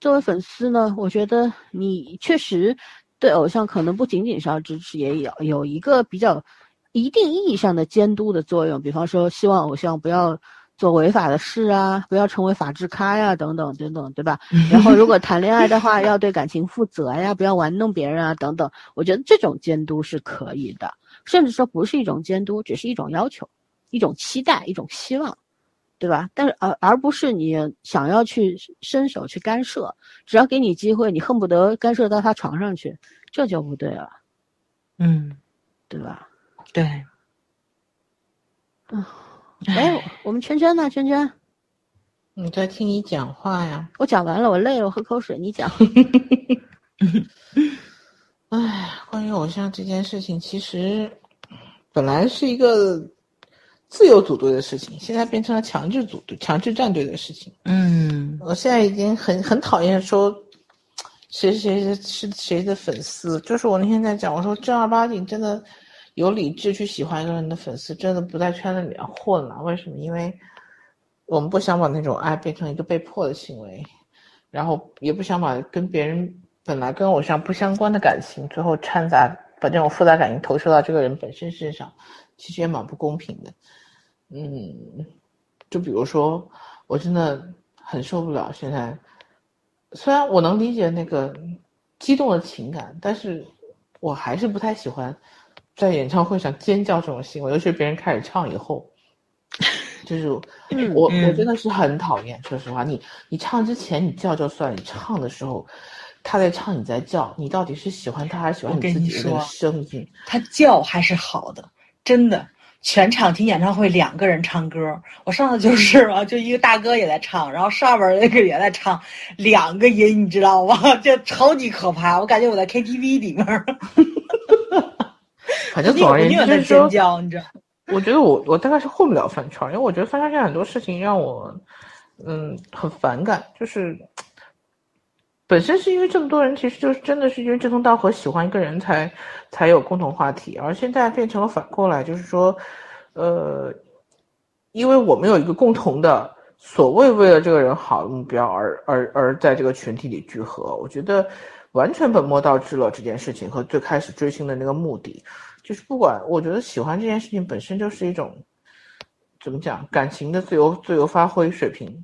作为粉丝呢，我觉得你确实。对偶像可能不仅仅是要支持，也有有一个比较一定意义上的监督的作用。比方说，希望偶像不要做违法的事啊，不要成为法制咖呀，等等等等，对吧？然后，如果谈恋爱的话，要对感情负责呀，不要玩弄别人啊，等等。我觉得这种监督是可以的，甚至说不是一种监督，只是一种要求，一种期待，一种希望。对吧？但是而而不是你想要去伸手去干涉，只要给你机会，你恨不得干涉到他床上去，这就不对了。嗯，对吧？对。啊，哎，我们圈圈呢？圈圈，你在听你讲话呀？我讲完了，我累了，我喝口水。你讲。[LAUGHS] 哎，关于偶像这件事情，其实本来是一个。自由组队的事情，现在变成了强制组队、强制战队的事情。嗯，我现在已经很很讨厌说谁谁谁是谁的粉丝。就是我那天在讲，我说正儿八经真的有理智去喜欢一个人的粉丝，真的不在圈子里面混了。为什么？因为我们不想把那种爱变成一个被迫的行为，然后也不想把跟别人本来跟偶像不相关的感情，最后掺杂把这种复杂感情投射到这个人本身身上。其实也蛮不公平的，嗯，就比如说，我真的很受不了现在。虽然我能理解那个激动的情感，但是我还是不太喜欢在演唱会上尖叫这种行为，尤其是别人开始唱以后，就是 [LAUGHS] 我我真的是很讨厌。说实话，你你唱之前你叫就算，你唱的时候他在唱你在叫，你到底是喜欢他还是喜欢你自己的声音？他叫还是好的。真的，全场听演唱会两个人唱歌，我上次就是嘛，就一个大哥也在唱，然后上边那个也在唱，两个音你知道吗？[LAUGHS] 这超级可怕，我感觉我在 KTV 里面。[LAUGHS] 反正总而言之就是说？[LAUGHS] 我觉得我我大概是混不了饭圈，因为我觉得饭圈现在很多事情让我嗯很反感，就是。本身是因为这么多人，其实就是真的是因为志同道合，喜欢一个人才才有共同话题，而现在变成了反过来，就是说，呃，因为我们有一个共同的所谓为了这个人好的目标而而而在这个群体里聚合，我觉得完全本末倒置了这件事情和最开始追星的那个目的，就是不管我觉得喜欢这件事情本身就是一种怎么讲感情的自由自由发挥水平。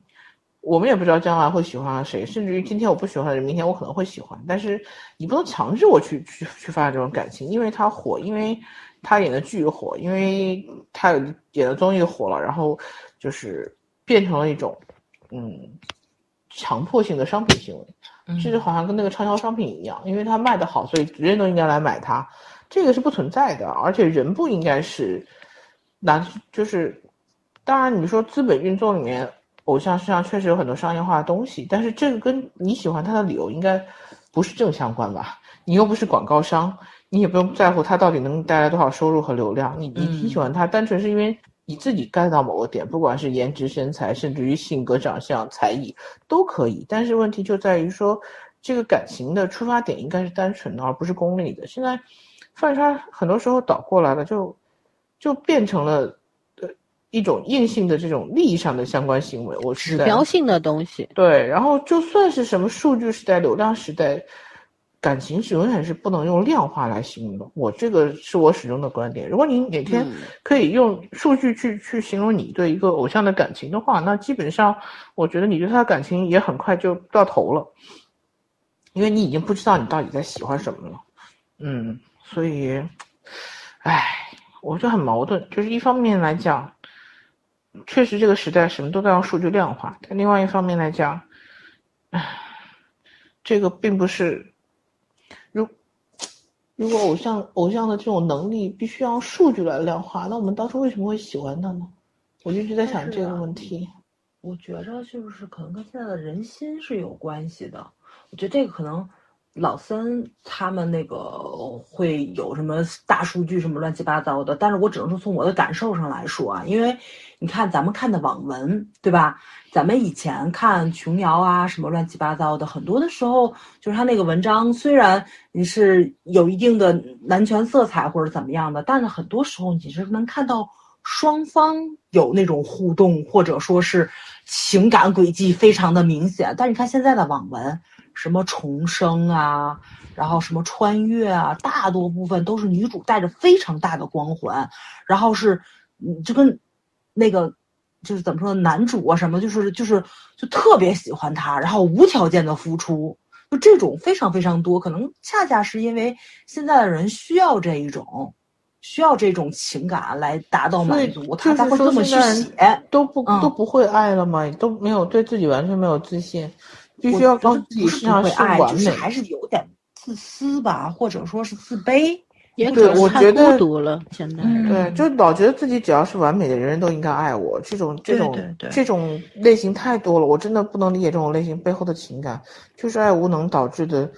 我们也不知道将来会喜欢谁，甚至于今天我不喜欢的人，明天我可能会喜欢。但是你不能强制我去去去发展这种感情，因为他火，因为他演的剧火，因为他演的综艺火了，然后就是变成了一种嗯强迫性的商品行为，甚至好像跟那个畅销商品一样，因为它卖的好，所以人人都应该来买它。这个是不存在的，而且人不应该是难就是当然你说资本运作里面。偶像身上确实有很多商业化的东西，但是这个跟你喜欢他的理由应该不是正相关吧？你又不是广告商，你也不用在乎他到底能带来多少收入和流量。你你挺喜欢他，单纯是因为你自己 get 到某个点，不管是颜值、身材，甚至于性格、长相、才艺都可以。但是问题就在于说，这个感情的出发点应该是单纯的，而不是功利的。现在，饭圈很多时候倒过来了，就就变成了一种硬性的这种利益上的相关行为，我指标性的东西。对，然后就算是什么数据时代、流量时代，感情是永远是不能用量化来形容的。我这个是我始终的观点。如果你哪天可以用数据去去形容你对一个偶像的感情的话，那基本上我觉得你对他的感情也很快就到头了，因为你已经不知道你到底在喜欢什么了。嗯，所以，唉，我就很矛盾，就是一方面来讲。确实，这个时代什么都在用数据量化。但另外一方面来讲，唉，这个并不是，如如果偶像偶像的这种能力必须要用数据来量化，那我们当初为什么会喜欢他呢？我就一直在想这个问题。我觉着就是可能跟现在的人心是有关系的。我觉得这个可能。老三他们那个会有什么大数据什么乱七八糟的，但是我只能说从我的感受上来说啊，因为你看咱们看的网文，对吧？咱们以前看琼瑶啊什么乱七八糟的，很多的时候就是他那个文章虽然你是有一定的男权色彩或者怎么样的，但是很多时候你是能看到双方有那种互动，或者说是情感轨迹非常的明显。但是你看现在的网文。什么重生啊，然后什么穿越啊，大多部分都是女主带着非常大的光环，然后是，就跟那个就是怎么说，男主啊什么，就是就是就特别喜欢他，然后无条件的付出，就这种非常非常多。可能恰恰是因为现在的人需要这一种，需要这种情感来达到满足，他才会这么去写，都不都不会爱了吗？都没有对自己完全没有自信。必须要让自己非常爱，完美，还是有点自私吧，或者说是自卑，也对，我觉得孤独了。现在对，就老觉得自己只要是完美的人人都应该爱我，这种这种这种类型太多了，我真的不能理解这种类型背后的情感，就是爱无能导致的，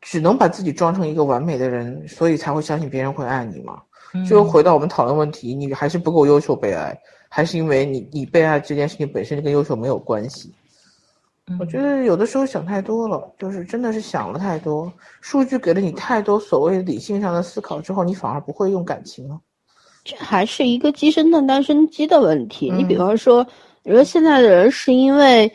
只能把自己装成一个完美的人，所以才会相信别人会爱你嘛。就回到我们讨论问题，你还是不够优秀被爱，还是因为你你被爱这件事情本身就跟优秀没有关系？我觉得有的时候想太多了，就是真的是想了太多。数据给了你太多所谓理性上的思考之后，你反而不会用感情了。这还是一个鸡生蛋，蛋生鸡的问题。你比方说，你说现在的人是因为，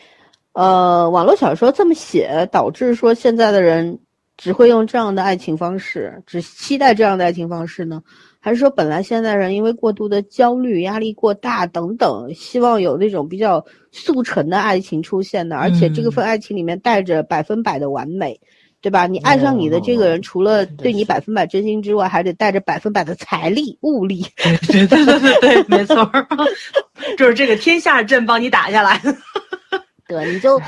呃，网络小说这么写，导致说现在的人只会用这样的爱情方式，只期待这样的爱情方式呢？还是说，本来现在人因为过度的焦虑、压力过大等等，希望有那种比较速成的爱情出现的，而且这个份爱情里面带着百分百的完美，对吧？你爱上你的这个人，除了对你百分百真心之外，还得带着百分百的财力、物力。对对对对对，没错，[LAUGHS] 就是这个天下阵帮你打下来。对，你就。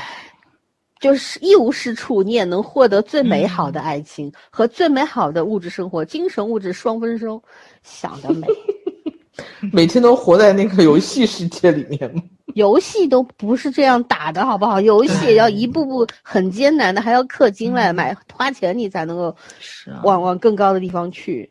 就是一无是处，你也能获得最美好的爱情和最美好的物质生活，精神物质双丰收，想得美。[LAUGHS] 每天都活在那个游戏世界里面吗？游戏都不是这样打的，好不好？游戏也要一步步很艰难的，还要氪金来买，花钱你才能够往往更高的地方去。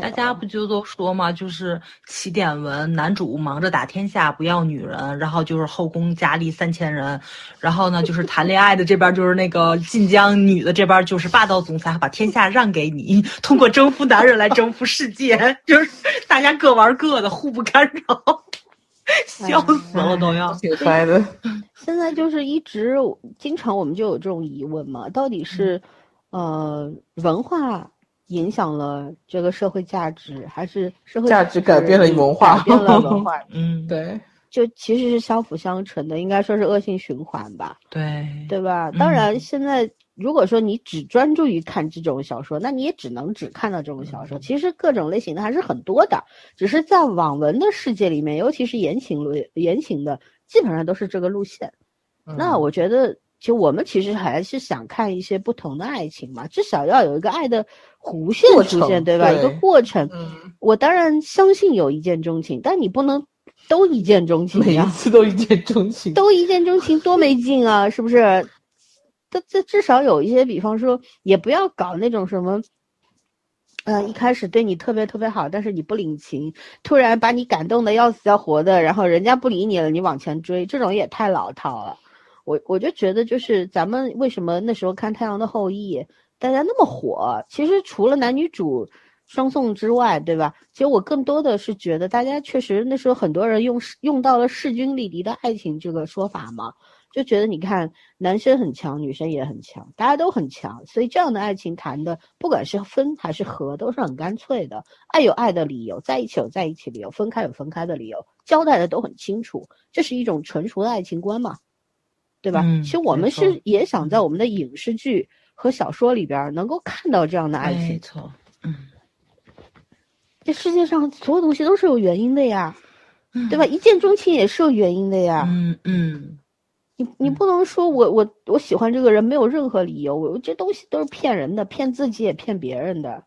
大家不就都说嘛，就是起点文，男主忙着打天下，不要女人，然后就是后宫佳丽三千人，然后呢就是谈恋爱的这边就是那个晋江女的这边就是霸道总裁，把天下让给你，[LAUGHS] 通过征服男人来征服世界，[LAUGHS] 就是大家各玩各的，互不干扰，[LAUGHS] 笑死了都要。挺嗨的。现在就是一直经常我们就有这种疑问嘛，到底是呃文化。影响了这个社会价值，还是社会价值改变了文化？改变了文化，嗯，对，就其实是相辅相成的，应该说是恶性循环吧？对，对吧？当然，现在如果说你只专注于看这种小说，那你也只能只看到这种小说。其实各种类型的还是很多的，只是在网文的世界里面，尤其是言情类言情的，基本上都是这个路线。那我觉得。其实我们其实还是想看一些不同的爱情嘛，至少要有一个爱的弧线出现，对吧？一个过程。我当然相信有一见钟情，但你不能都一见钟情，每一次都一见钟情，都一见钟情多没劲啊！是不是？这这至少有一些，比方说，也不要搞那种什么，嗯，一开始对你特别特别好，但是你不领情，突然把你感动的要死要活的，然后人家不理你了，你往前追，这种也太老套了。我我就觉得，就是咱们为什么那时候看《太阳的后裔》，大家那么火？其实除了男女主双宋之外，对吧？其实我更多的是觉得，大家确实那时候很多人用用到了势均力敌的爱情这个说法嘛，就觉得你看男生很强，女生也很强，大家都很强，所以这样的爱情谈的，不管是分还是合，都是很干脆的。爱有爱的理由，在一起有在一起理由，分开有分开的理由，交代的都很清楚，这是一种成熟的爱情观嘛，对吧？嗯其实我们是也想在我们的影视剧和小说里边能够看到这样的爱情没。错，嗯，这世界上所有东西都是有原因的呀，嗯对吧？？一见钟情也是有原因的呀。嗯嗯，你你不能说我我我喜欢这个人没有任何理由，我这东西都是骗人的，骗自己也骗别人的，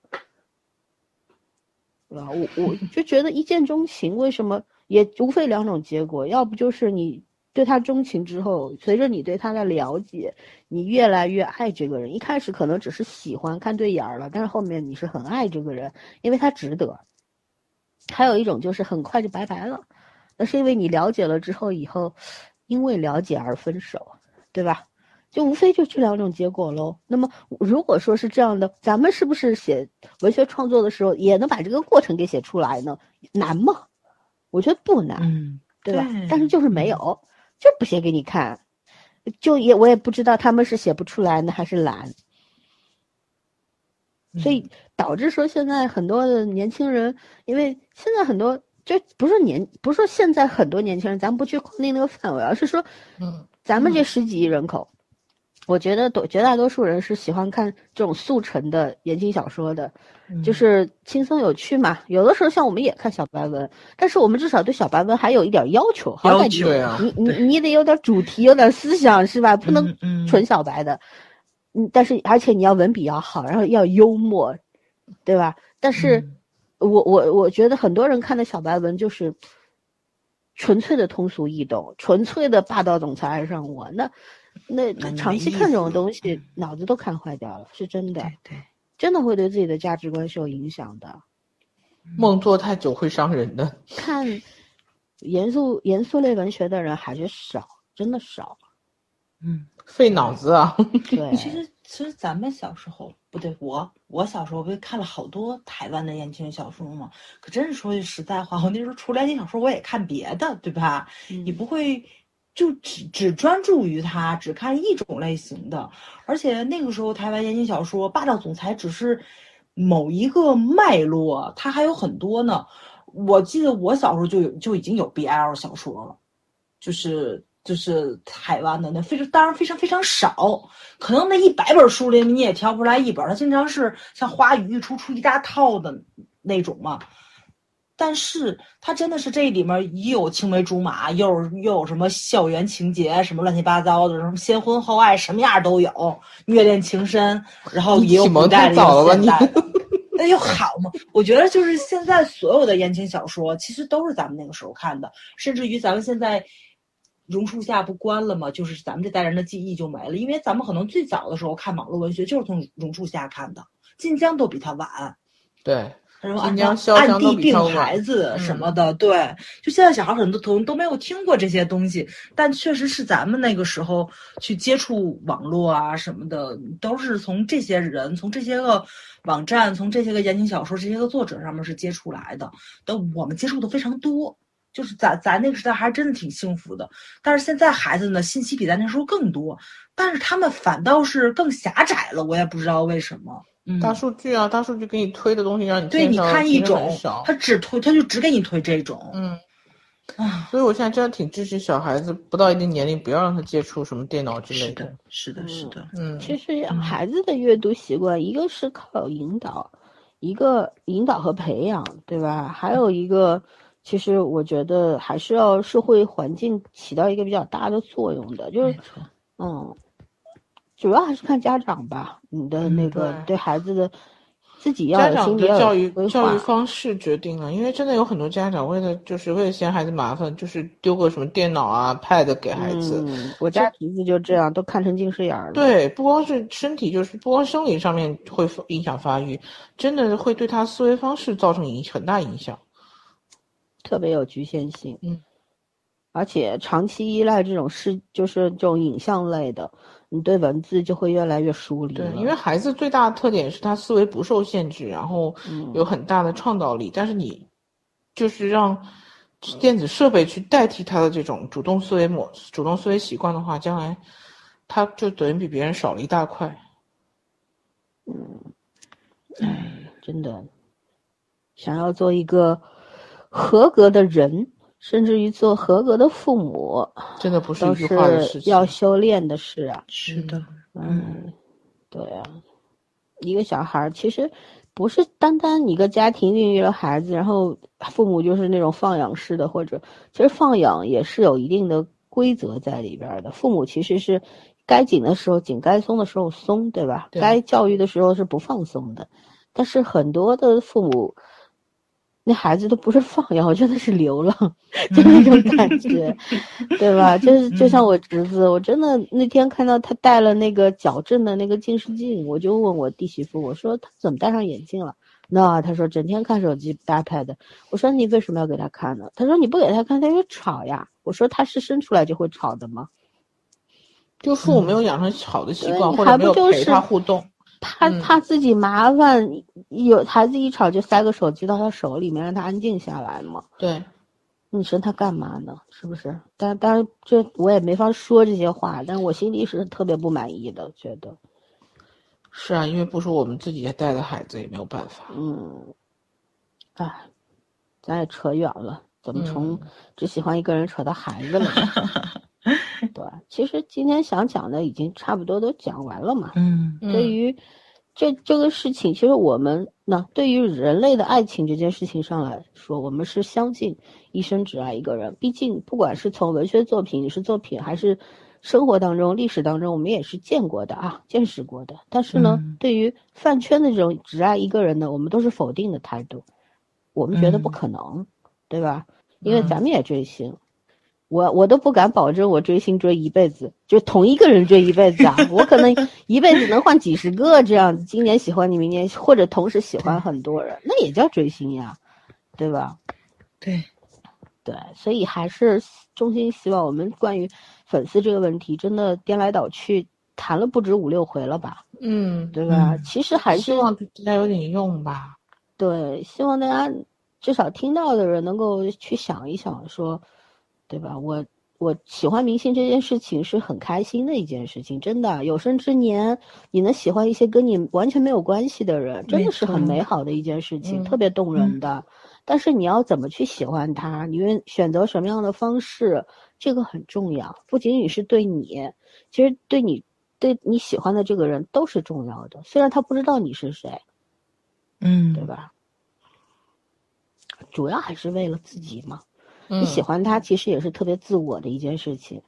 对吧？我我 [LAUGHS] 就觉得一见钟情，为什么也无非两种结果，要不就是你对他钟情之后，随着你对他的了解，你越来越爱这个人。一开始可能只是喜欢看对眼儿了，但是后面你是很爱这个人，因为他值得。还有一种就是很快就拜拜了，那是因为你了解了之后，以后因为了解而分手，对吧？就无非就这两种结果喽。那么如果说是这样的，咱们是不是写文学创作的时候也能把这个过程给写出来呢？难吗？我觉得不难，嗯，对吧？对但是就是没有，就不写给你看，就也我也不知道他们是写不出来呢，还是懒。所以导致说现在很多的年轻人，因为现在很多就不是年，不是说现在很多年轻人，咱们不去框定那个范围，而是说，嗯，咱们这十几亿人口，我觉得多绝大多数人是喜欢看这种速成的言情小说的，嗯就是轻松有趣嘛。有的时候像我们也看小白文，但是我们至少对小白文还有一点要求，好歹你你你你得有点主题，有点思想是吧？不能纯小白的。嗯，但是而且你要文笔要好，然后要幽默，对吧？但是嗯我我我觉得很多人看的小白文就是纯粹的通俗易懂，纯粹的霸道总裁爱上我，那那那长期看这种东西，脑子都看坏掉了，是真的，对对，真的会对自己的价值观是有影响的。梦做太久会伤人的。看严肃严肃类文学的人还是少，真的少。嗯。费脑子啊！对，其实，其实咱们小时候不对，我我小时候不是看了好多台湾的言情小说吗？可真是说句实在话，我那时候除了言情小说，我也看别的，对吧？你嗯不会就只只专注于他，只看一种类型的。而且那个时候，台湾言情小说霸道总裁只是某一个脉络，它还有很多呢。我记得我小时候就有就已经有 BL 小说了，就是就是台湾的那非常当然非常非常少，可能那一百本书里你也挑不出来一本，它经常是像花语一出出一大套的那种嘛。但是它真的是这里面也有青梅竹马，又有又有什么校园情节，什么乱七八糟的，什么先婚后爱，什么样都有，虐恋情深，然后也有启蒙古代的，太早了吧也有现代的。[LAUGHS] 那就好嘛？我觉得就是现在所有的言情小说，其实都是咱们那个时候看的，甚至于咱们现在榕树下不关了吗，就是咱们这代人的记忆就没了，因为咱们可能最早的时候看网络文学就是从榕树下看的，晋江都比他晚。对，什么晋江暗地病孩子什嗯么的，对，就现在小孩很多都都没有听过这些东西，但确实是咱们那个时候去接触网络啊什么的，都是从这些人、从这些个网站、从这些个言情小说、这些个作者上面是接触来的，都我们接触的非常多。就是咱咱那个时代还真的挺幸福的，但是现在孩子呢，信息比咱那时候更多，但是他们反倒是更狭窄了，我也不知道为什么。嗯，大数据啊，大数据给你推的东西让你对，你看一种，他只推，他就只给你推这种。嗯，啊，所以我现在真的挺支持小孩子，不到一定年龄不要让他接触什么电脑之类是的，是的，是的。嗯，其实孩子的阅读习惯，一个是靠引导，一个引导和培养，对吧？还有一个，其实我觉得还是要社会环境起到一个比较大的作用的，就是，嗯，主要还是看家长吧，你的嗯那个对对孩子的自己要家长的教育。教育方式决定了，因为真的有很多家长为了就是为了嫌孩子麻烦，就是丢个什么电脑啊、pad 给孩子。嗯，我家侄子就这样，都看成近视眼了。对，不光是身体，就是不光生理上面会影响发育，真的会对他思维方式造成影很大影响。特别有局限性。嗯，而且长期依赖这种视，就是这种影像类的，你对文字就会越来越疏离对，因为孩子最大的特点是他思维不受限制，然后嗯有很大的创造力。但是你就是让电子设备去代替他的这种主动思维模、主动思维习惯的话，将来他就等于比别人少了一大块。真的想要做一个合格的人，甚至于做合格的父母，真的不是一句话的事情。要修炼的事啊。是的，嗯，对啊，一个小孩儿其实不是单单一个家庭孕育了孩子，然后父母就是那种放养式的，或者其实放养也是有一定的规则在里边儿的。父母其实是该紧的时候紧，该松的时候松，对吧？对该教育的时候是不放松的，但是很多的父母。那孩子都不是放养，真的是流浪，就那种感觉，对吧？就 [LAUGHS] 是就像我侄子，我真的那天看到他戴了那个矫正的那个近视镜，我就问我弟媳妇，我说他怎么戴上眼镜了？那他说整天看手机 iPad。我说你为什么要给他看呢？他说你不给他看，他就吵呀。我说他是生出来就会吵的吗？就父母没有养成好的习惯，或者没有陪他互动。嗯怕怕自己麻烦，有孩子一吵就塞个手机到他手里面，让他安静下来嘛。对，你说他干嘛呢？是不是？但当然，这我也没法说这些话，但我心里是特别不满意的，觉得，是啊，因为不是我们自己带的孩子，也没有办法。嗯，哎，咱也扯远了，怎么从嗯只喜欢一个人扯到孩子了呢？[LAUGHS] [LAUGHS] 对，其实今天想讲的已经差不多都讲完了嘛。嗯嗯对于这这个事情，其实我们那对于人类的爱情这件事情上来说，我们是相信一生只爱一个人。毕竟，不管是从文学作品、影视作品，还是生活当中、历史当中，我们也是见过的啊，见识过的。但是呢，嗯对于饭圈的这种只爱一个人呢，我们都是否定的态度，我们觉得不嗯可能，对吧？因为咱们也追星。我我都不敢保证我追星追一辈子，就同一个人追一辈子啊！我可能 [LAUGHS] 一辈子能换几十个这样子，今年喜欢你，明年或者同时喜欢很多人，那也叫追星呀，对吧？对，对，所以还是衷心希望我们关于粉丝这个问题，真的颠来倒去谈了不止五六回了吧，嗯，对吧？嗯其实还是希望对大家有点用吧。对，希望大家至少听到的人能够去想一想，说，对吧？我我喜欢明星这件事情是很开心的一件事情，真的，有生之年你能喜欢一些跟你完全没有关系的人，真的是很美好的一件事情，嗯特别动人的。但是你要怎么去喜欢他，你愿选择什么样的方式，这个很重要，不仅仅是对你，其实对你对你喜欢的这个人都是重要的，虽然他不知道你是谁。嗯，对吧？主要还是为了自己嘛。嗯你喜欢他，其实也是特别自我的一件事情，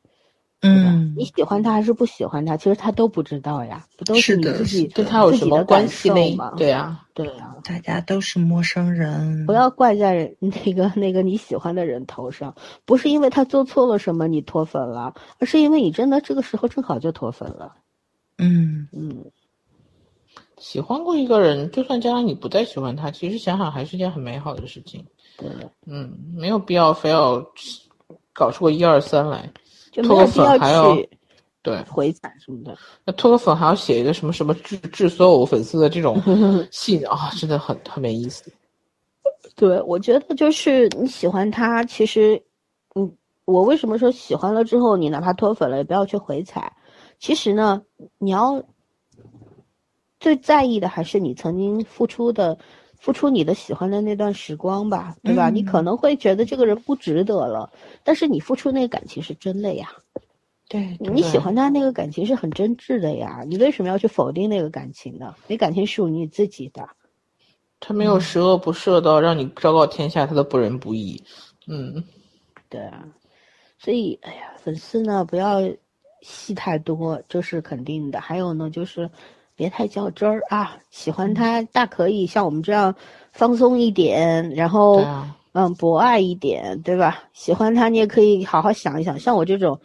嗯你喜欢他还是不喜欢他，其实他都不知道呀，不都是你自己跟他有什么关系吗？？对呀，对呀，大家都是陌生人，不要怪在 [LAUGHS] 那个那个你喜欢的人头上，不是因为他做错了什么你脱粉了，而是因为你真的这个时候正好就脱粉了。嗯嗯，喜欢过一个人，就算将来你不再喜欢他，其实想想还是件很美好的事情。对，嗯，没有必要非要搞出个一二三来。就没脱个有必要粉还要去对，回踩什么的。那脱个粉还要写一个什么什么致致所有粉丝的这种 [LAUGHS] 信啊，真的很很没意思。对，我觉得就是你喜欢他，其实，嗯，我为什么说喜欢了之后，你哪怕脱粉了，也不要去回踩。其实呢，你要最在意的还是你曾经付出的，付出你的喜欢的那段时光吧，对吧？你可嗯能会觉得这个人不值得了，但是你付出那个感情是真的呀，对，你喜欢他那个感情是很真挚的呀，你为什么要去否定那个感情呢？那感情属于你自己的。他没有十恶不赦到让你昭告天下他的不仁不义。嗯，对啊，所以哎呀，粉丝呢不要戏太多，这是肯定的。还有呢，就是别太较真儿啊，喜欢他大可以像我们这样放松一点，然后啊，嗯博爱一点，对吧？喜欢他你也可以好好想一想，像我这种。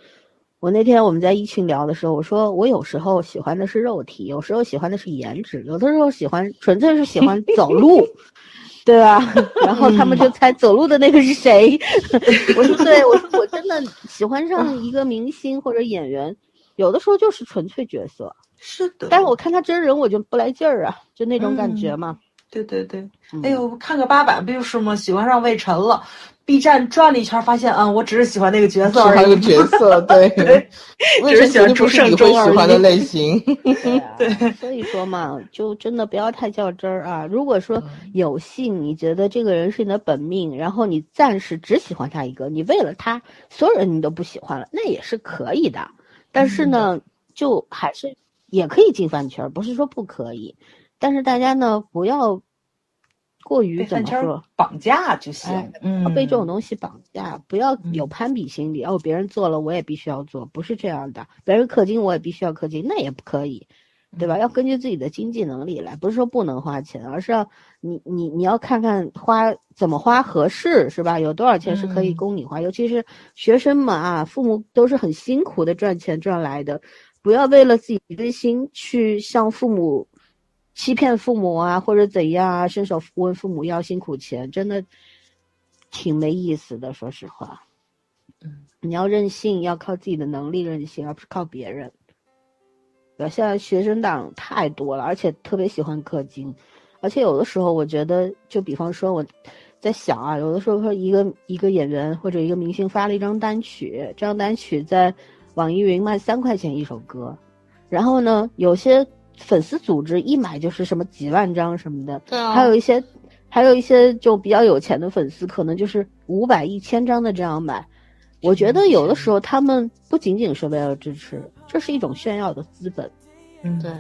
我那天我们在一群聊的时候，我说我有时候喜欢的是肉体，有时候喜欢的是颜值，有的时候喜欢纯粹是喜欢走路，[LAUGHS] 对吧？[LAUGHS] 然后他们就猜走路的那个是谁。[LAUGHS] 我说对，我说我真的喜欢上一个明星或者演员，有的时候就是纯粹角色。是的，但是我看他真人我就不来劲儿啊，就那种感觉嘛。对对对，嗯哎呦，看个八百不就是吗？喜欢上魏晨了，B 站转了一圈，发现啊，我只是喜欢那个角色而已。喜欢个角色，[LAUGHS] 对，对为只是喜欢朱胜忠而会喜欢的类型？[LAUGHS] 对啊，所以说嘛，就真的不要太较真儿啊。如果说有幸你觉得这个人是你的本命，然后你暂时只喜欢他一个，你为了他所有人你都不喜欢了，那也是可以的。但是呢，就还是也可以进饭圈儿，不是说不可以。但是大家呢，不要过于怎么说？绑架就行哎，嗯，被这种东西绑架，不要有嗯攀比心理。哦，别人做了，我也必须要做，不是这样的。别人氪金，我也必须要氪金，那也不可以，对吧？要根据自己的经济能力来，不是说不能花钱，而是要你你你要看看花怎么花合适，是吧？有多少钱是可以嗯供你花，尤其是学生们啊，父母都是很辛苦的赚钱赚来的，不要为了自己的心去向父母。欺骗父母啊，或者怎样啊，伸手问父母要辛苦钱，真的挺没意思的。说实话，嗯，你要任性，要靠自己的能力任性，而不是靠别人。对，现在学生党太多了，而且特别喜欢氪金，而且有的时候我觉得，就比方说我在想啊，有的时候说一个一个演员或者一个明星发了一张单曲，这张单曲在网易云卖三块钱一首歌，然后呢，有些粉丝组织一买就是什么几万张什么的，对啊还有一些，还有一些就比较有钱的粉丝，可能就是五百、一千张的这样买。我觉得有的时候他们不仅仅是为了支持，这是一种炫耀的资本。嗯，对，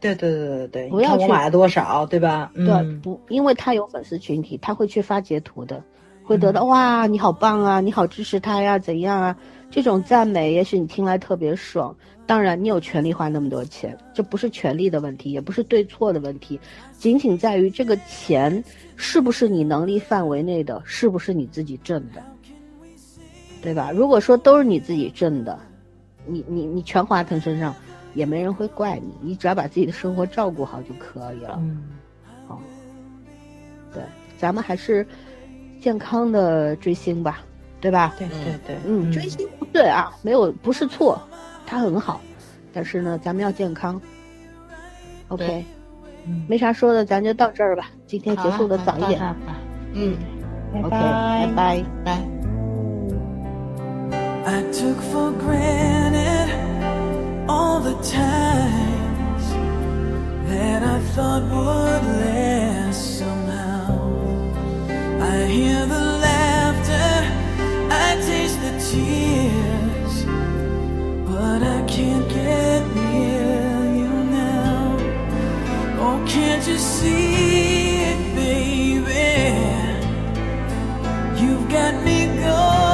对对对对对，不要去你看我买了多少，对吧？对，嗯，不，因为他有粉丝群体，他会去发截图的，会得到、哇，你好棒啊，你好支持他呀，怎样啊？这种赞美，也许你听来特别爽。当然，你有权利花那么多钱，这不是权利的问题，也不是对错的问题，仅仅在于这个钱是不是你能力范围内的，是不是你自己挣的，对吧？如果说都是你自己挣的，你你你全花他身上，也没人会怪你，你只要把自己的生活照顾好就可以了。嗯，好，对，咱们还是健康的追星吧，对吧？对对对，嗯，追星不对啊，没有不是错，它很好，但是呢，咱们要健康。OK，嗯没啥说的，咱就到这儿吧。今天结束的早一点。嗯，OK，拜拜。拜。I took for granted all the times that I thought would last somehow. I hear the laughter, I taste the tears, but I can't get near you now. Oh, can't you see it, baby? You've got me going